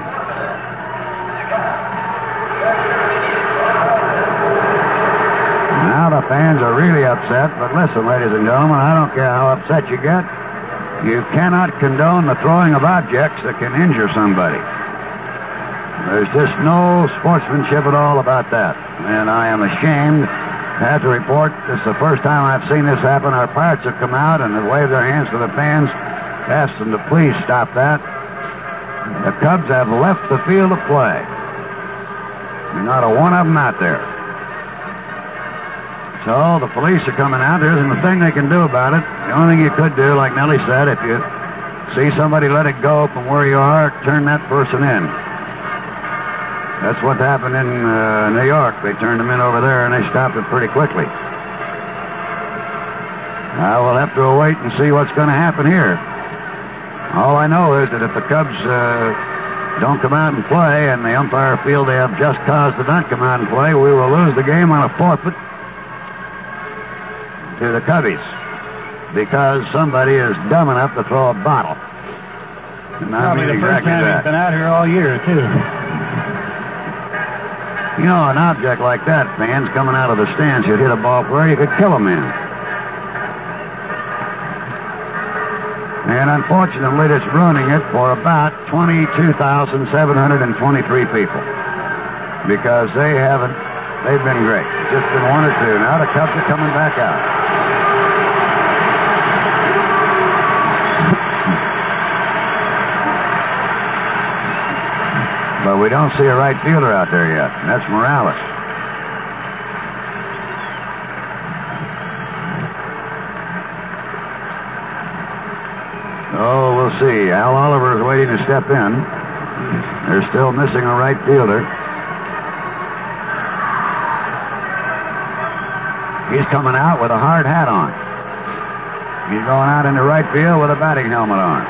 Now the fans are really upset, but listen, ladies and gentlemen, I don't care how upset you get. You cannot condone the throwing of objects that can injure somebody. There's just no sportsmanship at all about that. And I am ashamed have to report this is the first time I've seen this happen. Our Pirates have come out and have waved their hands to the fans, asked them to please stop that. The Cubs have left the field of play. Not a one of them out there. So the police are coming out. There isn't a thing they can do about it. The only thing you could do, like Nellie said, if you see somebody let it go from where you are, turn that person in. That's what happened in uh, New York. They turned him in over there and they stopped it pretty quickly. Now we'll have to wait and see what's going to happen here. All I know is that if the Cubs uh, don't come out and play and the umpire feel they have just cause to not come out and play, we will lose the game on a forfeit to the Cubbies because somebody is dumb enough to throw a bottle. And I Probably mean the first exactly time that. he's been out here all year, too. You know, an object like that, fans coming out of the stands, you'd hit a ball where you could kill a man. And unfortunately, it's ruining it for about 22,723 people. Because they haven't, they've been great. Just been one or two. Now the Cubs are coming back out. But we don't see a right fielder out there yet, and that's Morales. Oh, we'll see. Al Oliver is waiting to step in. They're still missing a right fielder. He's coming out with a hard hat on. He's going out into right field with a batting helmet on.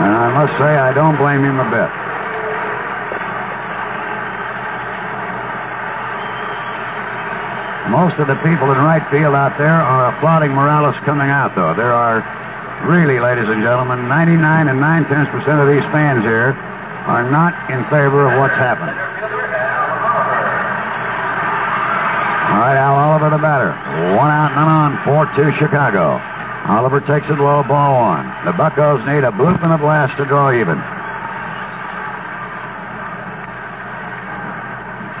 And I must say, I don't blame him a bit. Most of the people in right field out there are applauding Morales coming out, though. There are really, ladies and gentlemen, 99 and 9 tenths percent of these fans here are not in favor of what's happening. All right, Al Oliver, the batter. One out, none on, 4-2 Chicago. Oliver takes it low, ball one. The Buckos need a bloop and a blast to draw even.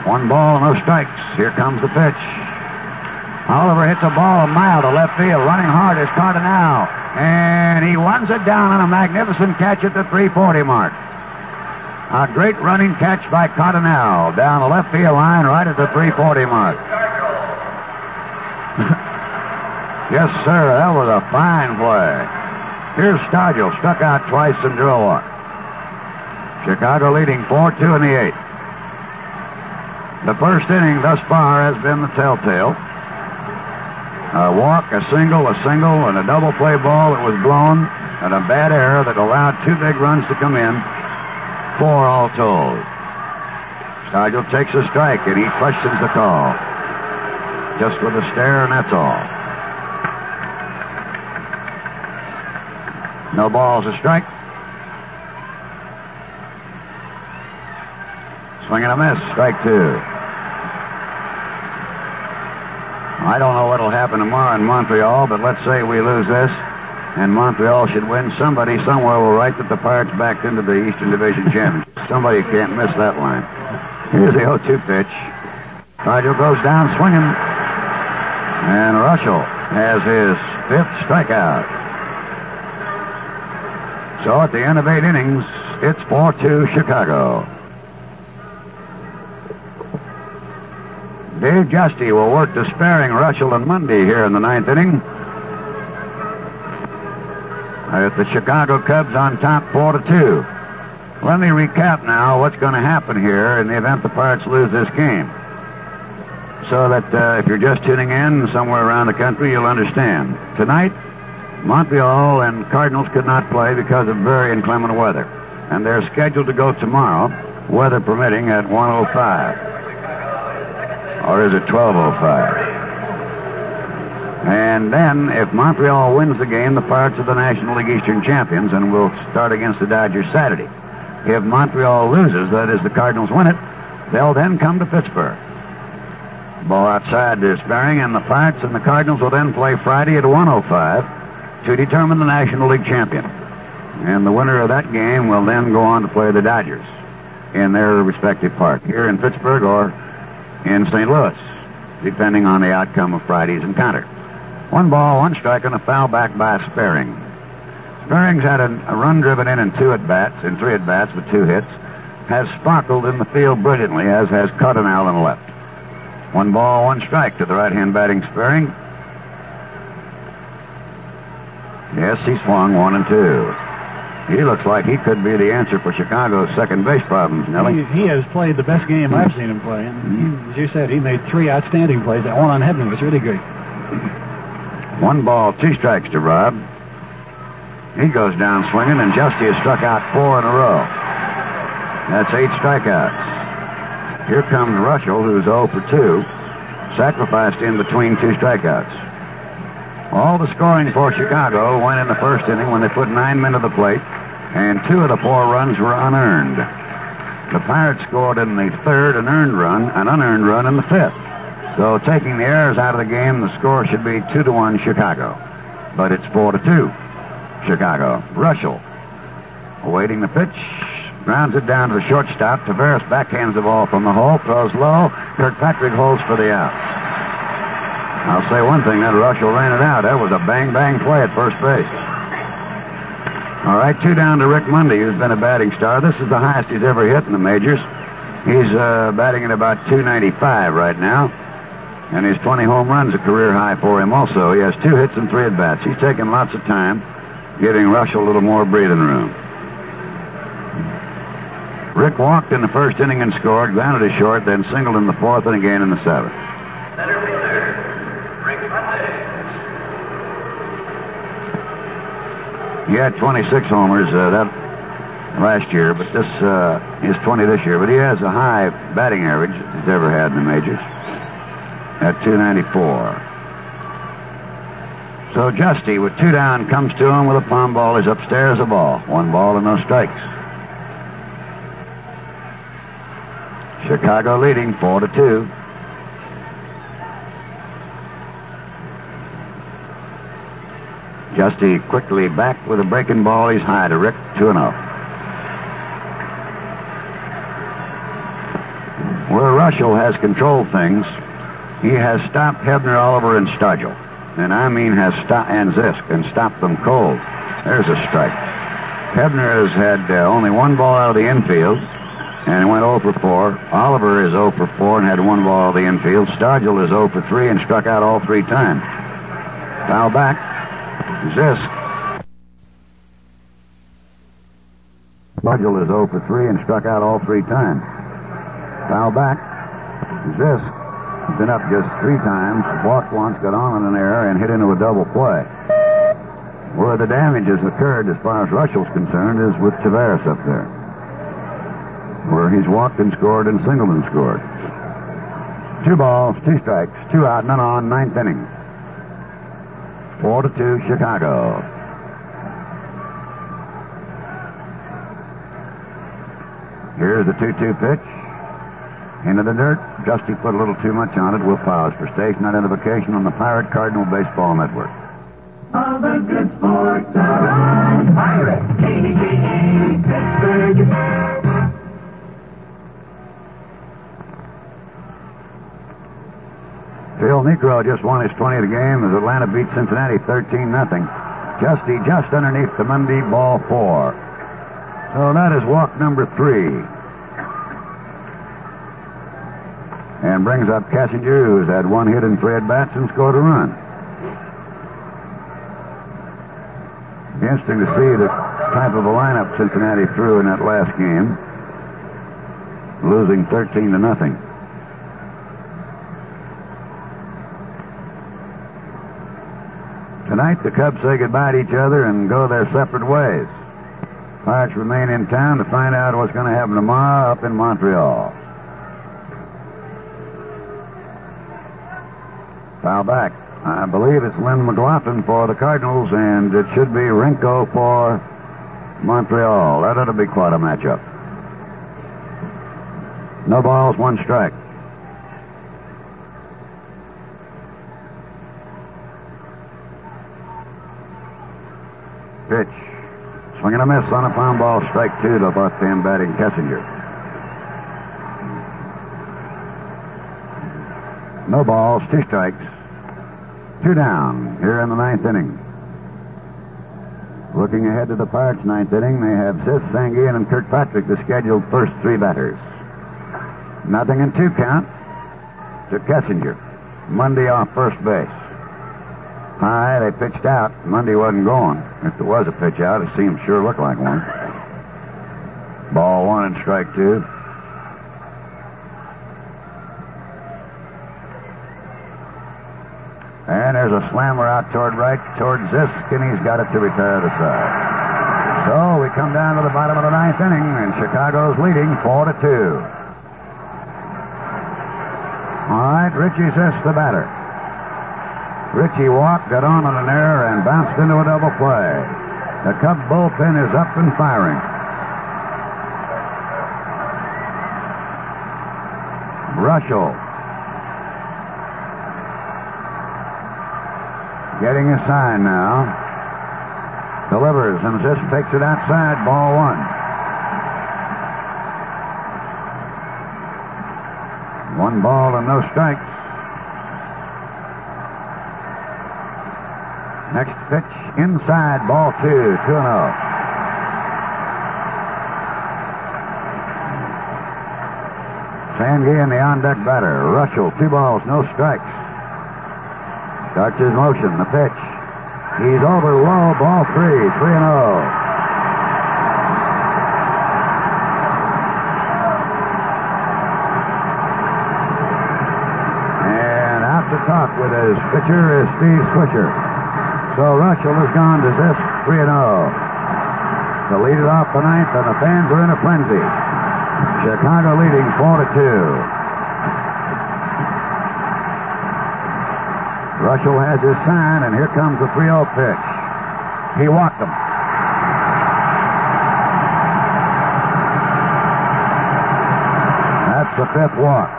One ball, no strikes. Here comes the pitch. Oliver hits a ball a mile to left field. Running hard is Cardenal. And he runs it down on a magnificent catch at the 340 mark. A great running catch by Cardenal down the left field line right at the 340 mark. Yes, sir, that was a fine play. Here's Stargell, struck out twice and drew walk. Chicago leading 4-2 in the eighth. The first inning thus far has been the telltale. A walk, a single, a single, and a double play ball that was blown, and a bad error that allowed two big runs to come in. Four all told. Stargell takes a strike, and he questions the call. Just with a stare, and that's all. No balls, a strike. Swing and a miss, strike two. I don't know what'll happen tomorrow in Montreal, but let's say we lose this and Montreal should win. Somebody somewhere will write that the Pirates backed into the Eastern Division Championship. Somebody can't miss that line. Here's the 0-2 pitch. Stargell goes down swinging. And Reuschel has his fifth strikeout. So at the end of eight innings, it's 4-2 Chicago. Dave Giusti will work the Sperring Reuschel and Monday here in the ninth inning. With the Chicago Cubs on top, four to two. Let me recap now what's going to happen here in the event the Pirates lose this game, so that uh, if you're just tuning in somewhere around the country, you'll understand. Tonight, Montreal and Cardinals could not play because of very inclement weather, and they're scheduled to go tomorrow, weather permitting, at 105. Or is it 1205? And then, if Montreal wins the game, the Pirates are the National League Eastern champions and will start against the Dodgers Saturday. If Montreal loses, that is, the Cardinals win it, they'll then come to Pittsburgh. Ball outside this bearing, and the Pirates and the Cardinals will then play Friday at 105 to determine the National League champion. And the winner of that game will then go on to play the Dodgers in their respective park, here in Pittsburgh or in St. Louis, depending on the outcome of Friday's encounter. One ball, one strike, and a foul back by Sperring. Sperring's had a, a run driven in in two at bats, in three at bats with two hits. Has sparkled in the field brilliantly, as has on the left. One ball, one strike to the right hand batting Sperring. Yes, he swung one and two. He looks like he could be the answer for Chicago's second base problems, Nellie. He, he has played the best game I've seen him play. And he, as you said, he made three outstanding plays. That one on Hebner was really good. One ball, two strikes to Rob. He goes down swinging, and Giusti has struck out four in a row. That's eight strikeouts. Here comes Reuschel, who's 0 for 2, sacrificed in between two strikeouts. All the scoring for Chicago went in the first inning when they put nine men to the plate, and two of the four runs were unearned. The Pirates scored in the third an earned run, an unearned run in the fifth. So taking the errors out of the game, the score should be two to one Chicago. But it's four to two Chicago. Reuschel awaiting the pitch. Grounds it down to the shortstop. Taveras backhands the ball from the hole, throws low. Kirkpatrick holds for the out. I'll say one thing, that Reuschel ran it out. That was a bang-bang play at first base. All right, two down to Rick Monday, who's been a batting star. This is the highest he's ever hit in the majors. He's uh, batting at about 295 right now. And his 20 home runs a career high for him also. He has two hits and three at-bats. He's taking lots of time, giving Reuschel a little more breathing room. Rick walked in the first inning and scored, grounded a short, then singled in the fourth and again in the seventh. Center fielder, Rick Monday. He had 26 homers uh, that last year, but this uh, is 20 this year. But he has a high batting average he's ever had in the majors at 294. So Giusti, with two down, comes to him with a palm ball. He's upstairs a ball. One ball and no strikes. Chicago leading four to two. Giusti quickly back with a breaking ball. He's high to Rick, 2 0. Where Reuschel has controlled things, he has stopped Hebner, Oliver, and Stargell. And I mean has stopped, and Zisk, and stopped them cold. There's a strike. Hebner has had uh, only one ball out of the infield and went 0 for 4. Oliver is 0 for 4 and had one ball out of the infield. Stargell is 0 for 3 and struck out all three times. Foul back. Zisk. Stargell is 0 for 3 and struck out all three times. Foul back. Zisk has been up just three times, walked once, got on in an error, and hit into a double play. Where the damage has occurred, as far as Reuschel's concerned, is with Taveras up there. where he's walked and scored and singled and scored. Two balls, two strikes, two out, none on, ninth inning. Four to two, Chicago. Here's the 2-2 pitch. Into the dirt. Giusti put a little too much on it. We'll pause for station identification on the Pirate Cardinal Baseball Network. All the good sports are on Pirate KDKA Pittsburgh. Phil Niekro just won his 20th game as Atlanta beat Cincinnati 13 nothing. Giusti just underneath the Monday ball four. So that is walk number three. And brings up Kessinger, who's had one hit and three at bats and scored a run. Interesting to see the type of a lineup Cincinnati threw in that last game, losing 13 to nothing. Tonight, the Cubs say goodbye to each other and go their separate ways. Pirates remain in town to find out what's going to happen tomorrow up in Montreal. Foul back. I believe it's Lynn McGlothen for the Cardinals, and it should be Renko for Montreal. That ought to be quite a matchup. No balls, one strike. Pitch. Swing and a miss on a foul ball, strike two to left-hand batting Kessinger. No balls, two strikes. Two down here in the ninth inning. Looking ahead to the Pirates' ninth inning, they have Zisk, Sanguillen, and Kirkpatrick, the scheduled first three batters. Nothing in two count to Kessinger. Monday off first base. High, they pitched out. Monday wasn't going. If there was a pitch out, it seemed sure looked like one. Ball one and strike two. And there's a slammer out toward right, toward Zisk, and he's got it to retire the side. So we come down to the bottom of the ninth inning, and Chicago's leading four to two. All right, Richie Zisk, the batter. Richie walked, got on an error, and bounced into a double play. The Cub bullpen is up and firing. Reuschel getting a sign now. Delivers, and just takes it outside. Ball one. One ball and no strikes. Next pitch inside, ball two, 2 0. Sanguillen, the on deck batter. Reuschel, two balls, no strikes. Starts his motion, the pitch. He's over low, ball three, 3 and 0. And out to talk with his pitcher is Steve Swisher. So Reuschel has gone to this 3 0. To lead it off the ninth, and the fans are in a frenzy. Chicago leading 4 to 2. Reuschel has his sign, and here comes the 3 0 pitch. He walked him. That's the fifth walk.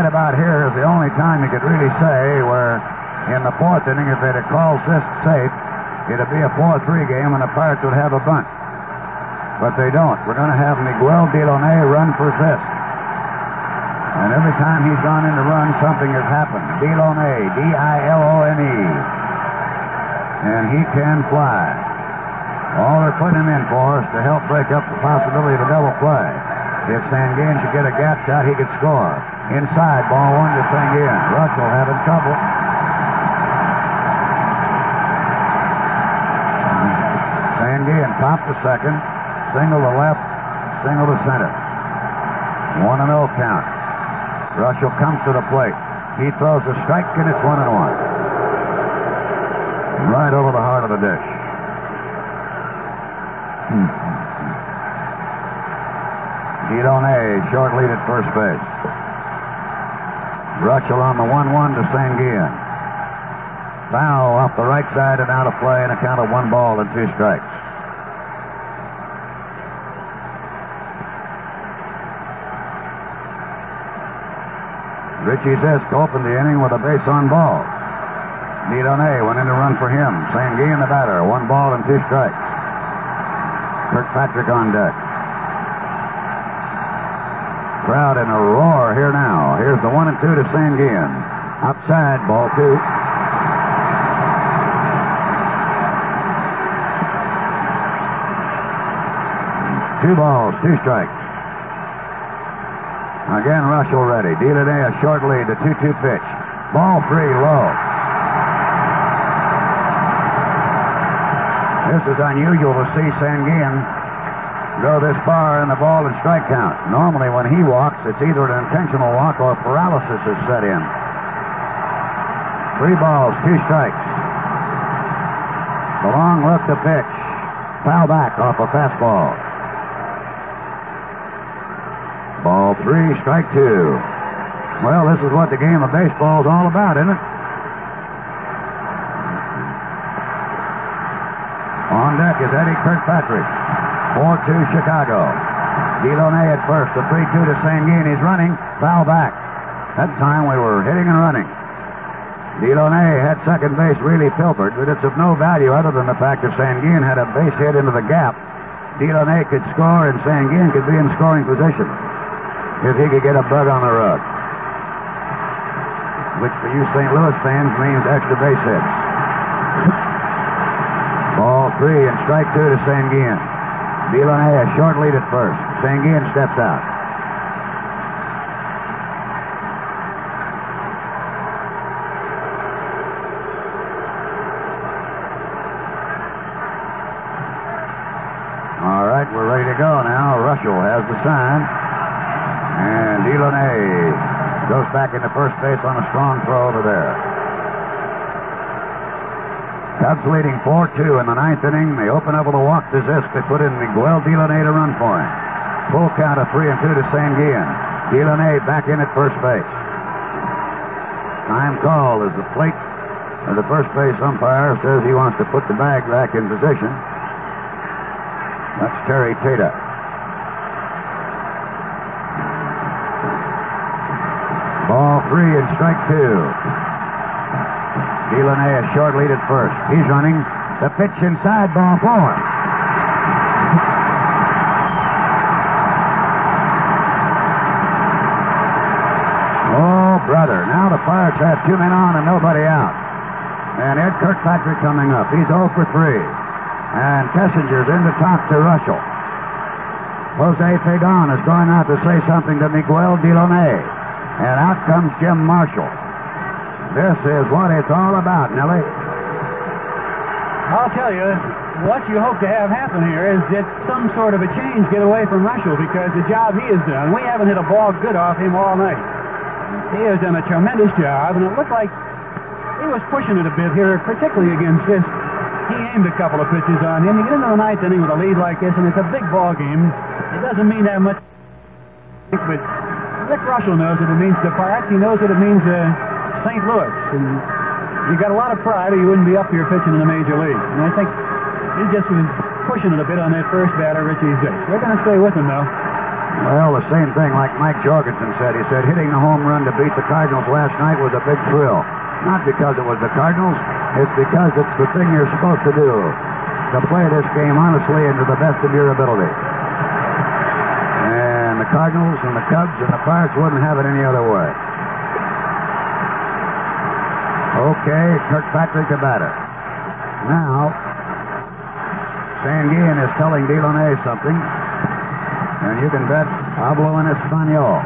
Right about here is the only time you could really say where in the fourth inning, if they'd have called this safe, it'd be a 4-3 game and the Pirates would have a bunt. But they don't. We're going to have Miguel Dilone run for fifth. And every time he's gone in to run, something has happened. Dilone, D-I-L-O-N-E. And he can fly. All they're putting him in for is to help break up the possibility of a double play. If Sanguillen should get a gap shot, he could score. Inside, ball one to Sanguillen. Reuschel having trouble. Sanguillen top to second, single to left, single to center. One and zero count. Reuschel comes to the plate. He throws a strike, and it's one and one. Right over the heart of the dish. Dilone, short lead at first base. Reuschel on the 1-1 to Sanguillen. Foul off the right side and out of play and a count of one ball and two strikes. Richie Zisk opened the inning with a base on ball. Dilone went in to run for him. Sanguillen the batter. One ball and two strikes. Kirkpatrick on deck. Crowd in a roar here now. Here's the one and two to Sanguillen. Outside, ball two. Two balls, two strikes. Again, Reuschel ready. Dealer a short lead, the 2 2 pitch. Ball three, low. This is unusual to see Sanguillen go this far in the ball and strike count. Normally, when he walks, it's either an intentional walk or paralysis is set in. Three balls, two strikes. The long look to pitch. Foul back off a fastball. Ball three, strike two. Well, this is what the game of baseball is all about, isn't it? On deck is Eddie Kirkpatrick. 4-2 Chicago. Dilone at first. The 3-2 to Sanguillen. He's running. Foul back. That time we were hitting and running. Dilone had second base really pilfered, but it's of no value other than the fact that Sanguillen had a base hit into the gap. Dilone could score and Sanguillen could be in scoring position if he could get a bug on the rug. Which for you St. Louis fans means extra base hits. Ball three and strike two to Sanguillen. Dilone a short lead at first. Sanguillen steps out. All right, we're ready to go now. Reuschel has the sign. And Dilone goes back into first base on a strong throw over there. Cubs leading 4-2 in the ninth inning. They open up with a walk to Zisk. They put in Miguel Dilone to run for him. Full count of 3 and 2 to Sanguillen. Dilone back in at first base. Time call as the plate of the first base umpire says he wants to put the bag back in position. That's Terry Tata. Ball three and strike two. Dilone a short lead at first. He's running. The pitch inside, ball four. Oh, brother. Now the Pirates have two men on and nobody out. And Ed Kirkpatrick coming up. He's 0 for 3. And Kessinger's in to talk to Reuschel. Jose Pagan is going out to say something to Miguel Dilone. And out comes Jim Marshall. This is what it's all about, Nellie. I'll tell you, what you hope to have happen here is that some sort of a change get away from Reuschel because the job he has done, we haven't hit a ball good off him all night. He has done a tremendous job, and it looked like he was pushing it a bit here, particularly against this. He aimed a couple of pitches on him. You get into the ninth inning with a lead like this, and it's a big ball game. It doesn't mean that much, but Rick Reuschel knows what it means to Pirates. He knows what it means to St. Louis. And you got a lot of pride, or you wouldn't be up here pitching in the major league. And I think he just was pushing it a bit on that first batter, Richie Zisk. They're going to stay with him, though. Well, the same thing like Mike Jorgensen said. He said hitting the home run to beat the Cardinals last night was a big thrill. Not because it was the Cardinals, it's because it's the thing you're supposed to do. To play this game honestly and to the best of your ability. And the Cardinals and the Cubs and the Pirates wouldn't have it any other way. Okay, Kirkpatrick the batter. Now, Sanguillen is telling Dilone something. And you can bet Pablo in Espanol.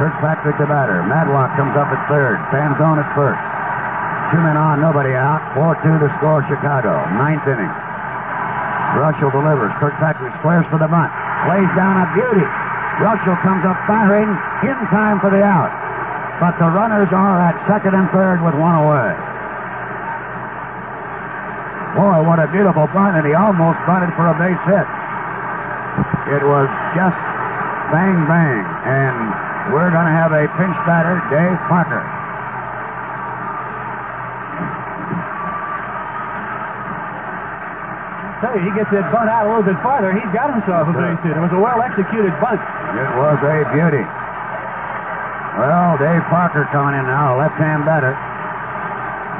Kirkpatrick the batter. Madlock comes up at third. Fanzone at first. Two men on, nobody out. 4-2 to score Chicago. Ninth inning. Reuschel delivers. Kirkpatrick squares for the bunt. Plays down a beauty. Reuschel comes up firing in time for the out. But the runners are at second and third with one away. Boy, what a beautiful bunt, and he almost bunted for a base hit. It was just bang, bang, and we're going to have a pinch batter, Dave Parker. Tell you, he gets that bunt out a little bit farther. He's got himself a base hit. It was a well executed bunt. It was a beauty. Well, Dave Parker coming in now, left-hand batter,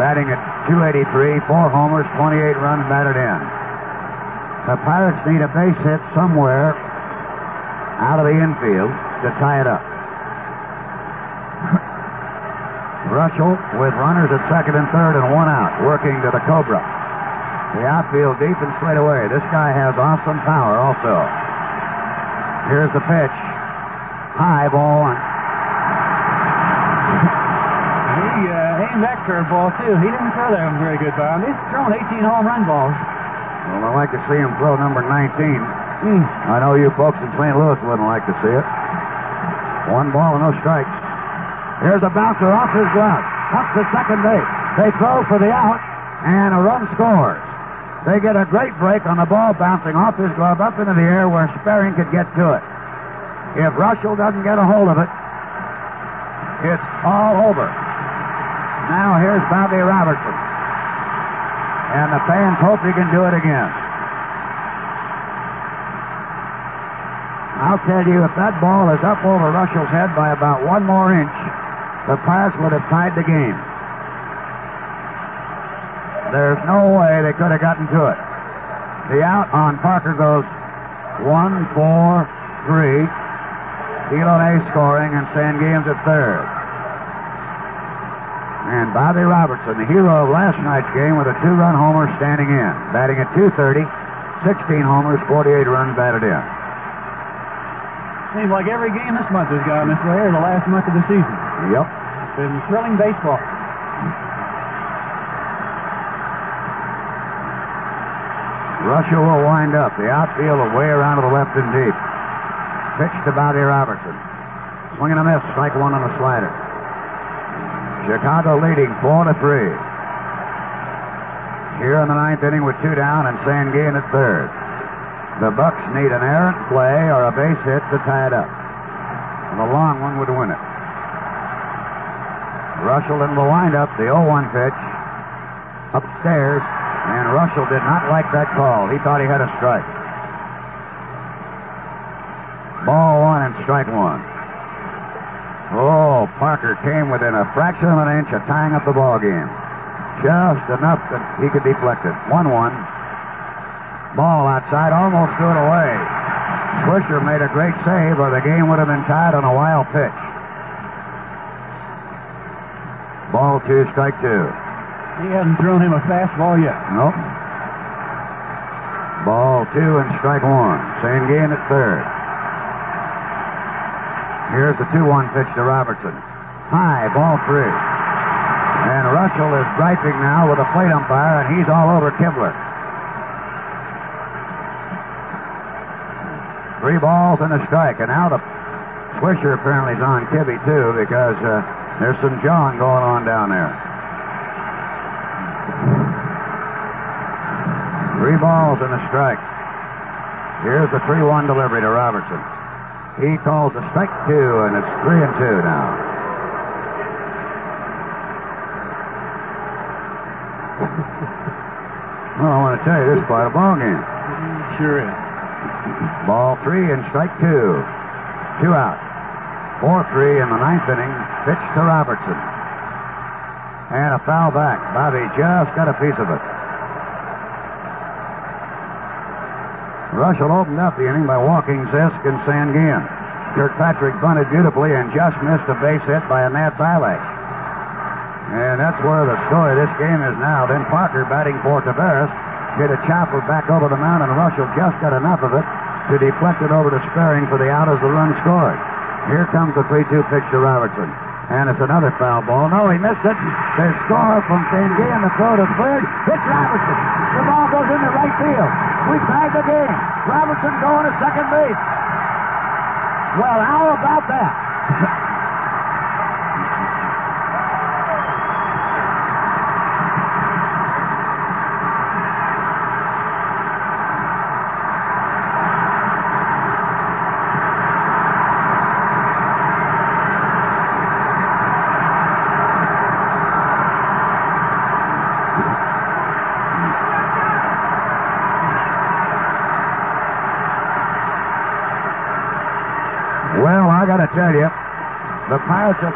batting at 283, four homers, 28 runs batted in. The Pirates need a base hit somewhere out of the infield to tie it up. Reuschel with runners at second and third and one out, working to the Cobra. The outfield deep and straight away. This guy has awesome power also. Here's the pitch. High ball aimed that curveball, too. He didn't throw that one very good, Bob. He's thrown 18 home run balls. Well, I'd like to see him throw number 19. Hmm. I know you folks in St. Louis wouldn't like to see it. One ball and no strikes. Here's a bouncer off his glove. Up to second base. They throw for the out, and a run scores. They get a great break on the ball bouncing off his glove up into the air where Sperring could get to it. If Reuschel doesn't get a hold of it, it's all over. Now here's Bobby Robertson. And the fans hope he can do it again. I'll tell you, if that ball is up over Reuschel's head by about one more inch, the Pirates would have tied the game. There's no way they could have gotten to it. The out on Parker goes one, four, three. Dilone scoring and Sanguillen's at third. And Bobby Robertson, the hero of last night's game, with a two-run homer standing in, batting at 230, 16 homers, 48 runs batted in. Seems like every game this month has gone this way, or the last month of the season. Yep. It's been thrilling baseball. Reuschel will wind up. The outfield will way around to the left and deep. Pitch to Bobby Robertson. Swing and a miss. Strike one on the slider. Chicago leading four to three. Here in the ninth inning with two down and Sanguillen at third. The Bucks need an errant play or a base hit to tie it up. And the long one would win it. Reuschel in the windup, the 0-1 pitch. Upstairs, and Reuschel did not like that call. He thought he had a strike. Ball one and strike one. Parker came within a fraction of an inch of tying up the ball game. Just enough that he could deflect it. 1 1. Ball outside, almost threw it away. Swisher made a great save, or the game would have been tied on a wild pitch. Ball two, strike two. He hasn't thrown him a fastball yet. Nope. Ball two and strike one. Same game at third. Here's the 2-1 pitch to Robertson. High, ball three. And Reuschel is griping now with a plate umpire, and he's all over Kibler. Three balls and a strike, and now the Swisher apparently is on Kibby too because uh, there's some jawing going on down there. Three balls and a strike. Here's the 3-1 delivery to Robertson. He calls a strike two, and it's three and two now. Well, I want to tell you, this is quite a ball game. Sure is. Ball three and strike two. Two out. Four three in the ninth inning. Pitch to Robertson. And a foul back. Bobby just got a piece of it. Reuschel opened up the inning by walking Zisk and Sanguillen. Kirkpatrick bunted beautifully and just missed a base hit by a gnat's eyelash. And that's where the story of this game is now. Then Parker batting for Taveras hit a chopper back over the mound, and Reuschel just got enough of it to deflect it over to Sperring for the out as the run scored. Here comes the 3-2 pitch to Robertson. And it's another foul ball. No, he missed it. There's score from Sanguillen. The throw to third. It's Robertson. The ball goes into right field. We tied the game. Robertson going to second base. Well, how about that?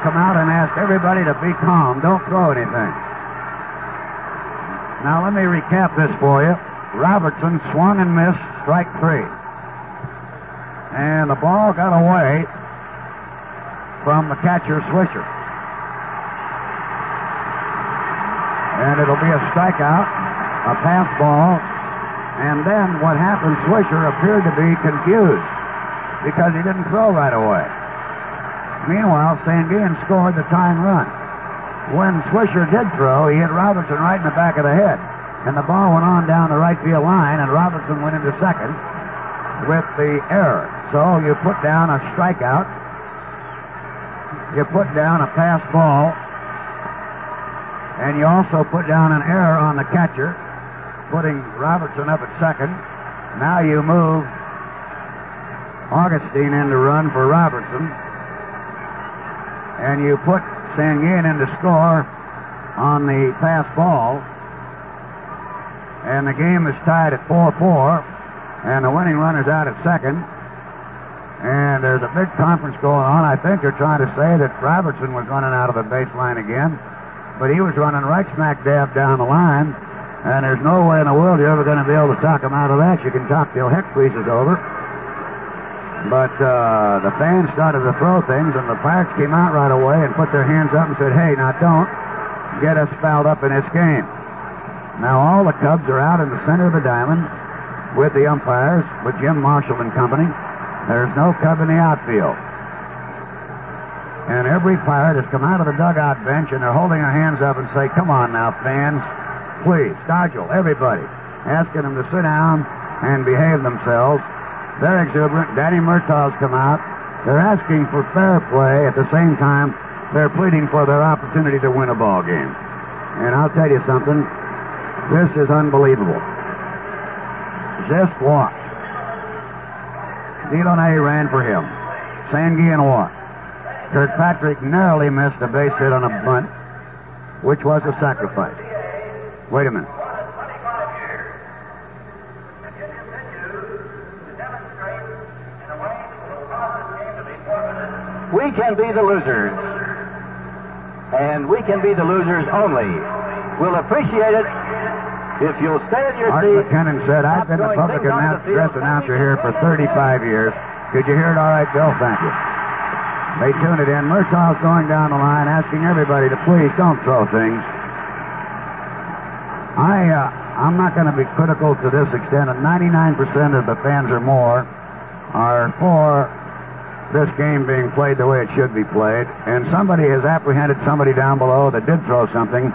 come out and ask everybody to be calm. Don't throw anything. Now let me recap this for you. Robertson swung and missed, strike three. And the ball got away from the catcher, Swisher. And it'll be a strikeout, a pass ball. And then what happened, Swisher appeared to be confused because he didn't throw right away. Meanwhile, Sanguillen scored the tying run. When Swisher did throw, he hit Robertson right in the back of the head. And the ball went on down the right field line, and Robertson went into second with the error. So you put down a strikeout. You put down a pass ball. And you also put down an error on the catcher, putting Robertson up at second. Now you move Augustine in to run for Robertson. And you put Sanguillen in to score on the pass ball. And the game is tied at 4-4. And the winning run is out at second. And there's a big conference going on. I think they're trying to say that Robertson was running out of the baseline again. But he was running right smack dab down the line. And there's no way in the world you're ever going to be able to talk him out of that. You can talk till heck freezes over. But uh, the fans started to throw things, and the Pirates came out right away and put their hands up and said, hey, now don't get us fouled up in this game. Now all the Cubs are out in the center of the diamond with the umpires, with Jim Marshall and company. There's no Cub in the outfield. And every Pirate has come out of the dugout bench and they're holding their hands up and say, come on now, fans, please, Dodgel, everybody, asking them to sit down and behave themselves. They're exuberant. Danny Murtaugh's come out. They're asking for fair play. At the same time, they're pleading for their opportunity to win a ball game. And I'll tell you something. This is unbelievable. Just walked. Dilone ran for him. Sanguillen walked. Kirkpatrick narrowly missed a base hit on a bunt, which was a sacrifice. Wait a minute. We can be the losers. And we can be the losers only. We'll appreciate it if you'll stay in your Art seat. McKennan said, I've been the Stop public announce- dress announcer here for 35 years. Could you hear it all right, Bill? Thank you. They tuned it in. Murtaugh's going down the line asking everybody to please don't throw things. I, uh, I'm not going to be critical to this extent. And 99% of the fans or more are for this game being played the way it should be played. And somebody has apprehended somebody down below that did throw something,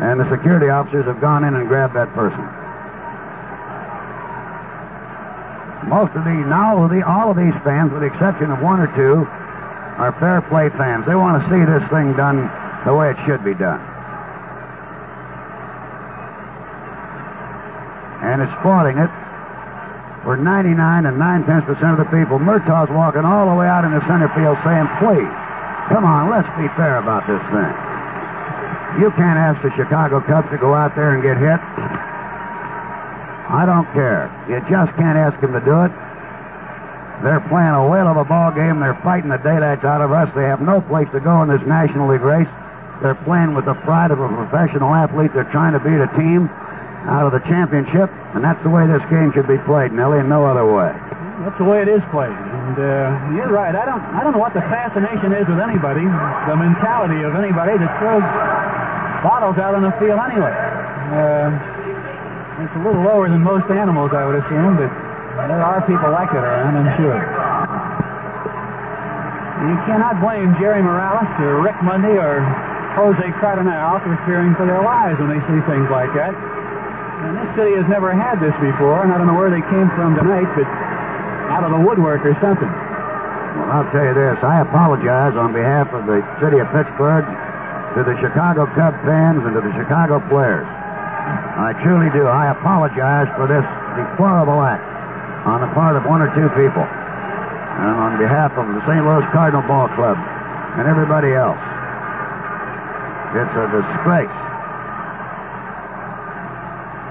and the security officers have gone in and grabbed that person. Most of the now of the all of these fans, with the exception of one or two, are fair play fans. They want to see this thing done the way it should be done. And it's spoiling it for 99 and 9 tenths percent of the people. Murtaugh's walking all the way out in the center field saying, please, come on, let's be fair about this thing. You can't ask the Chicago Cubs to go out there and get hit. I don't care. You just can't ask them to do it. They're playing a whale of a ball game. They're fighting the daylights out of us. They have no place to go in this National League race. They're playing with the pride of a professional athlete. They're trying to beat a team out of the championship, and that's the way this game should be played, Nellie, and no other way. That's the way it is played. And uh, you're right. I don't. I don't know what the fascination is with anybody, the mentality of anybody that throws bottles out on the field anyway. Uh, it's a little lower than most animals, I would assume, but there are people like it around, I'm sure. You cannot blame Jerry Morales or Rick Monday or Jose Cardenal for fearing for their lives when they see things like that. And this city has never had this before, and I don't know where they came from tonight, but out of the woodwork or something. Well, I'll tell you this. I apologize on behalf of the city of Pittsburgh to the Chicago Cub fans and to the Chicago players. I truly do. I apologize for this deplorable act on the part of one or two people. And on behalf of the St. Louis Cardinal Ball Club and everybody else. It's a disgrace.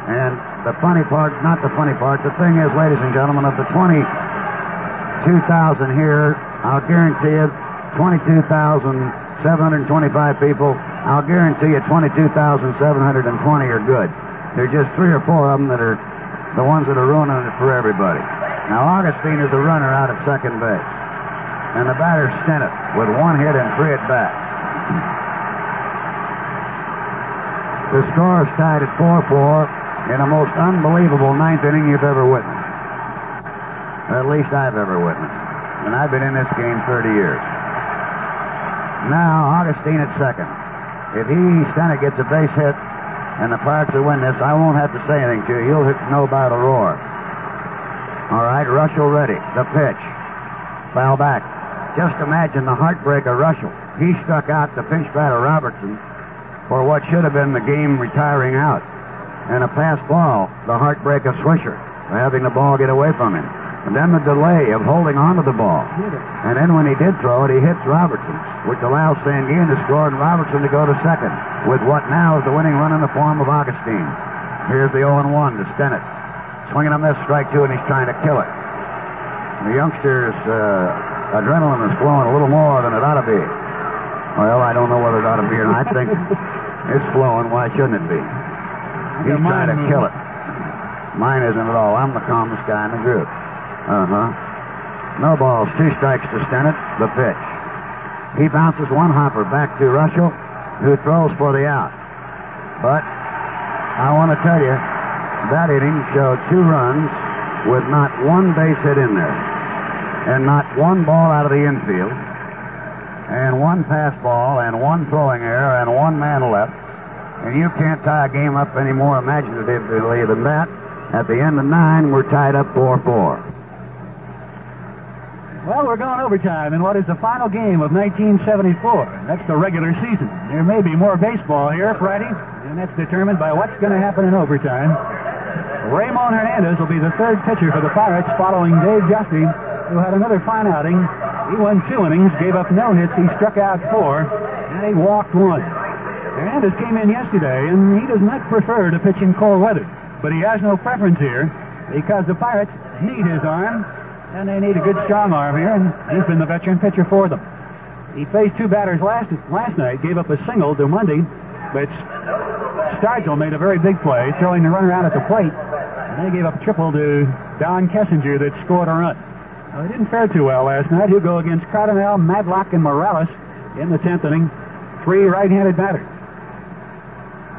And the funny part, not the funny part, the thing is, ladies and gentlemen, of the 22,000 here, I'll guarantee you 22,725 people, I'll guarantee you 22,720 are good. There's just three or four of them that are the ones that are ruining it for everybody. Now, Augustine is the runner out at second base. And the batter Stennett with one hit and three at bat. The score is tied at 4-4 in the most unbelievable ninth inning you've ever witnessed. At least I've ever witnessed. And I've been in this game 30 years. Now, Augustine at second. If he, Stennett, gets a base hit and the Pirates will win this, I won't have to say anything to you. You'll know about a roar. All right, Reuschel ready. The pitch. Foul back. Just imagine the heartbreak of Reuschel. He struck out the pinch batter Robertson for what should have been the game retiring out. And a pass ball, the heartbreak of Swisher, for having the ball get away from him. And then the delay of holding onto the ball. And then when he did throw it, he hits Robertson, which allows Sanguillen to score and Robertson to go to second, with what now is the winning run in the form of Augustine. Here's the 0-1 to Stennett. Swinging on this strike two, and he's trying to kill it. The youngster's uh, adrenaline is flowing a little more than it ought to be. Well, I don't know whether it ought to be or not. I think it's flowing. Why shouldn't it be? He's trying to kill it. Mine isn't at all. I'm the calmest guy in the group. Uh-huh. No balls. Two strikes to Stennett. The pitch. He bounces one hopper back to Reuschel, who throws for the out. But I want to tell you, that inning showed two runs with not one base hit in there. And not one ball out of the infield. And one pass ball and one throwing error and one man left. And you can't tie a game up any more imaginatively than that. At the end of nine, we're tied up 4-4. Well, we're going overtime in what is the final game of 1974. That's the regular season. There may be more baseball here Friday, and that's determined by what's going to happen in overtime. Ramon Hernandez will be the third pitcher for the Pirates following Dave Giusti, who had another fine outing. He won two innings, gave up no hits, he struck out four, and he walked one. Hernandez came in yesterday, and he does not prefer to pitch in cold weather, but he has no preference here because the Pirates need his arm, and they need a good strong arm here, and he's been the veteran pitcher for them. He faced two batters last last night, gave up a single to Monday, but Stargell made a very big play, throwing the runner out at the plate, and they gave up a triple to Don Kessinger that scored a run. Well, he didn't fare too well last night. He'll go against Cardenal, Madlock, and Morales in the 10th inning. Three right-handed batters.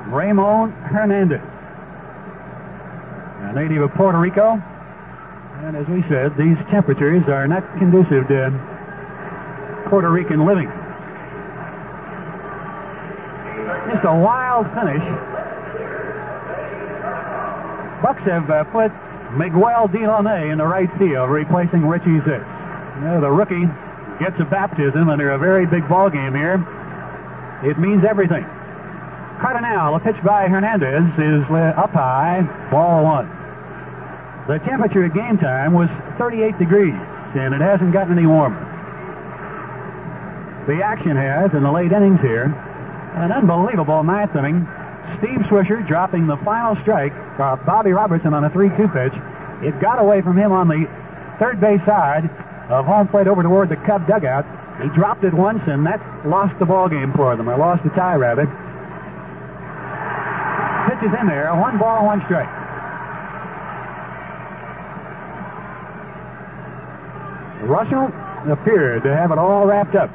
Ramon Hernandez, a native of Puerto Rico. And as we said, these temperatures are not conducive to Puerto Rican living. Just a wild finish. Bucks have uh, put Miguel Dilone in the right field, replacing Richie Zisk. The rookie gets a baptism under a very big ball game here. It means everything. Cardenal, a pitch by Hernandez, is uh, up high, ball one. The temperature at game time was 38 degrees, and it hasn't gotten any warmer. The action has, in the late innings here, an unbelievable ninth inning. Steve Swisher dropping the final strike for Bobby Robertson on a 3-2 pitch. It got away from him on the third base side of home plate over toward the Cub dugout. He dropped it once, and that lost the ball game for them, or lost the tie, rather. Pitch is in there, one ball, one strike. Reuschel appeared to have it all wrapped up.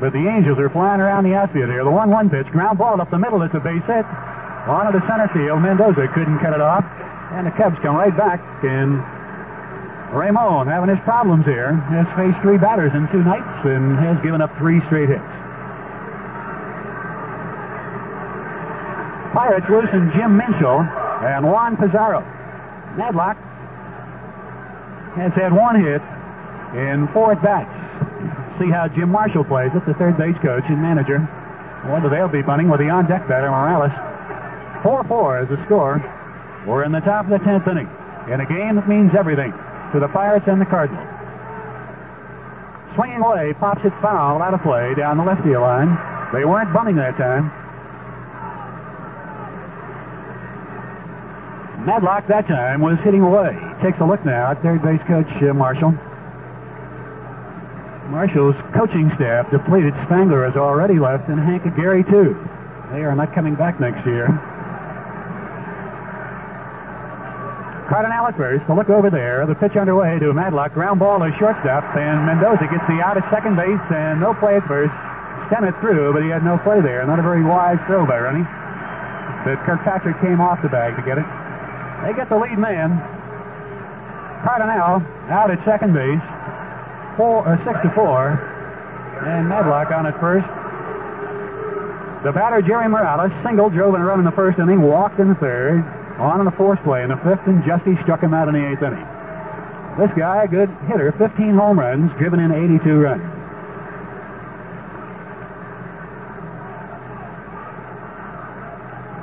But the Angels are flying around the outfield here. The 1-1 pitch, ground ball up the middle. It's a base hit. On to the center field. Mendoza couldn't cut it off. And the Cubs come right back. And Ramon having his problems here. Has faced three batters in two nights and has given up three straight hits. Pirates loosen Jim Minshall and Juan Pizarro. Madlock has had one hit in four at bats. See how Jim Marshall plays it, the third base coach and manager. Whether they'll be bunting with the on deck batter, Morales. 4 4 is the score. We're in the top of the 10th inning in a game that means everything to the Pirates and the Cardinals. Swinging away, pops it foul out of play down the left field line. They weren't bunting that time. Madlock that time was hitting away. Takes a look now at third base coach uh, Marshall. Marshall's coaching staff depleted. Spangler has already left, and Hank Aguirre too. They are not coming back next year. Cardenal at first. The look over there. The pitch underway to Madlock. Ground ball to shortstop, and Mendoza gets the out at second base, and no play at first. Stennett threw, but he had no play there. Not a very wise throw by Rennie. But Kirkpatrick came off the bag to get it. They get the lead man. Cardenal out at second base. Four, uh, six to four. And Madlock on at first. The batter, Jerry Morales, single, drove in a run in the first inning, walked in the third, on in the fourth play in the fifth, and Giusti struck him out in the eighth inning. This guy, a good hitter, 15 home runs, driven in 82 runs.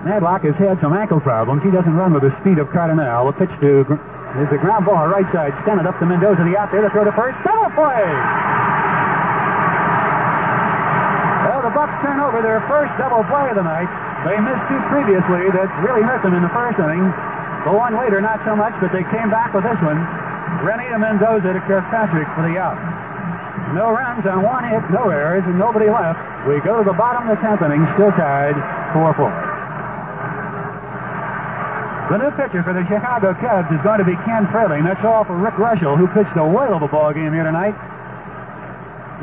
Madlock has had some ankle problems. He doesn't run with the speed of Cardenal. The pitch to is a ground ball right side. Stennett up to Mendoza. The out there to throw to first. Double play! Well, the Bucks turn over their first double play of the night. They missed two previously that really hurt them in the first inning. The one later, not so much, but they came back with this one. Rennie to Mendoza to Kirkpatrick for the out. No runs on one hit, no errors, and nobody left. We go to the bottom of the tenth inning, still tied 4-4. The new pitcher for the Chicago Cubs is going to be Ken Frailing. That's all for Rick Reuschel, who pitched a whale of a ball game here tonight.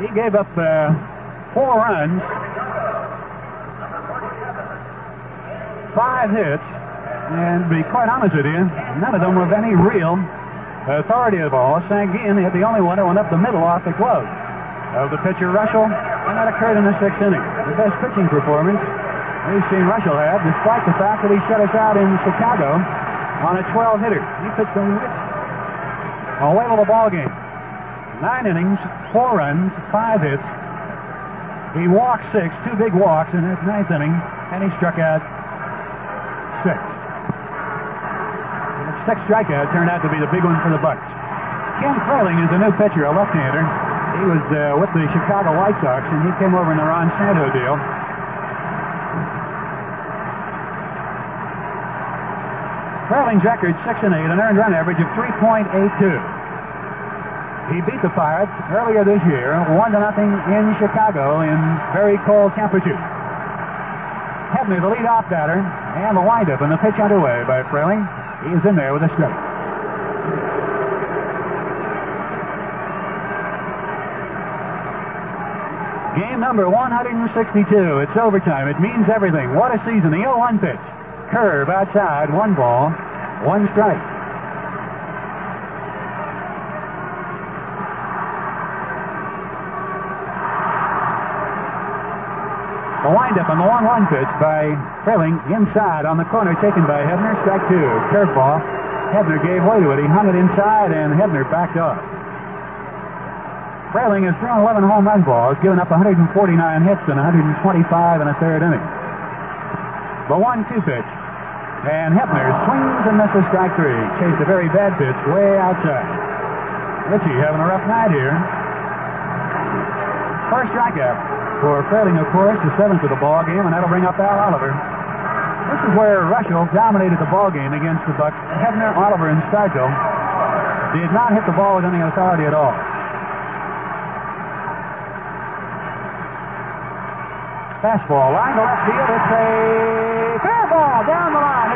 He gave up uh, four runs, five hits, and to be quite honest with you, none of them were of any real authority at all. Sanguillen hit the only one that went up the middle off the glove of the pitcher Reuschel, and that occurred in the sixth inning. The best pitching performance seen Reuschel have, despite the fact that he shut us out in Chicago on a 12 hitter. He pitched a, whale of a ball game. Nine innings, four runs, five hits. He walked six, two big walks in his ninth inning, and he struck out six. And the sixth strikeout turned out to be the big one for the Bucks. Ken Frailing is a new pitcher, a left-hander. He was uh, with the Chicago White Sox, and he came over in the Ron Santo deal. Frailing's record 6 and 8, an earned run average of 3.82. He beat the Pirates earlier this year, 1 to nothing in Chicago in very cold temperatures. Hebner, the lead-off batter, and the windup and the pitch underway by Frailing. He is in there with a strike. Game number 162. It's overtime. It means everything. What a season. The 0-1 pitch curve outside, one ball, one strike. The windup on the 1-1 pitch by Frailing inside on the corner taken by Hebner. Strike two. Curveball. Hebner gave way to it. He hung it inside and Hebner backed up. Frailing has thrown 11 home run balls, given up 149 hits and 125 in a third inning. The 1-2 pitch. And Hebner swings and misses strike three. Chased a very bad pitch way outside. Ritchie having a rough night here. First strikeout for Frailing, of course, the seventh of the ball game, and that'll bring up Al Oliver. This is where Reuschel dominated the ball game against the Bucks. Hebner, Oliver, and Stargell did not hit the ball with any authority at all. Fastball, line to left field. It's a fair ball down the line.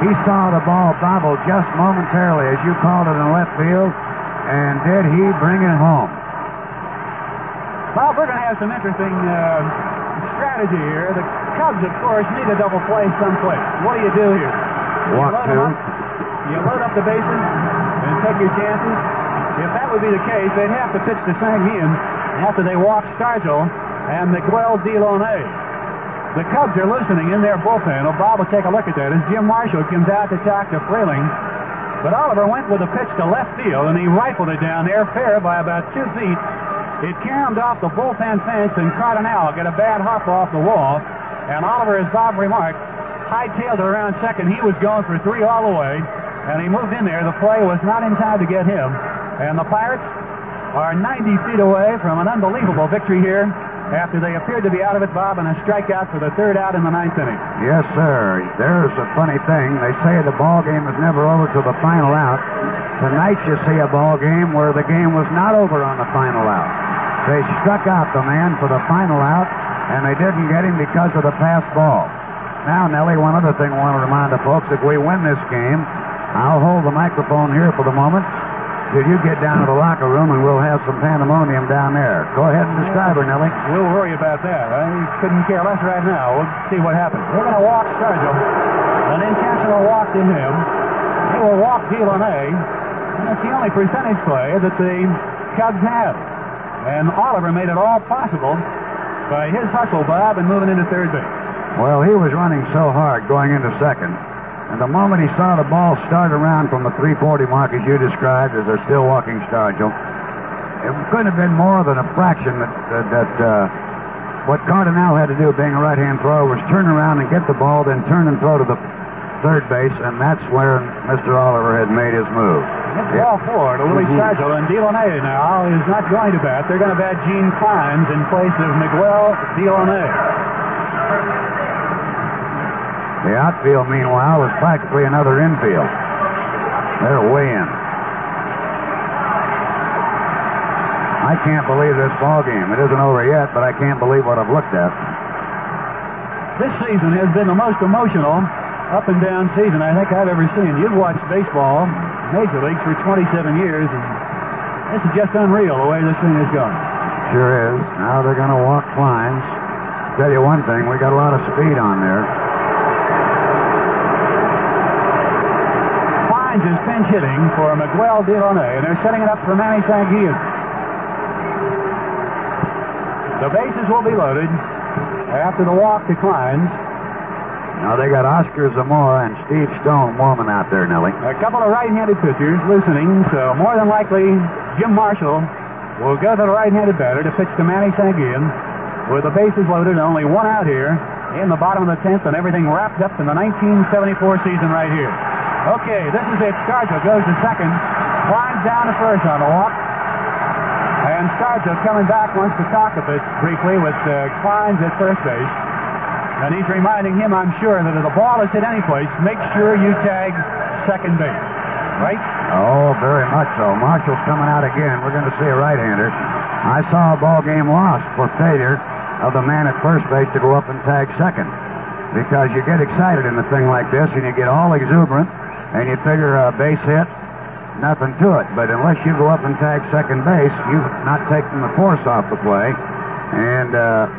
He saw the ball bobble just momentarily, as you called it, in left field, and did he bring it home? Bob, we're going to have some interesting uh, strategy here. The Cubs, of course, need a double play someplace. What do you do here? Walk you load, two. them up, you load up the bases and take your chances. If that would be the case, they'd have to pitch to Sanguillen after they walk Stargell and Miguel Dilone. The Cubs are listening in their bullpen. Bob will take a look at that as Jim Marshall comes out to talk to Frailing. But Oliver went with a pitch to left field, and he rifled it down there fair by about two feet. It caromed off the bullpen fence, and Cardenal got a bad hop off the wall. And Oliver, as Bob remarked, hightailed it around second. He was going for three all the way, and he moved in there. The play was not in time to get him. And the Pirates are 90 feet away from an unbelievable victory here after they appeared to be out of it, Bob, and a strikeout for the third out in the ninth inning. Yes, sir. There's a funny thing. They say the ball game is never over till the final out. Tonight you see a ball game where the game was not over on the final out. They struck out the man for the final out, and they didn't get him because of the pass ball. Now, Nellie, one other thing I want to remind the folks, if we win this game, I'll hold the microphone here for the moment till you get down to the locker room and we'll have some pandemonium down there. Go ahead and describe her, Nellie. We'll worry about that. I couldn't care less right now. We'll see what happens. We're going to walk Stargell. An intentional walk to him. He will walk Dilone. And it's the only percentage play that the Cubs have. And Oliver made it all possible by his hustle, Bob, and moving into third base. Well, he was running so hard going into second. And the moment he saw the ball start around from the 340 mark, as you described, as they're still walking star, Stargell, it couldn't have been more than a fraction that, that, that uh, what Cardenal had to do, being a right-hand thrower, was turn around and get the ball, then turn and throw to the third base, and that's where Mr. Oliver had made his move. It's ball four to Willie Stargell, and Dilone now is not going to bat. They're going to bat Gene Clines in place of Miguel Dilone. The outfield, meanwhile, was practically another infield. They're way in. I can't believe this ball game. It isn't over yet, but I can't believe what I've looked at. This season has been the most emotional up and down season I think I've ever seen. You've watched baseball, major leagues, for 27 years, and this is just unreal the way this thing is going. Sure is. Now they're going to walk Clines. Tell you one thing, we got a lot of speed on there. Clines is pinch hitting for Miguel Dilone, and they're setting it up for Manny Sanguillen. The bases will be loaded after the walk declines. Now they got Oscar Zamora and Steve Stone warming out there, Nellie. A couple of right-handed pitchers loosening, so more than likely Jim Marshall will go to the right-handed batter to pitch to Manny Sanguillen with the bases loaded and only one out here in the bottom of the 10th and everything wrapped up in the 1974 season right here. Okay, this is it. Stargell goes to second, climbs down to first on a walk, and Stargell coming back wants to talk a bit briefly with uh, Clines at first base. And he's reminding him, I'm sure, that if the ball is hit any place, make sure you tag second base. Right? Oh, very much so. Marshall's coming out again. We're going to see a right-hander. I saw a ball game lost for failure of the man at first base to go up and tag second. Because you get excited in a thing like this and you get all exuberant and you figure a base hit, nothing to it. But unless you go up and tag second base, you've not taken the force off the play. And uh,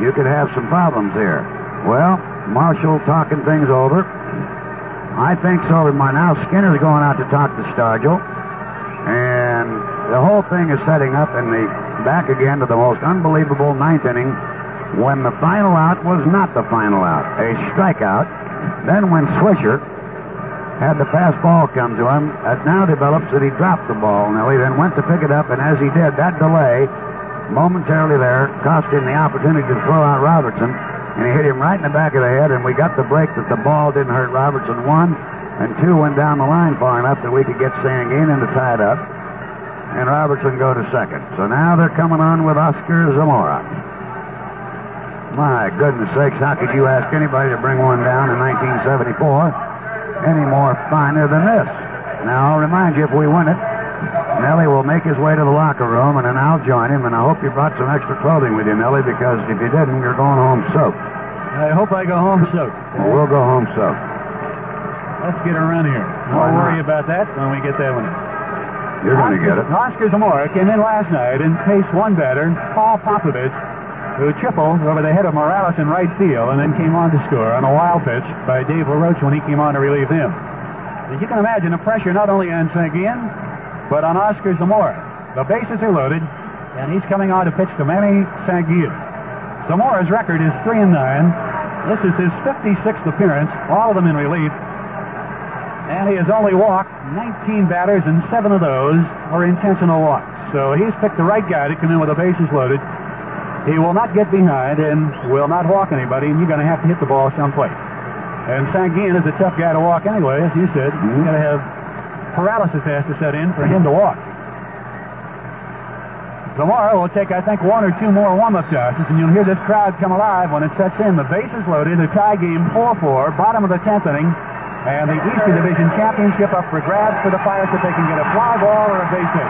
you could have some problems here. Well, Marshall talking things over. I think so. My now Skinner's going out to talk to Stargell, and the whole thing is setting up in the back again to the most unbelievable ninth inning, when the final out was not the final out, a strikeout. Then when Swisher had the fast ball come to him, it now develops that he dropped the ball. Now he then went to pick it up, and as he did, that delay momentarily there cost him the opportunity to throw out Robertson and he hit him right in the back of the head, and we got the break that the ball didn't hurt Robertson, one, and two went down the line far enough that we could get Sanguillen to tie it up, and Robertson go to second. So now they're coming on with Oscar Zamora. My goodness sakes, how could you ask anybody to bring one down in 1974 any more finer than this? Now, I'll remind you, if we win it, Nellie will make his way to the locker room, and then I'll join him, and I hope you brought some extra clothing with you, Nellie, because if you didn't, you're going home soaked. I hope I go home soaked. Well, we'll go home soaked. Let's get a run here. Why Don't not? worry about that when we get that one. You're going to get it. Oscar Zamora came in last night and faced one batter, Paul Popovich, who tripled over the head of Morales in right field and then came on to score on a wild pitch by Dave LaRoche when he came on to relieve him. As you can imagine, the pressure not only on Sanguillen, but on Oscar Zamora. The bases are loaded, and he's coming on to pitch to Manny Sanguillen. Zamora's record is 3 and 9. This is his 56th appearance, all of them in relief. And he has only walked 19 batters, and seven of those are intentional walks. So he's picked the right guy to come in with the bases loaded. He will not get behind and will not walk anybody, and you're going to have to hit the ball someplace. And Sanguillen is a tough guy to walk anyway, as you said. You're going to have paralysis has to set in for him to walk. Tomorrow we'll take, I think, one or two more warm-up tosses, and you'll hear this crowd come alive when it sets in. The base is loaded. The tie game 4-4, bottom of the 10th inning, and the Eastern Division Championship up for grabs for the Pirates if they can get a fly ball or a base hit.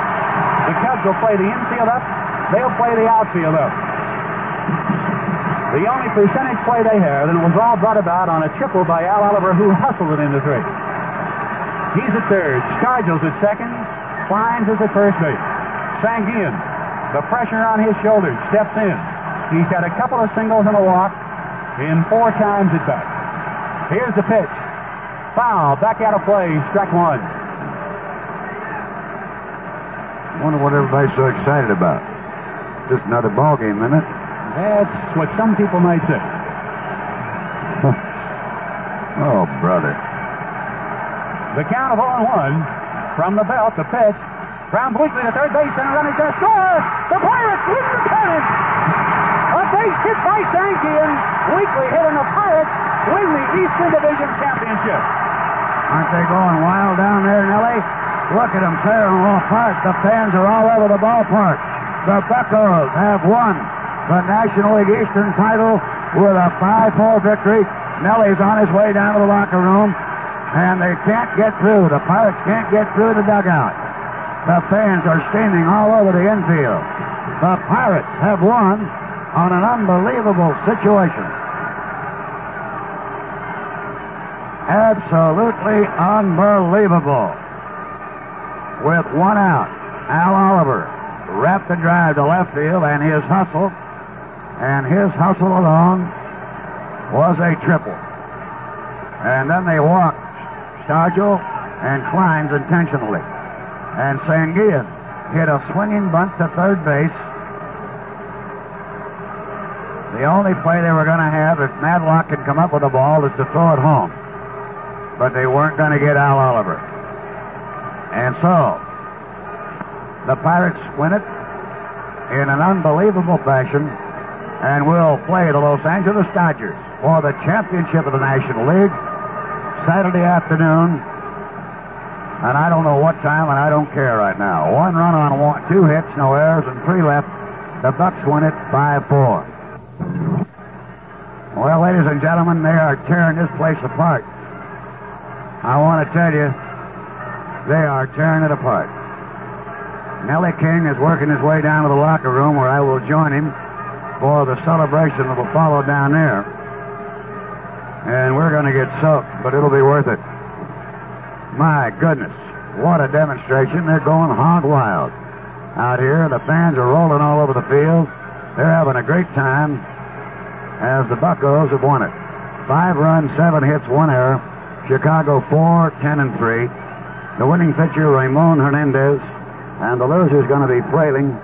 The Cubs will play the infield up. They'll play the outfield up. The only percentage play they have, and it was all brought about on a triple by Al Oliver, who hustled it into three. He's at third. Stargell's at second. Clines is at first base. Sanguillen, the pressure on his shoulders, steps in. He's had a couple of singles and a walk in four times at bat. Here's the pitch. Foul. Back out of play. Strike one. Wonder what everybody's so excited about. Just another ball game, isn't it? That's what some people might say. Oh, brother. The count of 0-1 from the belt, the pitch. Ground Bleakley to third base, and a run is going to score. The Pirates win the pennant. A base hit by Sanguillen. Bleakley hitting the Pirates win the Eastern Division Championship. Aren't they going wild down there, Nellie? Look at them tearing them apart. The fans are all over the ballpark. The Buckos have won the National League Eastern title with a 5-4 victory. Nellie's on his way down to the locker room, and they can't get through. The Pirates can't get through the dugout. The fans are standing all over the infield. The Pirates have won on an unbelievable situation. Absolutely unbelievable. With one out, Al Oliver wrapped the drive to left field, and his hustle, and his hustle alone was a triple. And then they walked Stargell and Clines intentionally. And Sanguillen hit a swinging bunt to third base. The only play they were going to have, if Madlock could come up with the ball, is to throw it home. But they weren't going to get Al Oliver. And so, the Pirates win it in an unbelievable fashion and will play the Los Angeles Dodgers for the championship of the National League Saturday afternoon. And I don't know what time, and I don't care right now. One run on one, two hits, no errors, and three left. The Bucks win it 5-4. Well, ladies and gentlemen, they are tearing this place apart. I want to tell you, they are tearing it apart. Nellie King is working his way down to the locker room where I will join him for the celebration that will follow down there. And we're going to get soaked, but it'll be worth it. My goodness, what a demonstration. They're going hog wild out here. The fans are rolling all over the field. They're having a great time as the Buckos have won it. Five runs, seven hits, one error. Chicago four, ten and three. The winning pitcher, Ramon Hernandez, and the loser is going to be Frailing.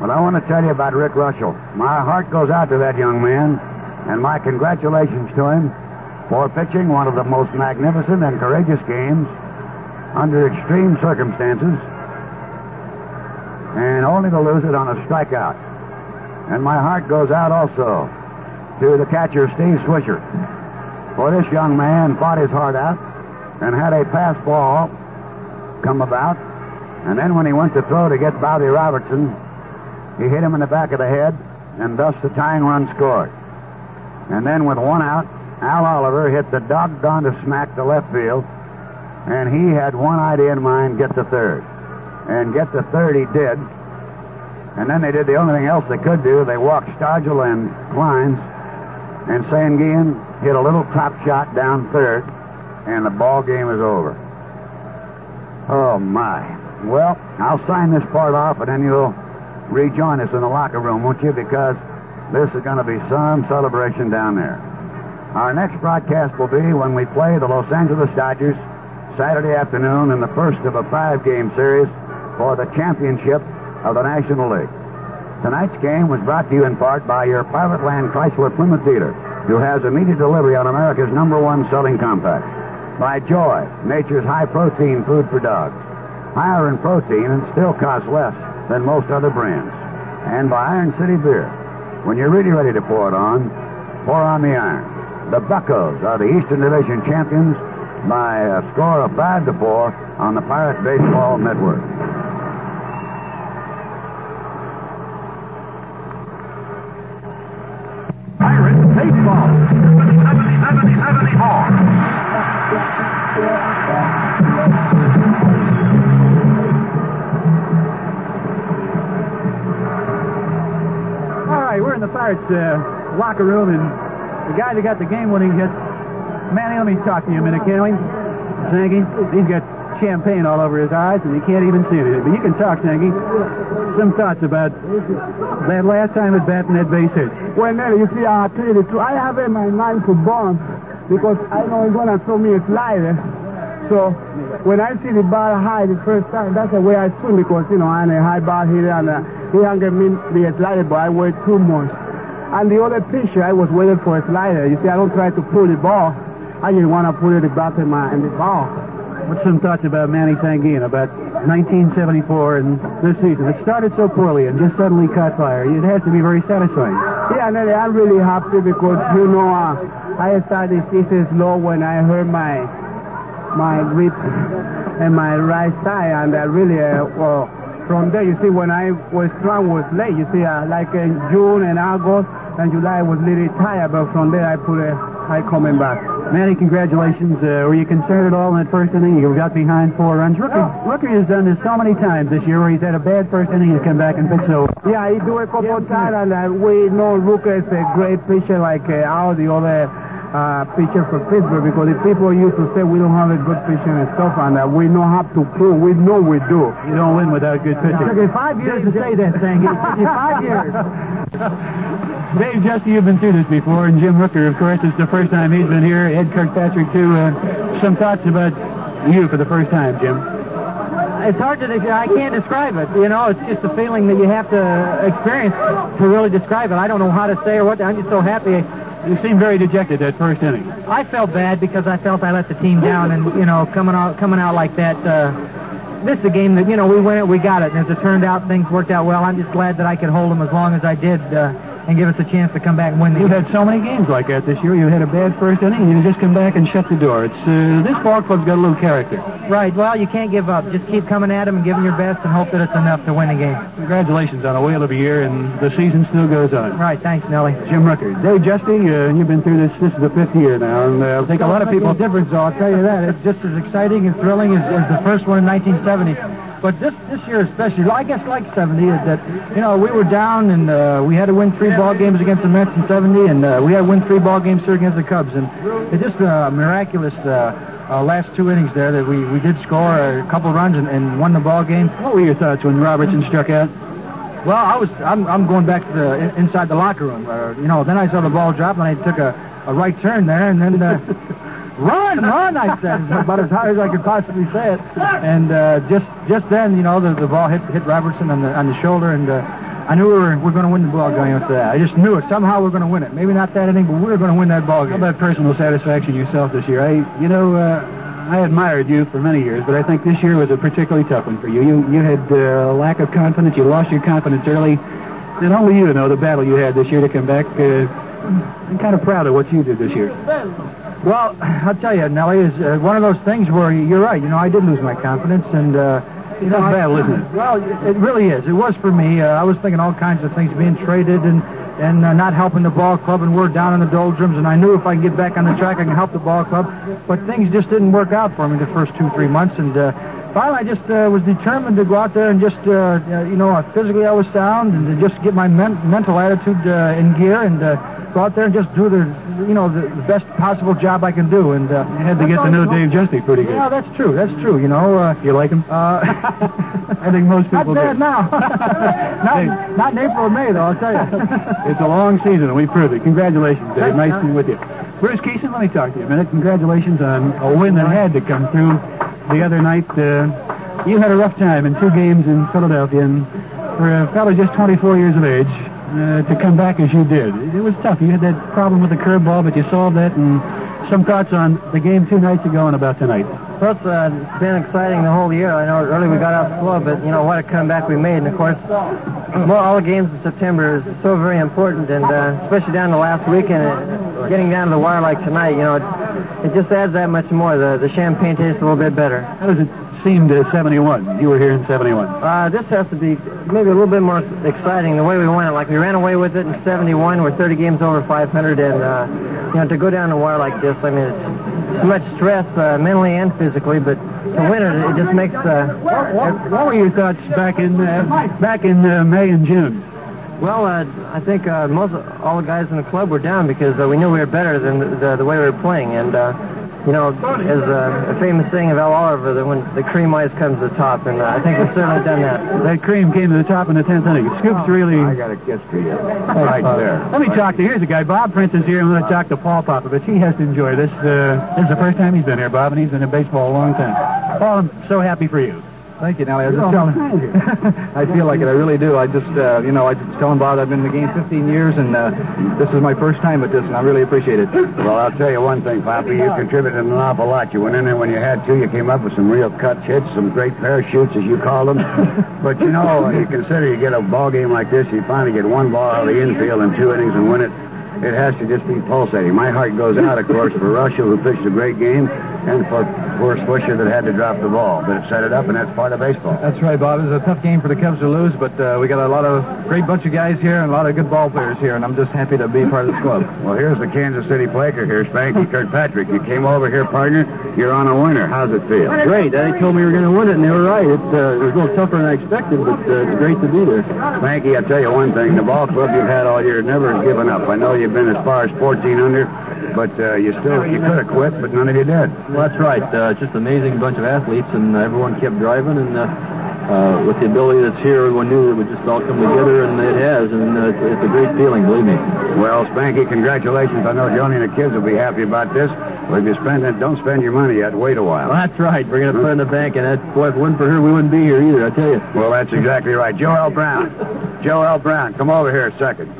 Well, I want to tell you about Rick Reuschel. My heart goes out to that young man, and my congratulations to him for pitching one of the most magnificent and courageous games under extreme circumstances, and only to lose it on a strikeout. And my heart goes out also to the catcher, Steve Swisher, for this young man fought his heart out and had a pass ball come about. And then when he went to throw to get Bobby Robertson, he hit him in the back of the head, and thus the tying run scored. And then with one out, Al Oliver hit the doggone to smack to left field, and he had one idea in mind, get to third. And get to third he did. And then they did the only thing else they could do. They walked Stargell and Clines, and Sanguillen hit a little top shot down third, and the ball game is over. Oh, my. Well, I'll sign this part off, and then you'll rejoin us in the locker room, won't you? Because this is going to be some celebration down there. Our next broadcast will be when we play the Los Angeles Dodgers Saturday afternoon in the first of a five-game series for the championship of the National League. Tonight's game was brought to you in part by your private land Chrysler Plymouth dealer, who has immediate delivery on America's number one selling compact. By Joy, nature's high-protein food for dogs. Higher in protein and still costs less than most other brands. And by Iron City Beer, When you're really ready to pour it on, pour on the iron. The Buckos are the Eastern Division champions by a score of 5 to 4 on the Pirate Baseball Network. Pirates uh, locker room, and the guy that got the game-winning hit, Manny, let me talk to you a minute, can we? Zangy, he's got champagne all over his eyes, and he can't even see it. But you can talk, Zangy. Some thoughts about that last time at batting that base hit. Well, Nellie, you see, I'll tell you the truth. I have in my mind to bomb because I know he's going to throw me a slider. So when I see the ball high the first time, that's the way I swing because, you know, I'm a high ball hitter and uh, he give me the slider, but I wait too much. And the other pitcher, I was waiting for a slider. You see, I don't try to pull the ball. I just want to put it back in, my, in the ball. What's some thoughts about Manny Sanguillen, about 1974 and this season? It started so poorly and just suddenly caught fire. It has to be very satisfying. Yeah, Nellie, I'm really happy because, you know, uh, I started this season slow when I heard my my grip and my right side, and I really, uh, well, from there, you see, when I was strong was late. You see, uh, like in June and August and July, was a little tired, but from there, I put a high coming back. Manny, congratulations. Uh, were you concerned at all in that first inning? You got behind four runs. Rookie, Rookie has done this so many times this year where he's had a bad first inning and come back and pitch so. Yeah, he do a couple of times, and uh, we know Luca is a great pitcher like uh, all the other uh, pitcher for Pittsburgh because the people used to say we don't have a good pitcher and stuff, and uh, we know how to prove. We know we do. You don't win without good pitching. Took you five years to say that thing. It took you five years. Dave Giusti, you've been through this before, and Jim Rooker, of course, it's the first time he's been here. Ed Kirkpatrick, too. Uh, some thoughts about you for the first time, Jim. It's hard to, I can't describe it. You know, it's just a feeling that you have to experience to really describe it. I don't know how to say or what. I'm just so happy. You seemed very dejected that first inning. I felt bad because I felt I let the team down, and you know, coming out coming out like that. Uh, this is a game that you know we win it, we got it, and as it turned out, things worked out well. I'm just glad that I could hold them as long as I did, uh, and give us a chance to come back and win the You've had so many games like that this year. You had a bad first inning, and you just come back and shut the door. It's uh, this ball club's got a little character. Right. Well, you can't give up. Just keep coming at them and giving your best, and hope that it's enough to win the game. Congratulations on a whale of a year, and the season still goes on. Right. Thanks, Nellie. Jim Rooker. Dave Giusti, uh, you've been through this. This is the fifth year now, and uh, I think a lot of people. difference, though. I'll tell you that. It's just as exciting and thrilling as, as the first one in 1970. But this this year especially, I guess like 70, is that you know we were down and uh, we had to win three ball games against the Mets in 70, and uh, we had to win three ball games here against the Cubs, and it's just a miraculous. Uh, uh, last two innings there that we, we did score a couple runs and, and won the ball game. What were your thoughts when Robertson struck out? Well, I was I'm, I'm going back to the in, inside the locker room. Uh, you know, then I saw the ball drop and I took a, a right turn there and then uh, run, run! I said about as hard as I could possibly say it. And uh, just just then, you know, the, the ball hit hit Robertson on the on the shoulder and. Uh, I knew we were, we were going to win the ball game after that. I just knew it. Somehow we are going to win it. Maybe not that inning, but we were going to win that ball game. How game. about personal satisfaction yourself this year? I, you know, uh, I admired you for many years, but I think this year was a particularly tough one for you. You, you had uh, a lack of confidence. You lost your confidence early, and only you know the battle you had this year to come back. Uh, I'm kind of proud of what you did this year. Well, I'll tell you, Nellie, is uh, one of those things where you're right. You know, I did lose my confidence, and uh, you know, Tough I- battle, isn't it? Well, it really is. It was for me. Uh, I was thinking all kinds of things, being traded and and uh, not helping the ball club, and we're down in the doldrums. And I knew if I could get back on the track, I can help the ball club. But things just didn't work out for me the first two, three months, and. Uh, Finally, I just uh, was determined to go out there and just, uh, you know, physically I was sound, and to just get my men- mental attitude uh, in gear, and uh, go out there and just do the, you know, the, the best possible job I can do. And uh, You had to get to know Dave Giusti pretty good. Yeah, that's true. That's true. You know, uh, You like him? uh, I think most not people bad do. now. not, not in April or May, though. I'll tell you. It's a long season, and we proved it. Congratulations, Dave. Thanks, Nice to be with you. Bruce Kison, let me talk to you a minute. Congratulations on a win that had to come through the other night. Uh, you had a rough time in two games in Philadelphia, and for a fellow just 24 years of age, uh, to come back as you did, it was tough. You had that problem with the curveball, but you solved that, and some thoughts on the game two nights ago and about tonight. Well, it's, uh, it's been exciting the whole year. I know early we got out slow, but you know what a comeback we made. And of course, well, all the games in September is so very important, and uh, especially down the last weekend, uh, getting down to the wire like tonight, you know, it, it just adds that much more. The the champagne tastes a little bit better. How does it seem to 71? You were here in 71. Uh, this has to be maybe a little bit more exciting the way we won it. Like we ran away with it in 71. We're 30 games over 500, and uh, you know to go down the wire like this, I mean it's so much stress uh, mentally and physically, but to win it, it just makes. Uh, what, what, what were your thoughts back in uh, back in uh, May and June? Well, uh, I think uh, most all the guys in the club were down because uh, we knew we were better than the, the, the way we were playing, and uh, you know, as uh, a famous saying of Al Oliver, that when the cream always comes to the top, and uh, I think we've certainly done that. That cream came to the top in the tenth inning. Scoop's really. I got a kiss for you. Right there. Let me talk to. Here's a guy. Bob Prince is here. I'm going to talk to Paul Popovich. He has to enjoy this. Uh, this is the first time he's been here, Bob, and he's been in baseball a long time. Paul, I'm so happy for you. Thank you, Nellie. I was just telling. I feel like it. I really do. I just, uh, you know, I was telling Bob I've been in the game 15 years, and uh, this is my first time at this, and I really appreciate it. Well, I'll tell you one thing, Poppy. You contributed an awful lot. You went in there when you had to. You came up with some real cut hits, some great parachutes, as you call them. but you know, you consider you get a ball game like this, you finally get one ball out of the infield in two innings and win it. It has to just be pulsating. My heart goes out, of course, for Reuschel, who pitched a great game, and for poor Swisher that had to drop the ball. But it set it up, and that's part of baseball. That's right, Bob. It was a tough game for the Cubs to lose, but uh, we got a lot of great bunch of guys here and a lot of good ball players here, and I'm just happy to be part of this club. Well, here's the Kansas City Quaker here, Spanky Kirkpatrick. You came over here, partner. You're on a winner. How's it feel? Great. They told me we were going to win it, and they were right. It, uh, it was a little tougher than I expected, but uh, it's great to be there. Spanky, I'll tell you one thing. The ball club you've had all year never has given up. I know you've been as far as 14 under, but uh, you still you could have quit, but none of you did. Well, that's right. Uh, just an amazing bunch of athletes, and uh, everyone kept driving, and uh, uh, with the ability that's here, everyone knew it would just all come together, and it has, and uh, it's, it's a great feeling, believe me. Well, Spanky, congratulations. I know Joni and the kids will be happy about this. But if you spend it, don't spend your money yet. Wait a while. Well, that's right. We're going to put it in the bank, and that, boy, if it wasn't for her, we wouldn't be here either, I tell you. Well, that's exactly right. Joe L. Brown. Joe L. Brown, come over here a second.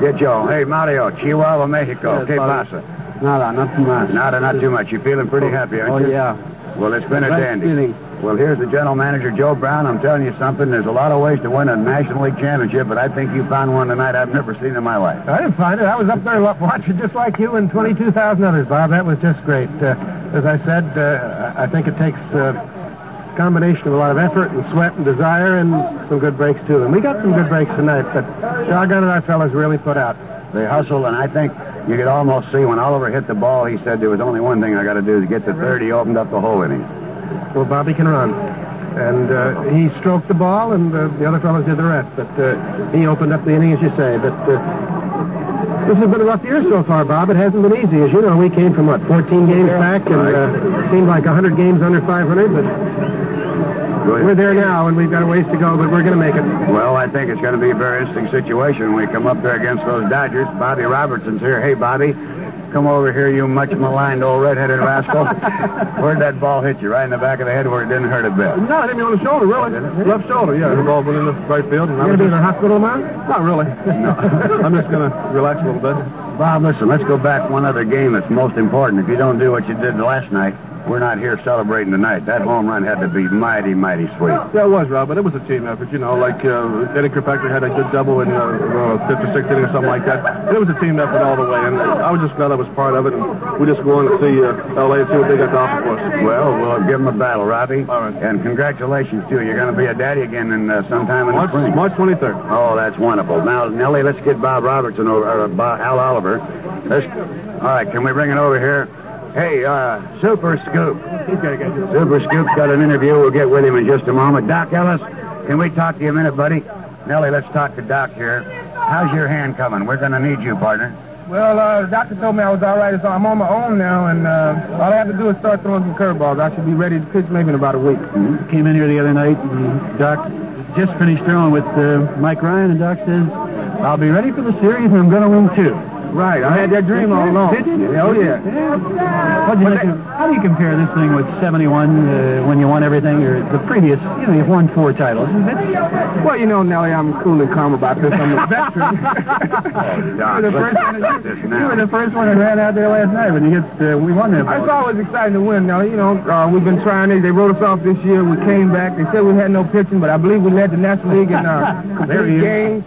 Get Joe. Hey, Mario, Chihuahua, Mexico. Yes, ¿Qué pasa? Nada, not too much. Nada, not too much. You're feeling pretty happy, aren't Oh, you? Oh, yeah. Well, it's been a Right dandy. feeling. Well, here's the general manager, Joe Brown. I'm telling you something. There's a lot of ways to win a National League championship, but I think you found one tonight I've never seen in my life. I didn't find it. I was up there watching just like you and 22,000 others, Bob. That was just great. Uh, as I said, uh, I think it takes uh, a combination of a lot of effort and sweat and desire and some good breaks, too. And we got some good breaks tonight, but doggone it, our fellas really put out. They hustled, and I think you could almost see when Oliver hit the ball, he said there was only one thing I got to do to get to third. He opened up the hole in him. Well, Bobby can run. And uh, he stroked the ball, and uh, the other fellows did the rest. But uh, he opened up the inning, as you say. But uh, this has been a rough year so far, Bob. It hasn't been easy. As you know, we came from, what, 14 games back, and uh, seemed like 100 games under 500. But we're there now, and we've got a ways to go, but we're going to make it. Well, I think it's going to be a very interesting situation when we come up there against those Dodgers. Bobby Robertson's here. Hey, Bobby, come over here, you much maligned old red-headed rascal. Where'd that ball hit you? Right in the back of the head where it didn't hurt a bit. No, it hit me on the shoulder, really. Left shoulder, yeah. The ball went in the right field. And I you was going to be in just- the hospital, man? Not really. No. I'm just going to relax a little bit. Bob, listen, let's go back one other game that's most important. If you don't do what you did last night, we're not here celebrating tonight. That home run had to be mighty, mighty sweet. Yeah, it was, Rob, but it was a team effort. You know, like uh, Eddie Kirkpatrick had a good double in uh, uh, fifth or sixth inning or something like that. And It was a team effort all the way, and I was just glad I was part of it. And we just go on to see uh, L.A. and see what they got to offer for us. Well, we'll give him a battle, Robbie. All right. And congratulations, too. You're going to be a daddy again in uh, sometime in March, the spring. March 23rd. Oh, that's wonderful. Now, Nellie, let's get Bob Robertson over, or uh, Bob, Al Oliver. Let's, all right, can we bring it over here? Hey, uh, Super Scoop. Super Scoop's got an interview. We'll get with him in just a moment. Doc Ellis, can we talk to you a minute, buddy? Nellie, let's talk to Doc here. How's your hand coming? We're going to need you, partner. Well, uh, the doctor told me I was all right, so I'm on my own now, and uh, all I have to do is start throwing some curveballs. I should be ready to pitch maybe in about a week. Came in here the other night, and Doc just finished throwing with uh, Mike Ryan, and Doc says, I'll be ready for the series, and I'm going to win two. Right, I had that dream all along. Did you? Oh, yeah. What do you think of- how do you compare this thing with 71 uh, when you won everything, or the previous, you know, you've won four titles? Well, you know, Nellie, I'm cool and calm about this. I'm a veteran. Doc, You were the let's first one you were the first one that ran out there last night when you hit, uh, we won that. It's always exciting to win, Nellie. You know, uh, we've been trying it. They wrote us off this year. We came back. They said we had no pitching, but I believe we led the National League in uh, complete games.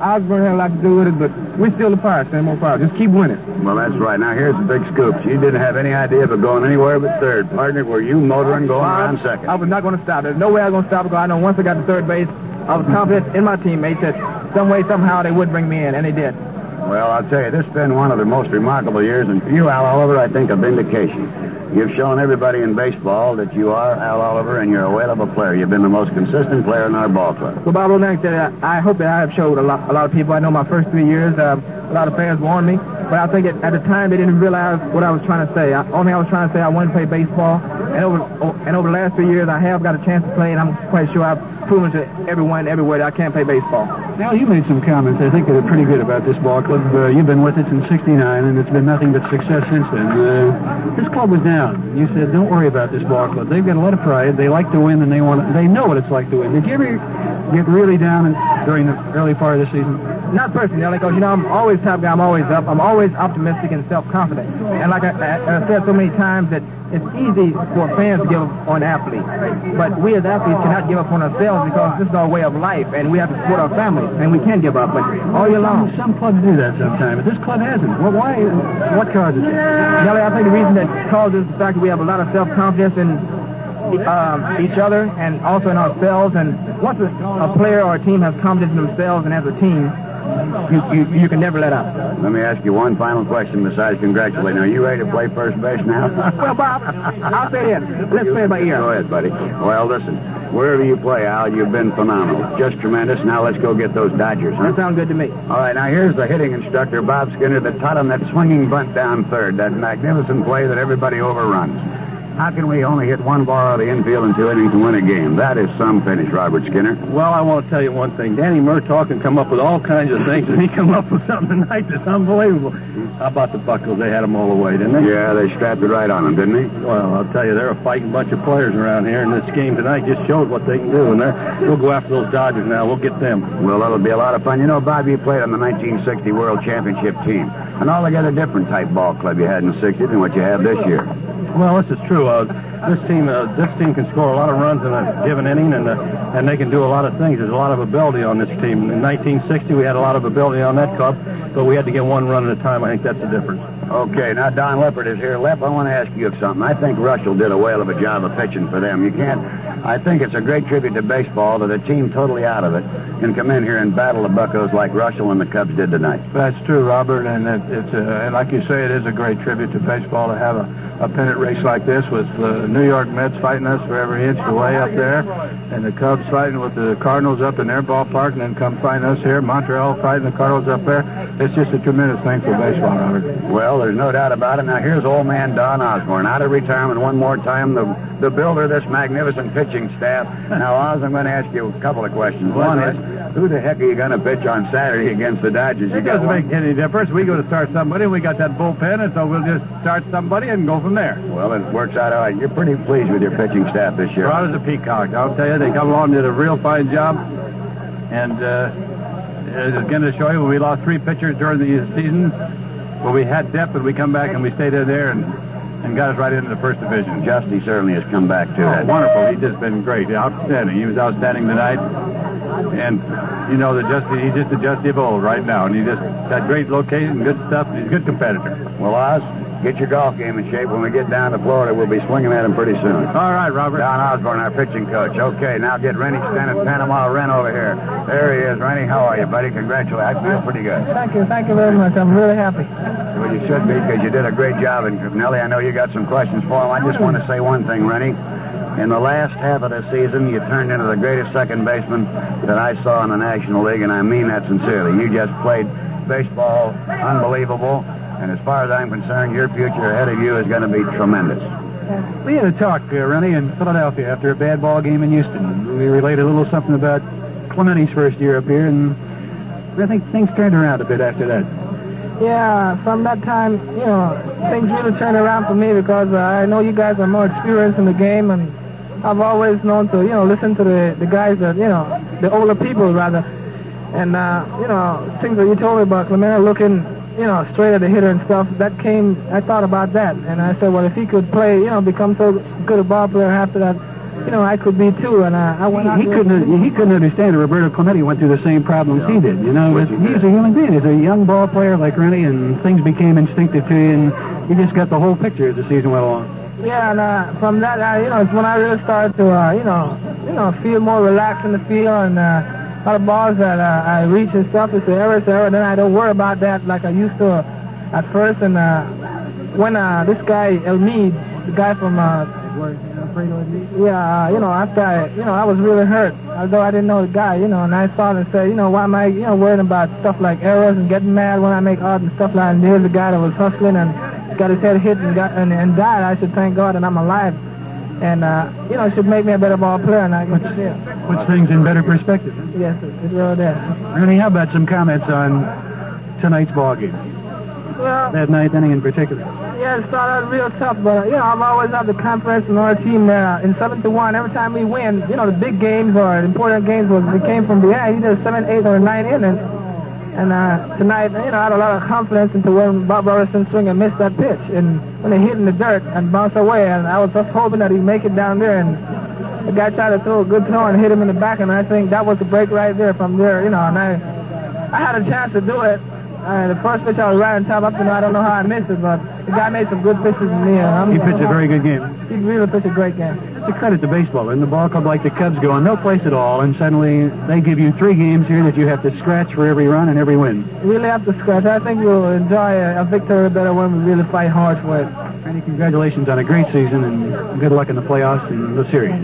Osborn had a lot to do with it, but we're still the Pirates, same old Pirates. Just keep winning. Well, that's right. Now, here's the big scoop. You didn't have any idea of it going anywhere but third. Partner, were you motoring going around second? I was not going to stop. There's no way I was going to stop because I know once I got to third base, I was confident in my teammates that some way, somehow, they would bring me in, and they did. Well, I'll tell you, this has been one of the most remarkable years, and for you, Al Oliver, I think a vindication. You've shown everybody in baseball that you are Al Oliver and you're a whale of a player. You've been the most consistent player in our ball club. Well, Bob O'Neck, that I I hope that I have showed a lot, a lot of people. I know my first three years, uh, a lot of fans warned me, but I think at, at the time they didn't realize what I was trying to say. I, only I was trying to say I wanted to play baseball, and over and over the last three years I have got a chance to play, and I'm quite sure I've proven to everyone everywhere that I can play baseball. Now, you made some comments, I think, that are pretty good about this ball club. Uh, you've been with it since 69, and it's been nothing but success since then. Uh, this club was down. You said, don't worry about this ball club. They've got a lot of pride. They like to win, and they want. To, They know what it's like to win. Did you ever get really down in, during the early part of the season? Not personally, because you know I'm always top guy. I'm always up. I'm always optimistic and self-confident. And like I, I, I've said so many times that it's easy for fans to give up on athletes, but we as athletes cannot give up on ourselves because this is our way of life, and we have to support our families, and we can give up. But all year long, Some, some clubs do that sometimes, but this club hasn't. Well, why? What causes it? Nellie, I think the reason that causes the fact that we have a lot of self-confidence in um, each other and also in ourselves. And once a, a player or a team has confidence in themselves and as a team, you, you, you can never let up. Let me ask you one final question besides congratulating. Are you ready to play first base now? Well, Bob, I'll say this. Let's play it by ear. Go ahead, buddy. Well, listen, wherever you play, Al, you've been phenomenal. Just tremendous. Now let's go get those Dodgers, huh? That sounds good to me. All right, now here's the hitting instructor, Bob Skinner, that taught him that swinging bunt down third, that magnificent play that everybody overruns. How can we only hit one ball out of the infield in two innings to win a game? That is some finish, Robert Skinner. Well, I want to tell you one thing. Danny Murtaugh can come up with all kinds of things, and he come up with something tonight that's unbelievable. How about the Buccos? They had them all the way, didn't they? Yeah, they strapped it right on them, didn't they? Well, I'll tell you, they're a fighting bunch of players around here, and this game tonight just showed what they can do. And we'll go after those Dodgers now. We'll get them. Well, that'll be a lot of fun. You know, Bob, you played on the 1960 World Championship team. An altogether different type ball club you had in the 60s than what you have this year. Well, this is true. Uh, this team, uh, this team can score a lot of runs in a given inning, and uh, and they can do a lot of things. There's a lot of ability on this team. In 1960, we had a lot of ability on that club, but we had to get one run at a time. I think that's the difference. Okay, now Don Leppert is here. Lep, I want to ask you something. I think Reuschel did a whale of a job of pitching for them. You can't. I think it's a great tribute to baseball that a team totally out of it can come in here and battle the Buccos like Reuschel and the Cubs did tonight. That's true, Robert, and it, it's a, and like you say, it is a great tribute to baseball to have a, a pennant race like this with the New York Mets fighting us for every inch of the way up there, and the Cubs fighting with the Cardinals up in their ballpark, and then come fighting us here, Montreal fighting the Cardinals up there. It's just a tremendous thing for baseball, Robert. Well, there's no doubt about it. Now here's old man Don Osborn out of retirement one more time, the the builder of this magnificent pitching staff. Now, Oz, I'm going to ask you a couple of questions. One is, who the heck are you going to pitch on Saturday against the Dodgers? You It doesn't one? make any difference. We go to start somebody, and we got that bullpen, and so we'll just start somebody and go from there. Well, it works out all right. You're pretty pleased with your pitching staff this year. Broad as a peacock. I'll tell you, they come along and did a real fine job. And uh, it's going to show you when we lost three pitchers during the season, where we had depth, but we come back and we stayed in there and, and got us right into the first division. Giusti certainly has come back too. Oh, wonderful. He's just been great. Outstanding. He was outstanding tonight. And, you know, the Giusti, he's just a Giusti of old right now. And he just got great location, good stuff. And he's a good competitor. Well, Oz, get your golf game in shape. When we get down to Florida, we'll be swinging at him pretty soon. All right, Robert. Don Osborn, our pitching coach. Okay, now get Rennie Stennett, Panama Ren over here. There he is. Rennie, how are you, buddy? Congratulations. I feel pretty good. Thank you. Thank you very much. I'm really happy. Well, you should be because you did a great job. And Nellie, I know you got some questions for him. I just want to say one thing, Rennie. In the last half of the season, you turned into the greatest second baseman that I saw in the National League, and I mean that sincerely. You just played baseball unbelievable, and as far as I'm concerned, your future ahead of you is going to be tremendous. We had a talk, uh, Rennie, in Philadelphia after a bad ball game in Houston. We related a little something about Clemente's first year up here, and I think things turned around a bit after that. Yeah, from that time, you know, things really turned around for me because uh, I know you guys are more experienced in the game, and I've always known to, you know, listen to the, the guys that, you know, the older people rather. And, uh, you know, things that you told me about Clemente looking, you know, straight at the hitter and stuff, that came, I thought about that. And I said, well, if he could play, you know, become so good a ball player after that, you know, I could be too. And uh, I went out He couldn't. He couldn't understand that Roberto Clemente went through the same problems he did. You know, What But you he's did. a human being. He's a young ball player like Rennie, and things became instinctive to you, and you just got the whole picture as the season went along. Yeah, and uh, from that, uh, you know, it's when I really started to, uh, you know, you know, feel more relaxed in the field, and uh, of balls that uh, I reach and stuff, it's an error, it's an error, and then I don't worry about that like I used to at first. And uh, when uh, this guy Elmid, the guy from, uh, yeah, uh, you know, after I, you know, I was really hurt, although I didn't know the guy, you know, and I saw and said, you know, why am I, you know, worrying about stuff like errors and getting mad when I make art and stuff like that. And here's a guy that was hustling and got his head hit and got and, and died. I should thank God that I'm alive. And, uh, you know, it should make me a better ball player, and I guess it did. Puts things in better perspective. Yes, it, really did. Rennie, how about some comments on tonight's ball game? Well, That ninth inning in particular. Yeah, it started out real tough, but uh, you know I've always had the confidence in our team there. In seven to one, every time we win, you know the big games or important games was we came from behind. either seven, eight, or nine innings. And uh, tonight, you know, I had a lot of confidence into when Bob Robertson swing and missed that pitch, and when they hit in the dirt and bounced away, and I was just hoping that he'd make it down there. And the guy tried to throw a good throw and hit him in the back, and I think that was the break right there. From there, you know, and I, I had a chance to do it. Uh, the first pitch I was right on top up, and I don't know how I missed it, but the guy made some good pitches in and I'm, He pitched a very good game. He really pitched a great game. It's a credit to baseball. In the ball club like the Cubs go on no place at all, and suddenly they give you three games here that you have to scratch for every run and every win. Really have to scratch. I think we'll enjoy a, a victory better when we really fight hard for it. Randy, congratulations on a great season and good luck in the playoffs and the series.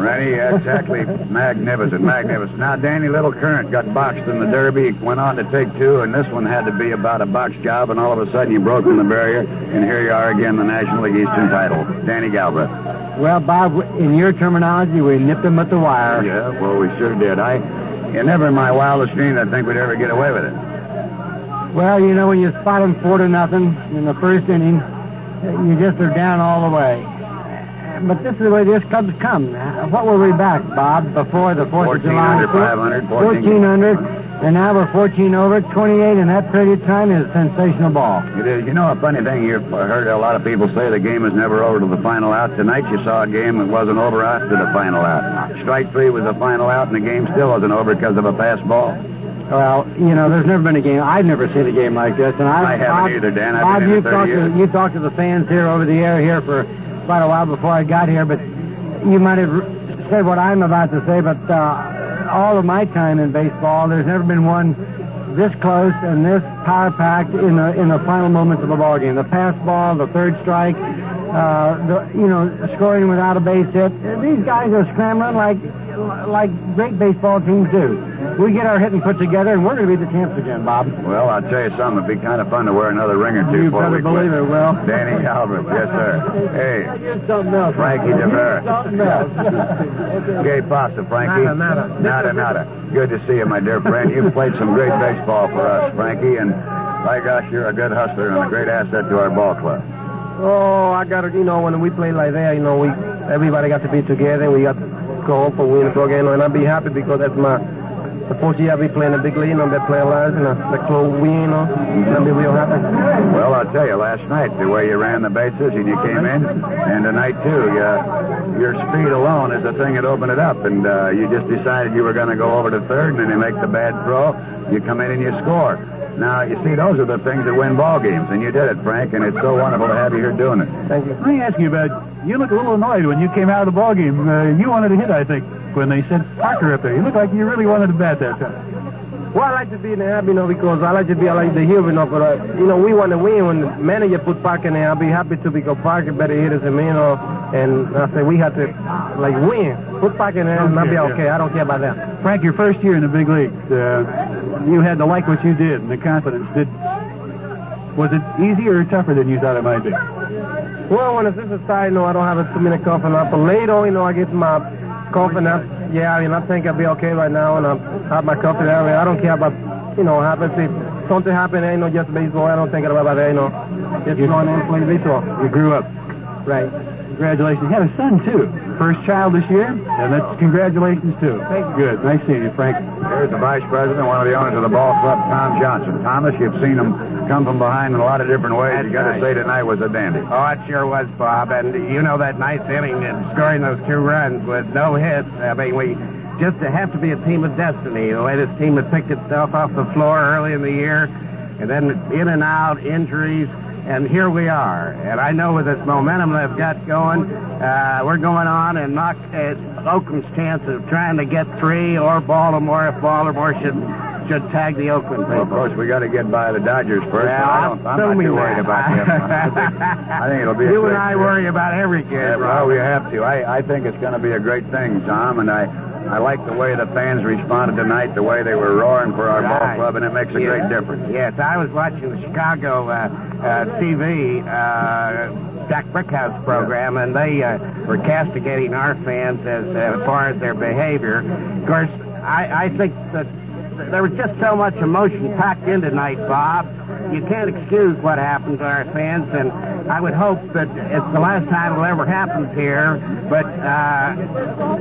Rennie, exactly magnificent, magnificent. Now, Danny Little Current got boxed in the Derby, went on to take two, and this one had to be about a box job, and all of a sudden you broke from the barrier, and here you are again, the National League Eastern title. Danny Galbreath. Well, Bob, in your terminology, we nipped him at the wire. Yeah, well, we sure did. I, you never in my wildest dreams I think we'd ever get away with it. Well, you know, when you spot him four to nothing in the first inning, you just are down all the way. But this is the way this Cubs come. What were we back, Bob, before the 4th of July? under 500, 14. 14 under, and now we're 14 over. 28 in that period of time is a sensational ball. It is. You know, a funny thing, you've heard a lot of people say the game is never over to the final out. Tonight you saw a game that wasn't over after the final out. Strike three was the final out, and the game still wasn't over because of a pass ball. Well, you know, there's never been a game. I've never seen a game like this, and I, I haven't Bob, either, Dan. I've Bob, been in you it 30 talked years. to you talked to the fans here over the air here for quite a while before I got here, but you might have said what I'm about to say. But uh, all of my time in baseball, there's never been one this close and this power packed in the in the final moments of a ball game. The pass ball, the third strike, uh, the you know scoring without a base hit. These guys are scrambling like like great baseball teams do. We get our hitting put together, and we're going to be the champs again, Bob. Well, I'll tell you something. It'd be kind of fun to wear another ring or two You before we believe quit. it, Will. Danny Galbreath, yes, sir. Hey, You're something else. Frankie Taveras. something else. Gay pasta, Frankie. Nada, nada. Nada, nada. Good to see you, my dear friend. You've played some great baseball for us, Frankie, and by gosh, you're a good hustler and a great asset to our ball club. Oh, I got it. you know, when we play like that, you know, we everybody got to be together. We got home for win the game, and I'll be happy because that's my the first year I be playing the big league, and I'm playing live, and the close win, and I'll be real happy. Well, I'll tell you, last night, the way you ran the bases and you came in, and tonight, too, you, your speed alone is the thing that opened it up, and uh, you just decided you were going to go over to third, and then you make the bad throw, you come in and you score. Now, you see, those are the things that win ball games, and you did it, Frank, and it's so wonderful to have you here doing it. Thank you. Let me ask you about. You look a little annoyed when you came out of the ball game. Uh, you wanted to hit, I think, when they said Parker up there. You looked like you really wanted to bat that time. Well, I like to be in the happy, you know, because I like to be, I like to hear, you know, but, uh, you know, we want to win. When the manager put Parker in there, I'll be happy to because Parker better hitters than me, you know, and I say we have to, like, win. Put Parker in there, and I'll be Okay, okay. yeah. I don't care about that. Frank, your first year in the big leagues, uh, you had to like what you did and the confidence. Did was it easier or tougher than you thought it might be? Well, when it's this side, you know, I don't have a two minute coffin up. But later on, you know, I get my coffin up. Yeah, I mean, I think I'll be okay right now, and I have my coffee there. I, mean, I don't care about, you know, what happens. If something happened, ain't no just baseball. I don't think about that, you know. Just going in and playing baseball. You grew up. Right. Congratulations. You had a son, too. First child this year? And that's congratulations, too. Thank you. Good. Nice seeing you, Frank. Here's the vice president, one of the owners of the ball club, Tom Johnson. Thomas, you've seen him come from behind in a lot of different ways. you got to say tonight was a dandy. Oh, it sure was, Bob. And you know that ninth inning and scoring those two runs with no hits. I mean, we just have to be a team of destiny. The way this team had picked itself off the floor early in the year, and then in and out, injuries, and here we are. And I know with this momentum they've got going, uh, we're going on and knock uh, Oakland's chance of trying to get three or Baltimore if Baltimore should should tag the Oakland people. Well, of course, we got to get by the Dodgers first. Yeah, I don't, I'm not too worried that. about them. I think, I think it'll be a You and I worry about every kid. Yeah, well, we have to. I, I think it's going to be a great thing, Tom, and I, I like the way the fans responded tonight, the way they were roaring for our ball club, and it makes a Yeah. great difference. Yes, I was watching the Chicago uh, uh, TV, uh, Jack Brickhouse program, and they uh, were castigating our fans as, as far as their behavior. Of course, I, I think that there was just so much emotion packed in tonight, Bob. You can't excuse what happened to our fans, and I would hope that it's the last time it'll ever happen here. But uh,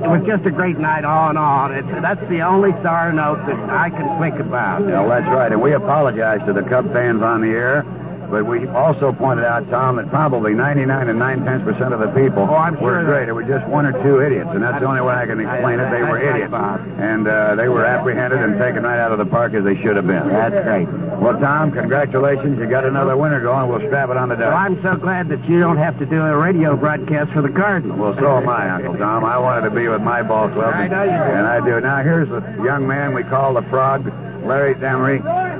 it was just a great night all in all. It's, that's the only sour note that I can think about. Well, that's right, and we apologize to the Cub fans on the air. But we also pointed out, Tom, that probably 99 and 9 tenths percent of the people Oh, I'm were sure great. It was just one or two idiots, and that's the only way I can explain it. They were That's right, idiots, and uh, they were apprehended and taken right out of the park as they should have been. That's great. Well, Tom, congratulations. You got another winner going. We'll strap it on the Well. I'm so glad that you don't have to do a radio broadcast for the Cardinals. Well, so am I, Uncle Tom. I wanted to be with my ball club. I know you do. And I do. Now, here's the young man we call the Frog, Larry Demery.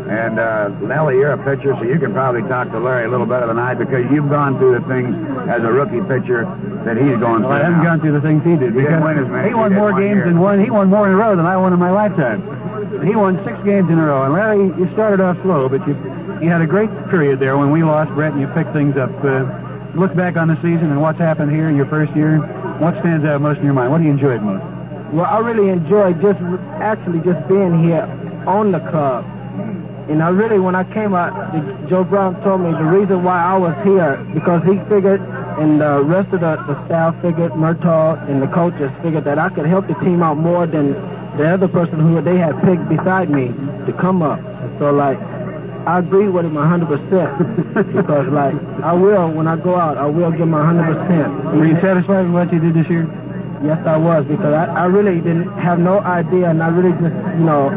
And, uh, Nellie, you're a pitcher, so you can probably talk to Larry a little better than I because you've gone through the things as a rookie pitcher that he's going through. Well, I haven't now. gone through the things he did. He didn't win as many He won he more games year. than one. He won more in a row than I won in my lifetime. He won six games in a row. And Larry, you started off slow, but you you had a great period there when we lost Brett, and you picked things up. Uh, look back on the season and what's happened here in your first year. What stands out most in your mind? What do you enjoy most? Well, I really enjoyed just actually just being here on the club. And I really, when I came out, the, Joe Brown told me the reason why I was here because he figured, and the rest of the, the staff figured, Murtaugh and the coaches figured that I could help the team out more than the other person who they had picked beside me to come up. So, like, I agree with him 100% because, like, I will when I go out, I will give my 100%. Were you satisfied with what you did this year? Yes, I was because I, I really didn't have no idea, and I really just, you know,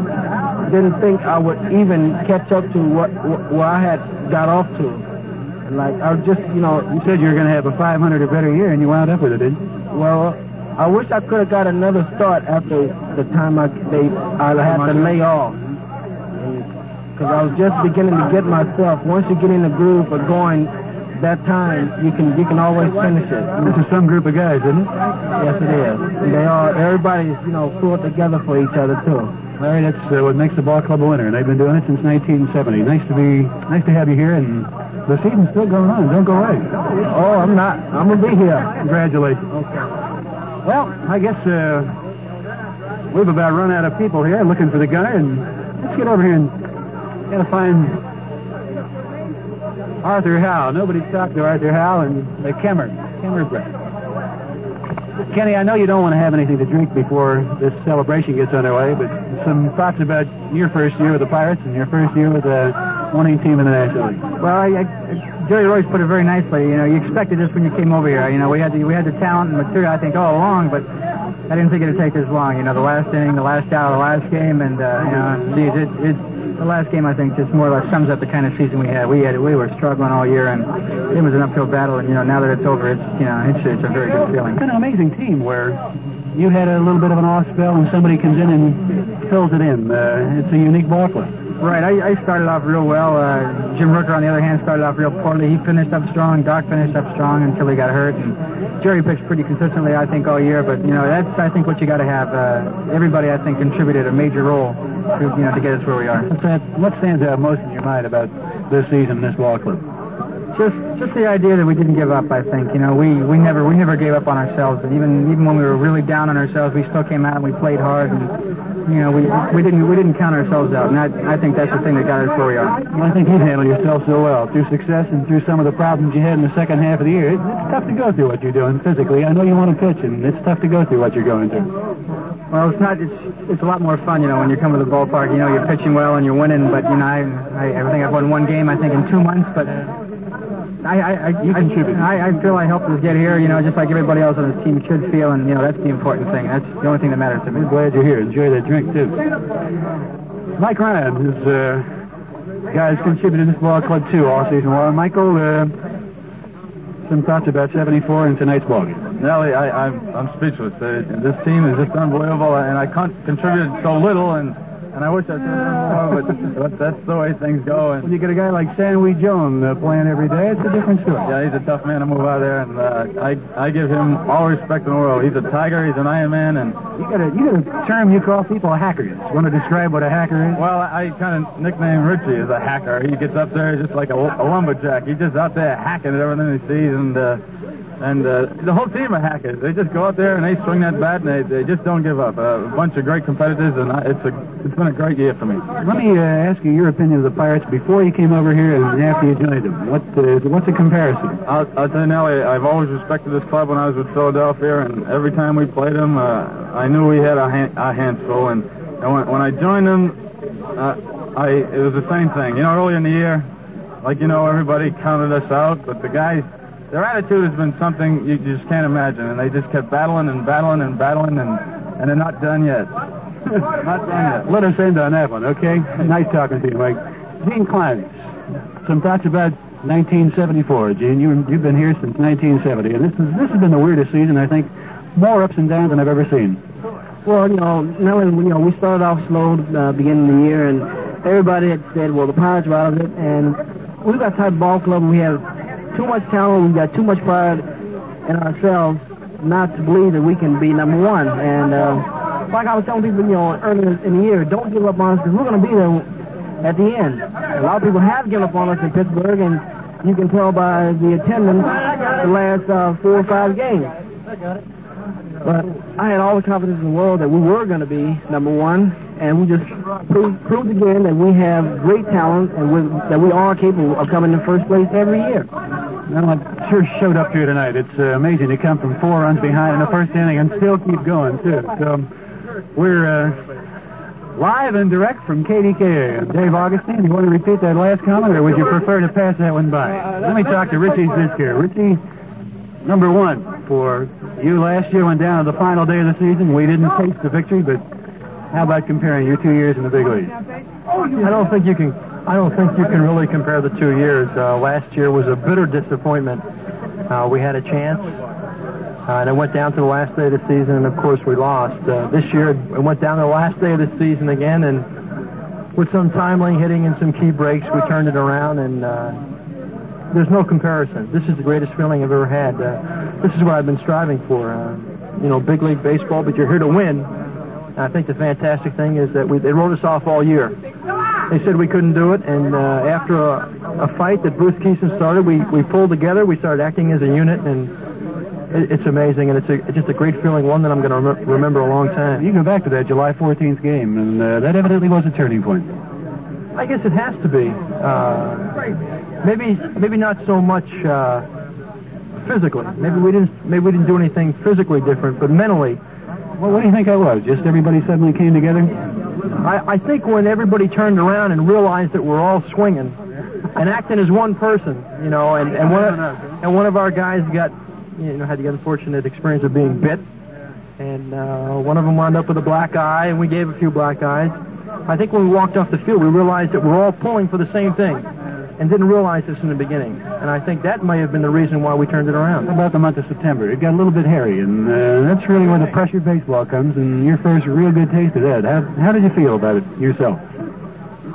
didn't think I would even catch up to what, what where I had got off to. And like I just, you know, You said you were going to have a 500 or better year, and you wound up with it, didn't you? well, I wish I could have got another start after the time I they I had to lay off. Because I was just beginning to get myself. Once you get in the groove of going that time, you can you can always finish it. This is some group of guys, isn't it? Yes, it is. And they are everybody's you know pulled together for each other too. Larry, that's uh, what makes the ball club a winner, and they've been doing it since 1970. Nice to be, nice to have you here, and the season's still going on. Don't go away. Oh, I'm not. I'm gonna be here. Congratulations. Okay. Well, I guess uh, we've about run out of people here looking for the gunner, and let's get over here and gotta find Arthur Howe. Nobody's talked to Arthur Howe and the Kemmer. Kemmer Brett. Kenny, I know you don't want to have anything to drink before this celebration gets underway, but some thoughts about your first year with the Pirates and your first year with the winning team in the National League. Well, I, I, Jerry Reuss put it very nicely. You know, you expected this when you came over here. You know, we had the we had the talent and material, I think, all along, but I didn't think it'd take this long. You know, the last inning, the last out, the last game, and uh, you know, geez, it, it the last game I think just more or less sums up the kind of season we had. We had we were struggling all year, and it was an uphill battle. And you know, now that it's over, it's you know, it's it's a very good feeling. It's an amazing team where you had a little bit of an off spell and somebody comes in and fills it in. Uh, it's a unique ball club. Right, I, I started off real well. Uh, Jim Rooker, on the other hand, started off real poorly. He finished up strong. Dock finished up strong until he got hurt. And Jerry pitched pretty consistently, I think, all year. But you know, that's I think what you got to have. Uh, everybody, I think, contributed a major role to you know to get us where we are. What stands out most in your mind about this season, this ball club? Just, just the idea that we didn't give up. I think you know we, we never we never gave up on ourselves. And even even when we were really down on ourselves, we still came out and we played hard. And you know we we didn't we didn't count ourselves out. And I, I think that's the thing that got us where we are. I think you handled yourself so well through success and through some of the problems you had in the second half of the year. It's, it's tough to go through what you're doing physically. I know you want to pitch, and it's tough to go through what you're going through. Well, it's not. It's it's a lot more fun, you know, when you come to the ballpark. You know, you're pitching well and you're winning. But you know, I I, I think I've won one game. I think in two months, but. I, I, I, You contributed. I, I feel I helped us get here, you know, just like everybody else on this team should feel, and, you know, that's the important thing. That's the only thing that matters to me. I'm glad you're here. Enjoy that drink, too. Mike Ryan is, uh, guys contributed to this ball club, too, all season long. Michael, uh, some thoughts about 74 in tonight's ball game. Nellie, I, I'm, I'm speechless. Uh, this team is just unbelievable, and I con- contributed so little, and, and I wish I could have done more, but, but that's the way things go. And When you get a guy like Stanley Jones uh, playing every day, it's a different story. yeah, he's a tough man to move out there, and uh, I, I give him all respect in the world. He's a tiger, he's an Iron Man, and You got a you got a term you call people hackers. Want to describe what a hacker is? well, I kind of nickname Richie as a hacker. He gets up there just like a, a lumberjack. He's just out there hacking at everything he sees, and uh, and uh, the whole team are hackers. They just go out there and they swing that bat, and they, they just don't give up. Uh, a bunch of great competitors, and I, it's a it's been a great year for me. Let me uh, ask you your opinion of the Pirates before you came over here and after you joined them. What uh, what's a comparison? I'll, I'll tell you, Nellie, I've always respected this club when I was with Philadelphia, and every time we played them, uh, I knew we had our, hand, our hands full. And, and when, when I joined them, uh, I it was the same thing. You know, early in the year, like you know, everybody counted us out, but the guys, their attitude has been something you just can't imagine, and they just kept battling and battling and battling, and and they're not done yet. not done yet. Let us end on that one, okay? Nice talking to you, Mike. Gene Clines, some thoughts about 1974. Gene, you, you've been here since 1970, and this is this has been the weirdest season, I think. More ups and downs than I've ever seen. Well, you know, Nellie, you know, we started off slow uh, beginning of the year, and everybody had said, well, the Pirates are out of it, and we've got type of ball club, and we have too much talent, we've got too much pride in ourselves not to believe that we can be number one. And uh, like I was telling people, you know, earlier in the year, don't give up on us because we're going to be there at the end. A lot of people have given up on us in Pittsburgh, and you can tell by the attendance the last uh, four or five games. But I had all the confidence in the world that we were going to be number one, and we just proved, proved again that we have great talent and we that we are capable of coming in first place every year. Well, it sure showed up here tonight. It's uh, amazing to come from four runs behind in the first inning and still keep going, too. So we're uh, live and direct from KDKA. And Dave Augustine, do you want to repeat that last comment, or would you prefer to pass that one by? Let me talk to Richie Zisker. Richie, number one for you last year went down to the final day of the season. We didn't taste the victory, but how about comparing your two years in the big leagues? I don't think you can. I don't think you can really compare the two years. Uh, last year was a bitter disappointment. Uh, we had a chance, uh, and it went down to the last day of the season, and of course we lost. Uh, this year it went down to the last day of the season again, and with some timely hitting and some key breaks, we turned it around, and uh, there's no comparison. This is the greatest feeling I've ever had. Uh, this is what I've been striving for. Uh, you know, big league baseball, but you're here to win. And I think the fantastic thing is that we, they wrote us off all year. They said we couldn't do it, and uh, after a, a fight that Bruce Kison started, we, we pulled together. We started acting as a unit, and it, it's amazing, and it's, a, it's just a great feeling, one that I'm going to rem- remember a long time. You can go back to that July 14th game, and uh, that evidently was a turning point. I guess it has to be. Uh, maybe maybe not so much uh, physically. Maybe we didn't maybe we didn't do anything physically different, but mentally. Well, what do you think I was? Just everybody suddenly came together? I, I think when everybody turned around and realized that we're all swinging and acting as one person, you know, and, and one of, and one of our guys got you know had the unfortunate experience of being bit, and uh, one of them wound up with a black eye, and we gave a few black eyes. I think when we walked off the field, we realized that we're all pulling for the same thing, and didn't realize this in the beginning. And I think that may have been the reason why we turned it around. About the month of September? It got a little bit hairy, and uh, that's really where the pressured baseball comes, and your first real good taste of that. How, how did you feel about it yourself?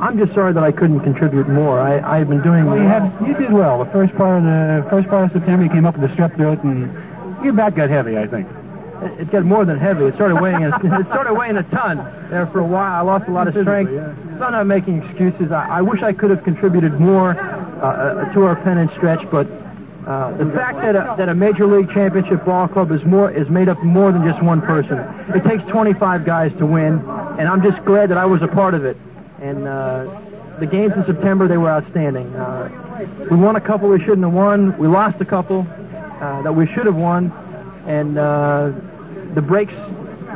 I'm just sorry that I couldn't contribute more. I, I've been doing. Well, you, you did well. The first part of the first part of September, you came up with the strep throat, and your back got heavy, I think. It, it got more than heavy. It started weighing. A, it started weighing a ton there for a while. I lost a lot of strength. So I'm not making excuses. I, I wish I could have contributed more. uh, to our pennant stretch, but uh, the fact that a, that a major league championship ball club is more is made up more than just one person. It takes 25 guys to win, and I'm just glad that I was a part of it. And uh, the games in September they were outstanding. Uh, we won a couple we shouldn't have won. We lost a couple uh, that we should have won, and uh, the breaks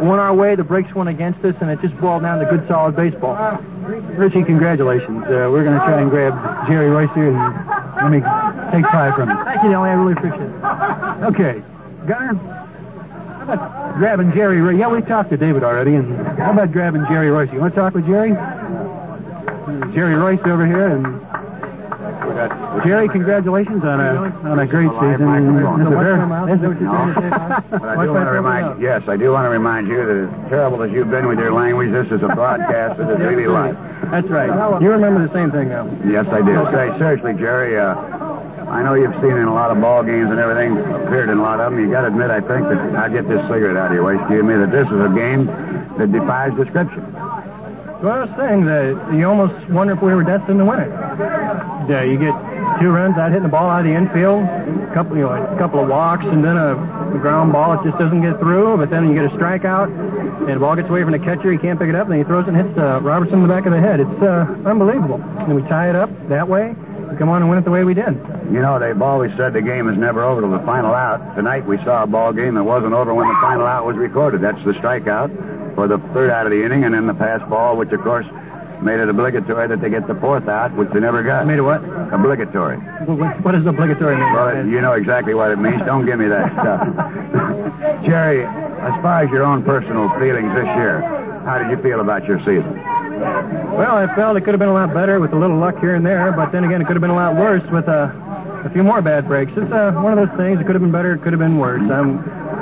went our way. The breaks went against us, and it just boiled down to good, solid baseball. Richie, congratulations. Uh, we're going to try and grab Jerry Reuss here and let me take five from him. Thank you, Nellie. I really appreciate it. Okay. Gunner, how about grabbing Jerry Reuss? Yeah, we talked to David already, and how about grabbing Jerry Reuss? You want to talk with Jerry? Jerry Reuss over here, and Jerry, congratulations on a on a great season. This is a very- this is- But I do want to remind, yes, I do want to remind you that as terrible as you've been with your language, this is a broadcast that is really live. That's right. You remember the same thing now. Yes, I do. Say, seriously, Jerry, uh, I know you've seen in a lot of ball games and everything, appeared in a lot of them. You got to admit, I think that I'll get this cigarette out of your way. Excuse me, that this is a game that defies description. Well, I was saying that you almost wonder if we were destined to win it. Yeah, you get two runs out hitting the ball out of the infield, a couple, you know, a couple of walks, and then a ground ball. It just doesn't get through. But then you get a strikeout, and the ball gets away from the catcher. He can't pick it up, and then he throws it and hits uh, Robertson in the back of the head. It's uh, unbelievable. And we tie it up that way. We come on and win it the way we did. You know, they've always said the game is never over till the final out. Tonight we saw a ball game that wasn't over when the final out was recorded. That's the strikeout for the third out of the inning, and then the pass ball, which of course made it obligatory that they get the fourth out, which they never got. Made it what? Obligatory. What what does obligatory mean? Well, you know exactly what it means. Don't give me that stuff. Jerry, as far as your own personal feelings this year, how did you feel about your season? Well, I felt it could have been a lot better with a little luck here and there, but then again, it could have been a lot worse with uh, a few more bad breaks. It's uh, one of those things. It could have been better. It could have been worse. I'm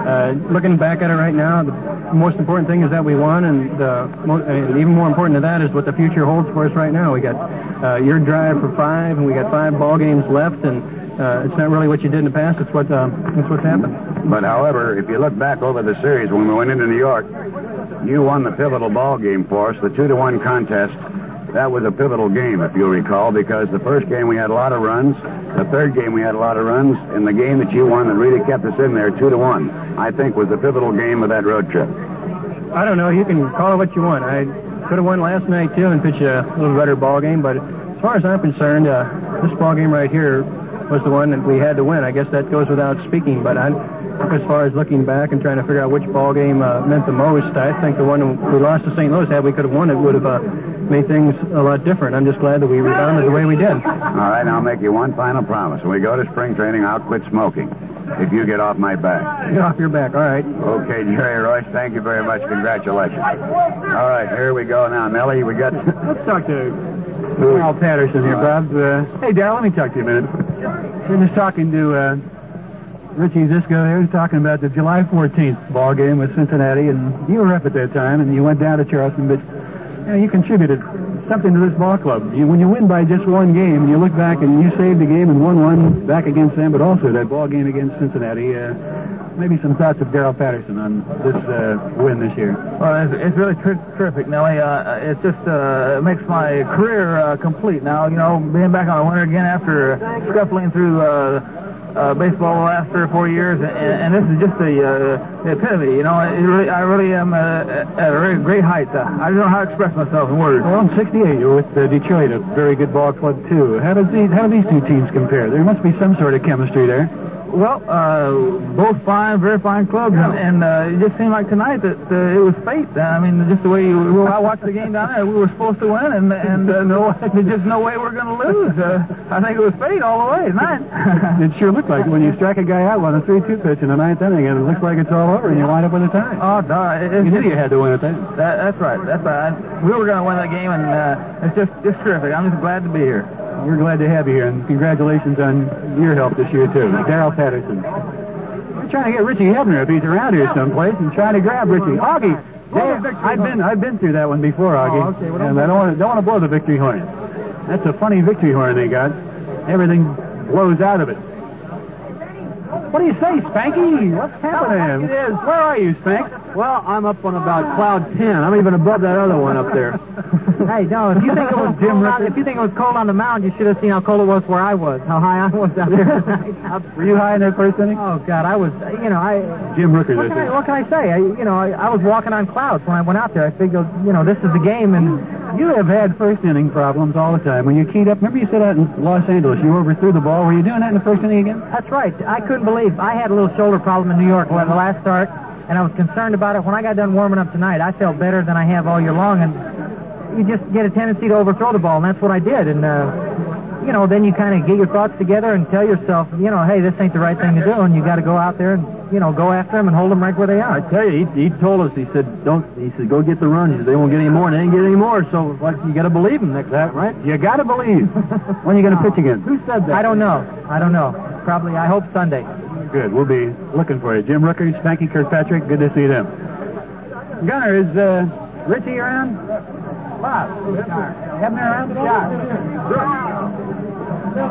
uh, looking back at it right now. The most important thing is that we won, and, uh, mo- and even more important than that is what the future holds for us right now. We got uh, your drive for five, and we got five ball games left, and uh, it's not really what you did in the past. It's what uh, it's what's happened. But however, if you look back over the series when we went into New York, you won the pivotal ball game for us, the two to one contest. That was a pivotal game, if you'll recall, because the first game we had a lot of runs, the third game we had a lot of runs, and the game that you won that really kept us in there, two to one, I think was the pivotal game of that road trip. I don't know. You can call it what you want. I could have won last night too and pitched a little better ball game, but as far as I'm concerned, uh, this ball game right here was the one that we had to win. I guess that goes without speaking. But I, as far as looking back and trying to figure out which ball game uh, meant the most, I think the one we lost to St. Louis, had we could have won it, would have uh, made things a lot different. I'm just glad that we rebounded the way we did. All right, I'll make you one final promise. When we go to spring training, I'll quit smoking if you get off my back. Get off your back. All right. Okay, Jerry Reuss, thank you very much. Congratulations. All right, here we go now. Nellie, we got... Let's talk to Al Patterson here, Bob. Uh, hey, Dal, let me talk to you a minute. We're just talking to uh, Richie Zisco here, was talking about the July 14th ball game with Cincinnati, and you were up at that time, and you went down to Charleston, but you, know, you contributed something to this ball club. You, when you win by just one game, you look back and you saved the game and won one back against them, but also that ball game against Cincinnati. Uh, maybe some thoughts of Daryl Patterson on this uh, win this year. Well, it's, it's really ter- terrific, Nellie. Uh, it just uh, makes my career uh, complete now. You know, being back on a winner again after scuffling through uh, uh, baseball the last three or four years, and, and this is just the, uh, the epitome. You know, really, I really am uh, at a very great height. Uh, I don't know how to express myself in words. Well, in '68, you were with uh, Detroit, a very good ball club too. How does these how do these two teams compare? There must be some sort of chemistry there. Well, uh, both fine, very fine clubs, and, and uh, it just seemed like tonight that uh, it was fate. I mean, just the way you, well, I watched the game down there, we were supposed to win, and and uh, no, there's just no way we're going to lose. Uh, I think it was fate all the way tonight. it sure looked like when you strike a guy out on a 3-2 pitch in the ninth inning, and it looks like it's all over, and you wind up with a tie. Oh, no, it, you knew you had to win it then. That, that's right. That's right. I, we were going to win that game, and uh, it's just just terrific. I'm just glad to be here. We're glad to have you here, and congratulations on your help this year too, Daryl Patterson. We're trying to get Richie Hebner if he's around here someplace, and trying to grab Richie. Augie, hey, I've been I've been through that one before, Augie, Oh, okay. Well, and I don't want to don't want to blow the victory horn. That's a funny victory horn they got. Everything blows out of it. What do you say, Spanky? What's happening? It is. Where are you, Spank? Well, I'm up on about cloud 10. I'm even above that other one up there. Hey, no, if you think it was cold on, if you think it was cold on the mound, you should have seen how cold it was where I was, how high I was out there. Were you high in that first inning? Oh God, I was, you know, I. Jim Rooker, What that's can, I, what can I say? I, you know, I, I was walking on clouds when I went out there. I figured, you know, this is the game, and You have had first inning problems all the time. When you keyed up, remember you said that in Los Angeles, you overthrew the ball. Were you doing that in the first inning again? that's right. I couldn't believe I had a little shoulder problem in New York when the last start, and I was concerned about it. When I got done warming up tonight, I felt better than I have all year long, and you just get a tendency to overthrow the ball, and that's what I did. And uh, you know, then you kind of get your thoughts together and tell yourself, you know, hey, this ain't the right thing to do, and you got to go out there and you know go after them and hold them right where they are. I tell you, he, he told us, he said, don't, he said, go get the runs. He said, they won't get any more, and they ain't get any more. So, like, you got to believe him next time, right? You got to believe. when are you going to pitch again? Who said that? I don't know. I don't know. Probably. I hope Sunday. Good. We'll be looking for you. Jim Rooker, Spanky Kirkpatrick, good to see them. Gunner, is uh, Richie around? Bob. Been around?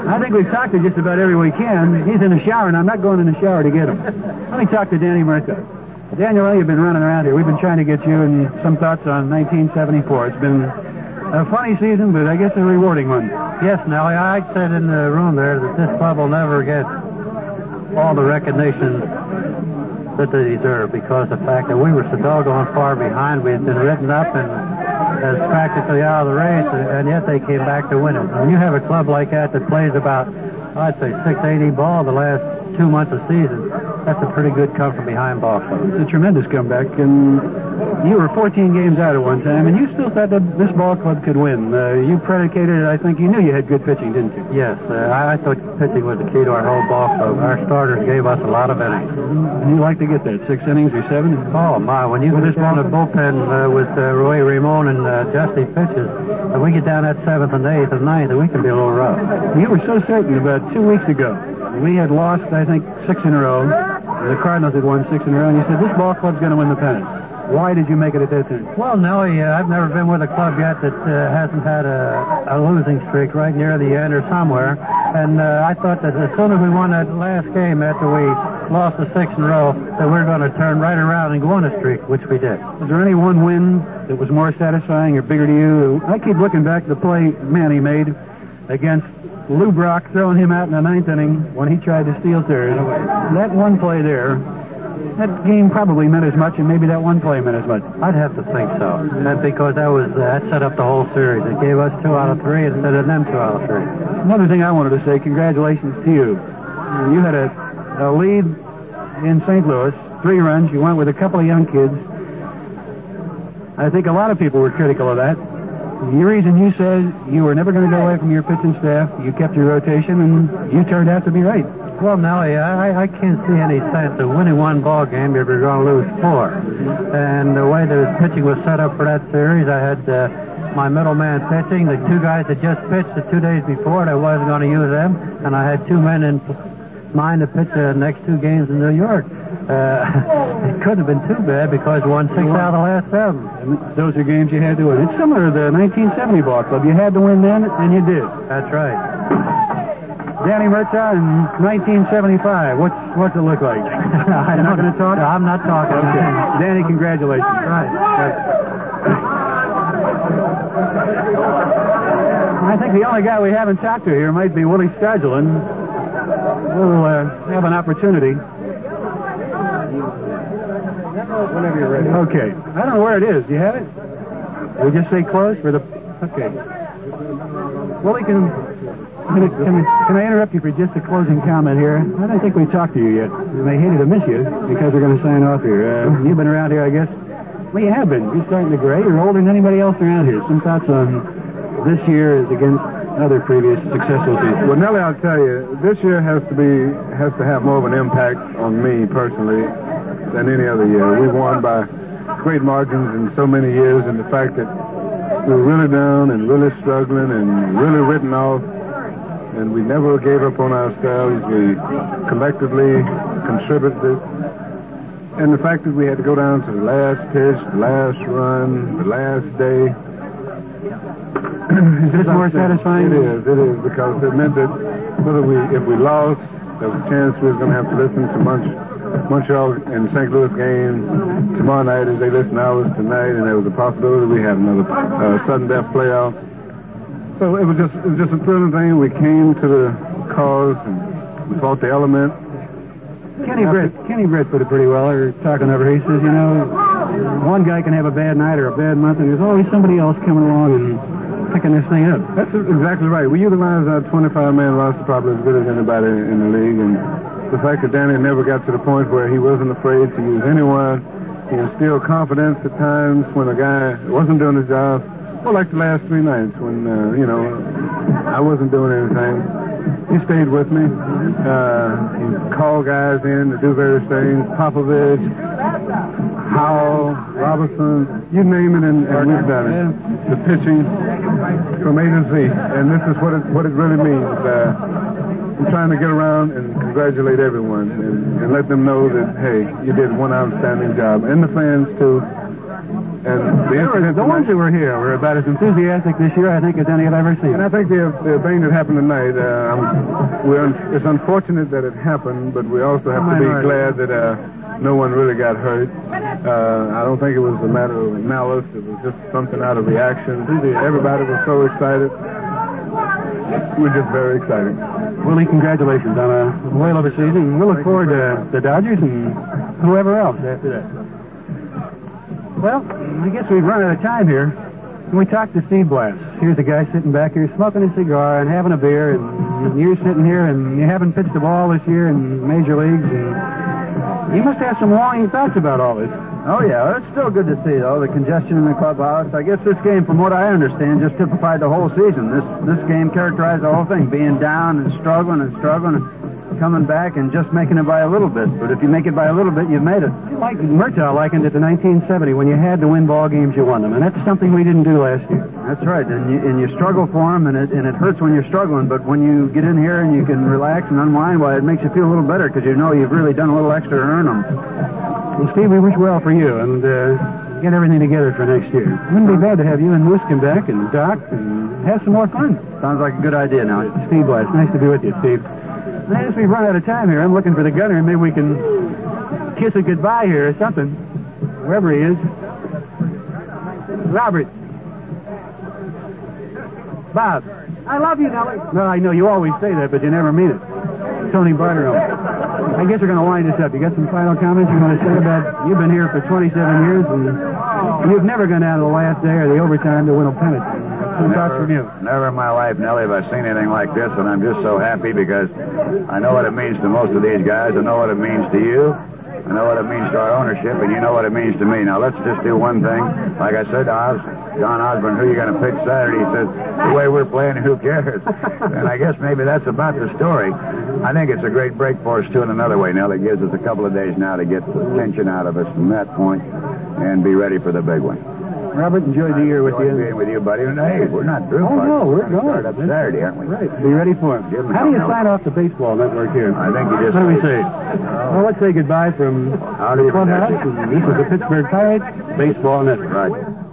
I think we've talked to just about every we can. He's in the shower, and I'm not going in the shower to get him. Let me talk to Danny Murtaugh. Daniel, you've been running around here. We've been trying to get you and some thoughts on 1974. It's been a funny season, but I guess a rewarding one. Yes, Nellie, I said in the room there that this club will never get all the recognition that they deserve because the fact that we were so doggone far behind. We had been written up and as practically out of the race, and yet they came back to win it. When you have a club like that that plays about, I'd say, 680 ball the last two months of season, that's a pretty good come from behind ball. It's a tremendous comeback, and you were 14 games out at one time, and you still thought that this ball club could win. Uh, you predicated. I think you knew you had good pitching, didn't you? Yes, uh, I, I thought pitching was the key to our whole ball club. Our starters gave us a lot of innings. And you like to get that six innings or seven? Oh my! When you get down the bullpen uh, with uh, Roy Ramon and uh, Dusty pitches, and we get down that seventh and eighth and ninth, and we can be a little rough. You were so certain about two weeks ago. We had lost, I think, six in a row. The Cardinals had won six in a row, and you said this ball club's going to win the pennant. Why did you make it at that time? Well, Nellie, uh, I've never been with a club yet that uh, hasn't had a, a losing streak right near the end or somewhere. And uh, I thought that as soon as we won that last game after we lost the six in a row, that we were going to turn right around and go on a streak, which we did. Is there any one win that was more satisfying or bigger to you? I keep looking back to the play Manny made against Lou Brock, throwing him out in the ninth inning when he tried to steal third. That one play there, that game probably meant as much, and maybe that one play meant as much. I'd have to think so. Because that was uh, that set up the whole series. It gave us two out of three instead of them two out of three. Another thing I wanted to say, congratulations to you. You had a, a lead in St. Louis, three runs. You went with a couple of young kids. I think a lot of people were critical of that. The reason you said you were never going to go away from your pitching staff, you kept your rotation, and you turned out to be right. Well, Nellie, I, I can't see any sense of winning one ball game if you're going to lose four. And the way the pitching was set up for that series, I had uh, my middleman pitching, the two guys that just pitched the two days before, and I wasn't going to use them, and I had two men in mind to pitch the next two games in New York. Uh, it couldn't have been too bad because we won six out of the last seven. And those are games you had to win. It's similar to the 1970 ball club. You had to win then, and you did. That's right. Danny Murtaugh in 1975. What's what's it look like? You're not going to talk? I'm not talking. Okay. Danny, congratulations. Right. I think the only guy we haven't talked to here might be Willie Stargelin. We'll uh, have an opportunity. Whenever you're ready. Okay. I don't know where it is. Do you have it? We just say close for the. Okay. Willie, can can, I- can, I- can I interrupt you for just a closing comment here? I don't think we've talked to you yet. And I hated to miss you because we're going to sign off here. Uh, you've been around here, I guess. Well, you have been. You're starting to gray. You're older than anybody else around here. Some thoughts on this year is against other previous successful seasons? Well, Nellie, I'll tell you, this year has to be has to have more of an impact on me personally than any other year. We've won by great margins in so many years, and the fact that we were really down and really struggling and really written off, and we never gave up on ourselves. We collectively contributed. And the fact that we had to go down to the last pitch, the last run, the last day. Is this more satisfying? It is. It is because it meant that whether we if we lost there was a chance we were going to have to listen to Mon- Montreal and St. Louis game tomorrow night as they listen to ours tonight, and there was a possibility we had another uh, sudden death playoff. So it was just it was just a thrilling thing. We came to the cause and we fought the element. Kenny Brett, Kenny Brett put it pretty well. They're talking over. He says, you know, one guy can have a bad night or a bad month, and there's always somebody else coming along and picking this thing up. That's exactly right. We utilize our 25-man roster probably as good as anybody in the league, and the fact that Danny never got to the point where he wasn't afraid to use anyone, he instilled confidence at times when a guy wasn't doing his job. Well, like the last three nights when, uh, you know, I wasn't doing anything. He stayed with me. Uh, he called guys in to do various things. Popovich, Howell, Robinson, you name it, and, and we've done it. The pitching from A to Z, and this is what it what it really means. Uh, I'm trying to get around and congratulate everyone and, and let them know that hey, you did one outstanding job, and the fans too. And the, incident the ones who were here were about as enthusiastic this year, I think, as any I've ever seen. And I think the, the thing that happened tonight, uh, we're, un- it's unfortunate that it happened, but we also have to be Minority. glad that uh, no one really got hurt. Uh, I don't think it was a matter of malice. It was just something out of reaction. Everybody was so excited. We're just very excited. Willie, congratulations on a whale of a season. We'll look forward to the Dodgers and whoever else after that. Well, I guess we've run out of time here. Can we talk to Steve Blass? Here's a guy sitting back here smoking a cigar and having a beer, and you're sitting here and you haven't pitched a ball this year in major leagues, and you must have some longing thoughts about all this. Oh, yeah. It's still good to see, though, the congestion in the clubhouse. I guess this game, from what I understand, just typified the whole season. This this game characterized the whole thing, being down and struggling and struggling and coming back and just making it by a little bit. But if you make it by a little bit, you've made it. Like Murtaugh likened it to 1970 when you had to win ball games, you won them, and that's something we didn't do last year. That's right, and you, and you struggle for them, and it, and it hurts when you're struggling, but when you get in here and you can relax and unwind, well, it makes you feel a little better because you know you've really done a little extra to earn them. Well, Steve, we wish well for you, and uh, get everything together for next year. Wouldn't be bad to have you and Moose come back and Doc and have some more fun. Sounds like a good idea now. Steve it's nice to be with you, Steve. As we've run out of time here, I'm looking for the gunner, and maybe we can kiss a goodbye here or something, wherever he is. Robert. Bob. I love you, Nellie. No, I know you always say that, but you never mean it. Tony Bartirome. I guess we're going to wind this up. You got some final comments you want to say about you've been here for 27 years and you've never gone down to the last day or the overtime to win a pennant. Some thoughts from you. Never in my life, Nellie, have I seen anything like this, and I'm just so happy because I know what it means to most of these guys. I know what it means to you. I know what it means to our ownership, and you know what it means to me. Now, let's just do one thing. Like I said to Oz, Don Osborn, who are you going to pitch Saturday? He says, the way we're playing, who cares? and I guess maybe that's about the story. I think it's a great break for us, too, in another way, Nellie. It gives us a couple of days now to get the tension out of us from that point and be ready for the big one. Robert, enjoyed the year with you. being with you, buddy. And hey, we're not through. Oh, no, we're going. Start up Saturday, aren't we? Right. Be ready for him. Him How do you sign off the baseball network here? I think you just. What do we say? Oh. Well, let's say goodbye from Howdy, the clubhouse. This is the Pittsburgh Pirates Baseball Network. Right.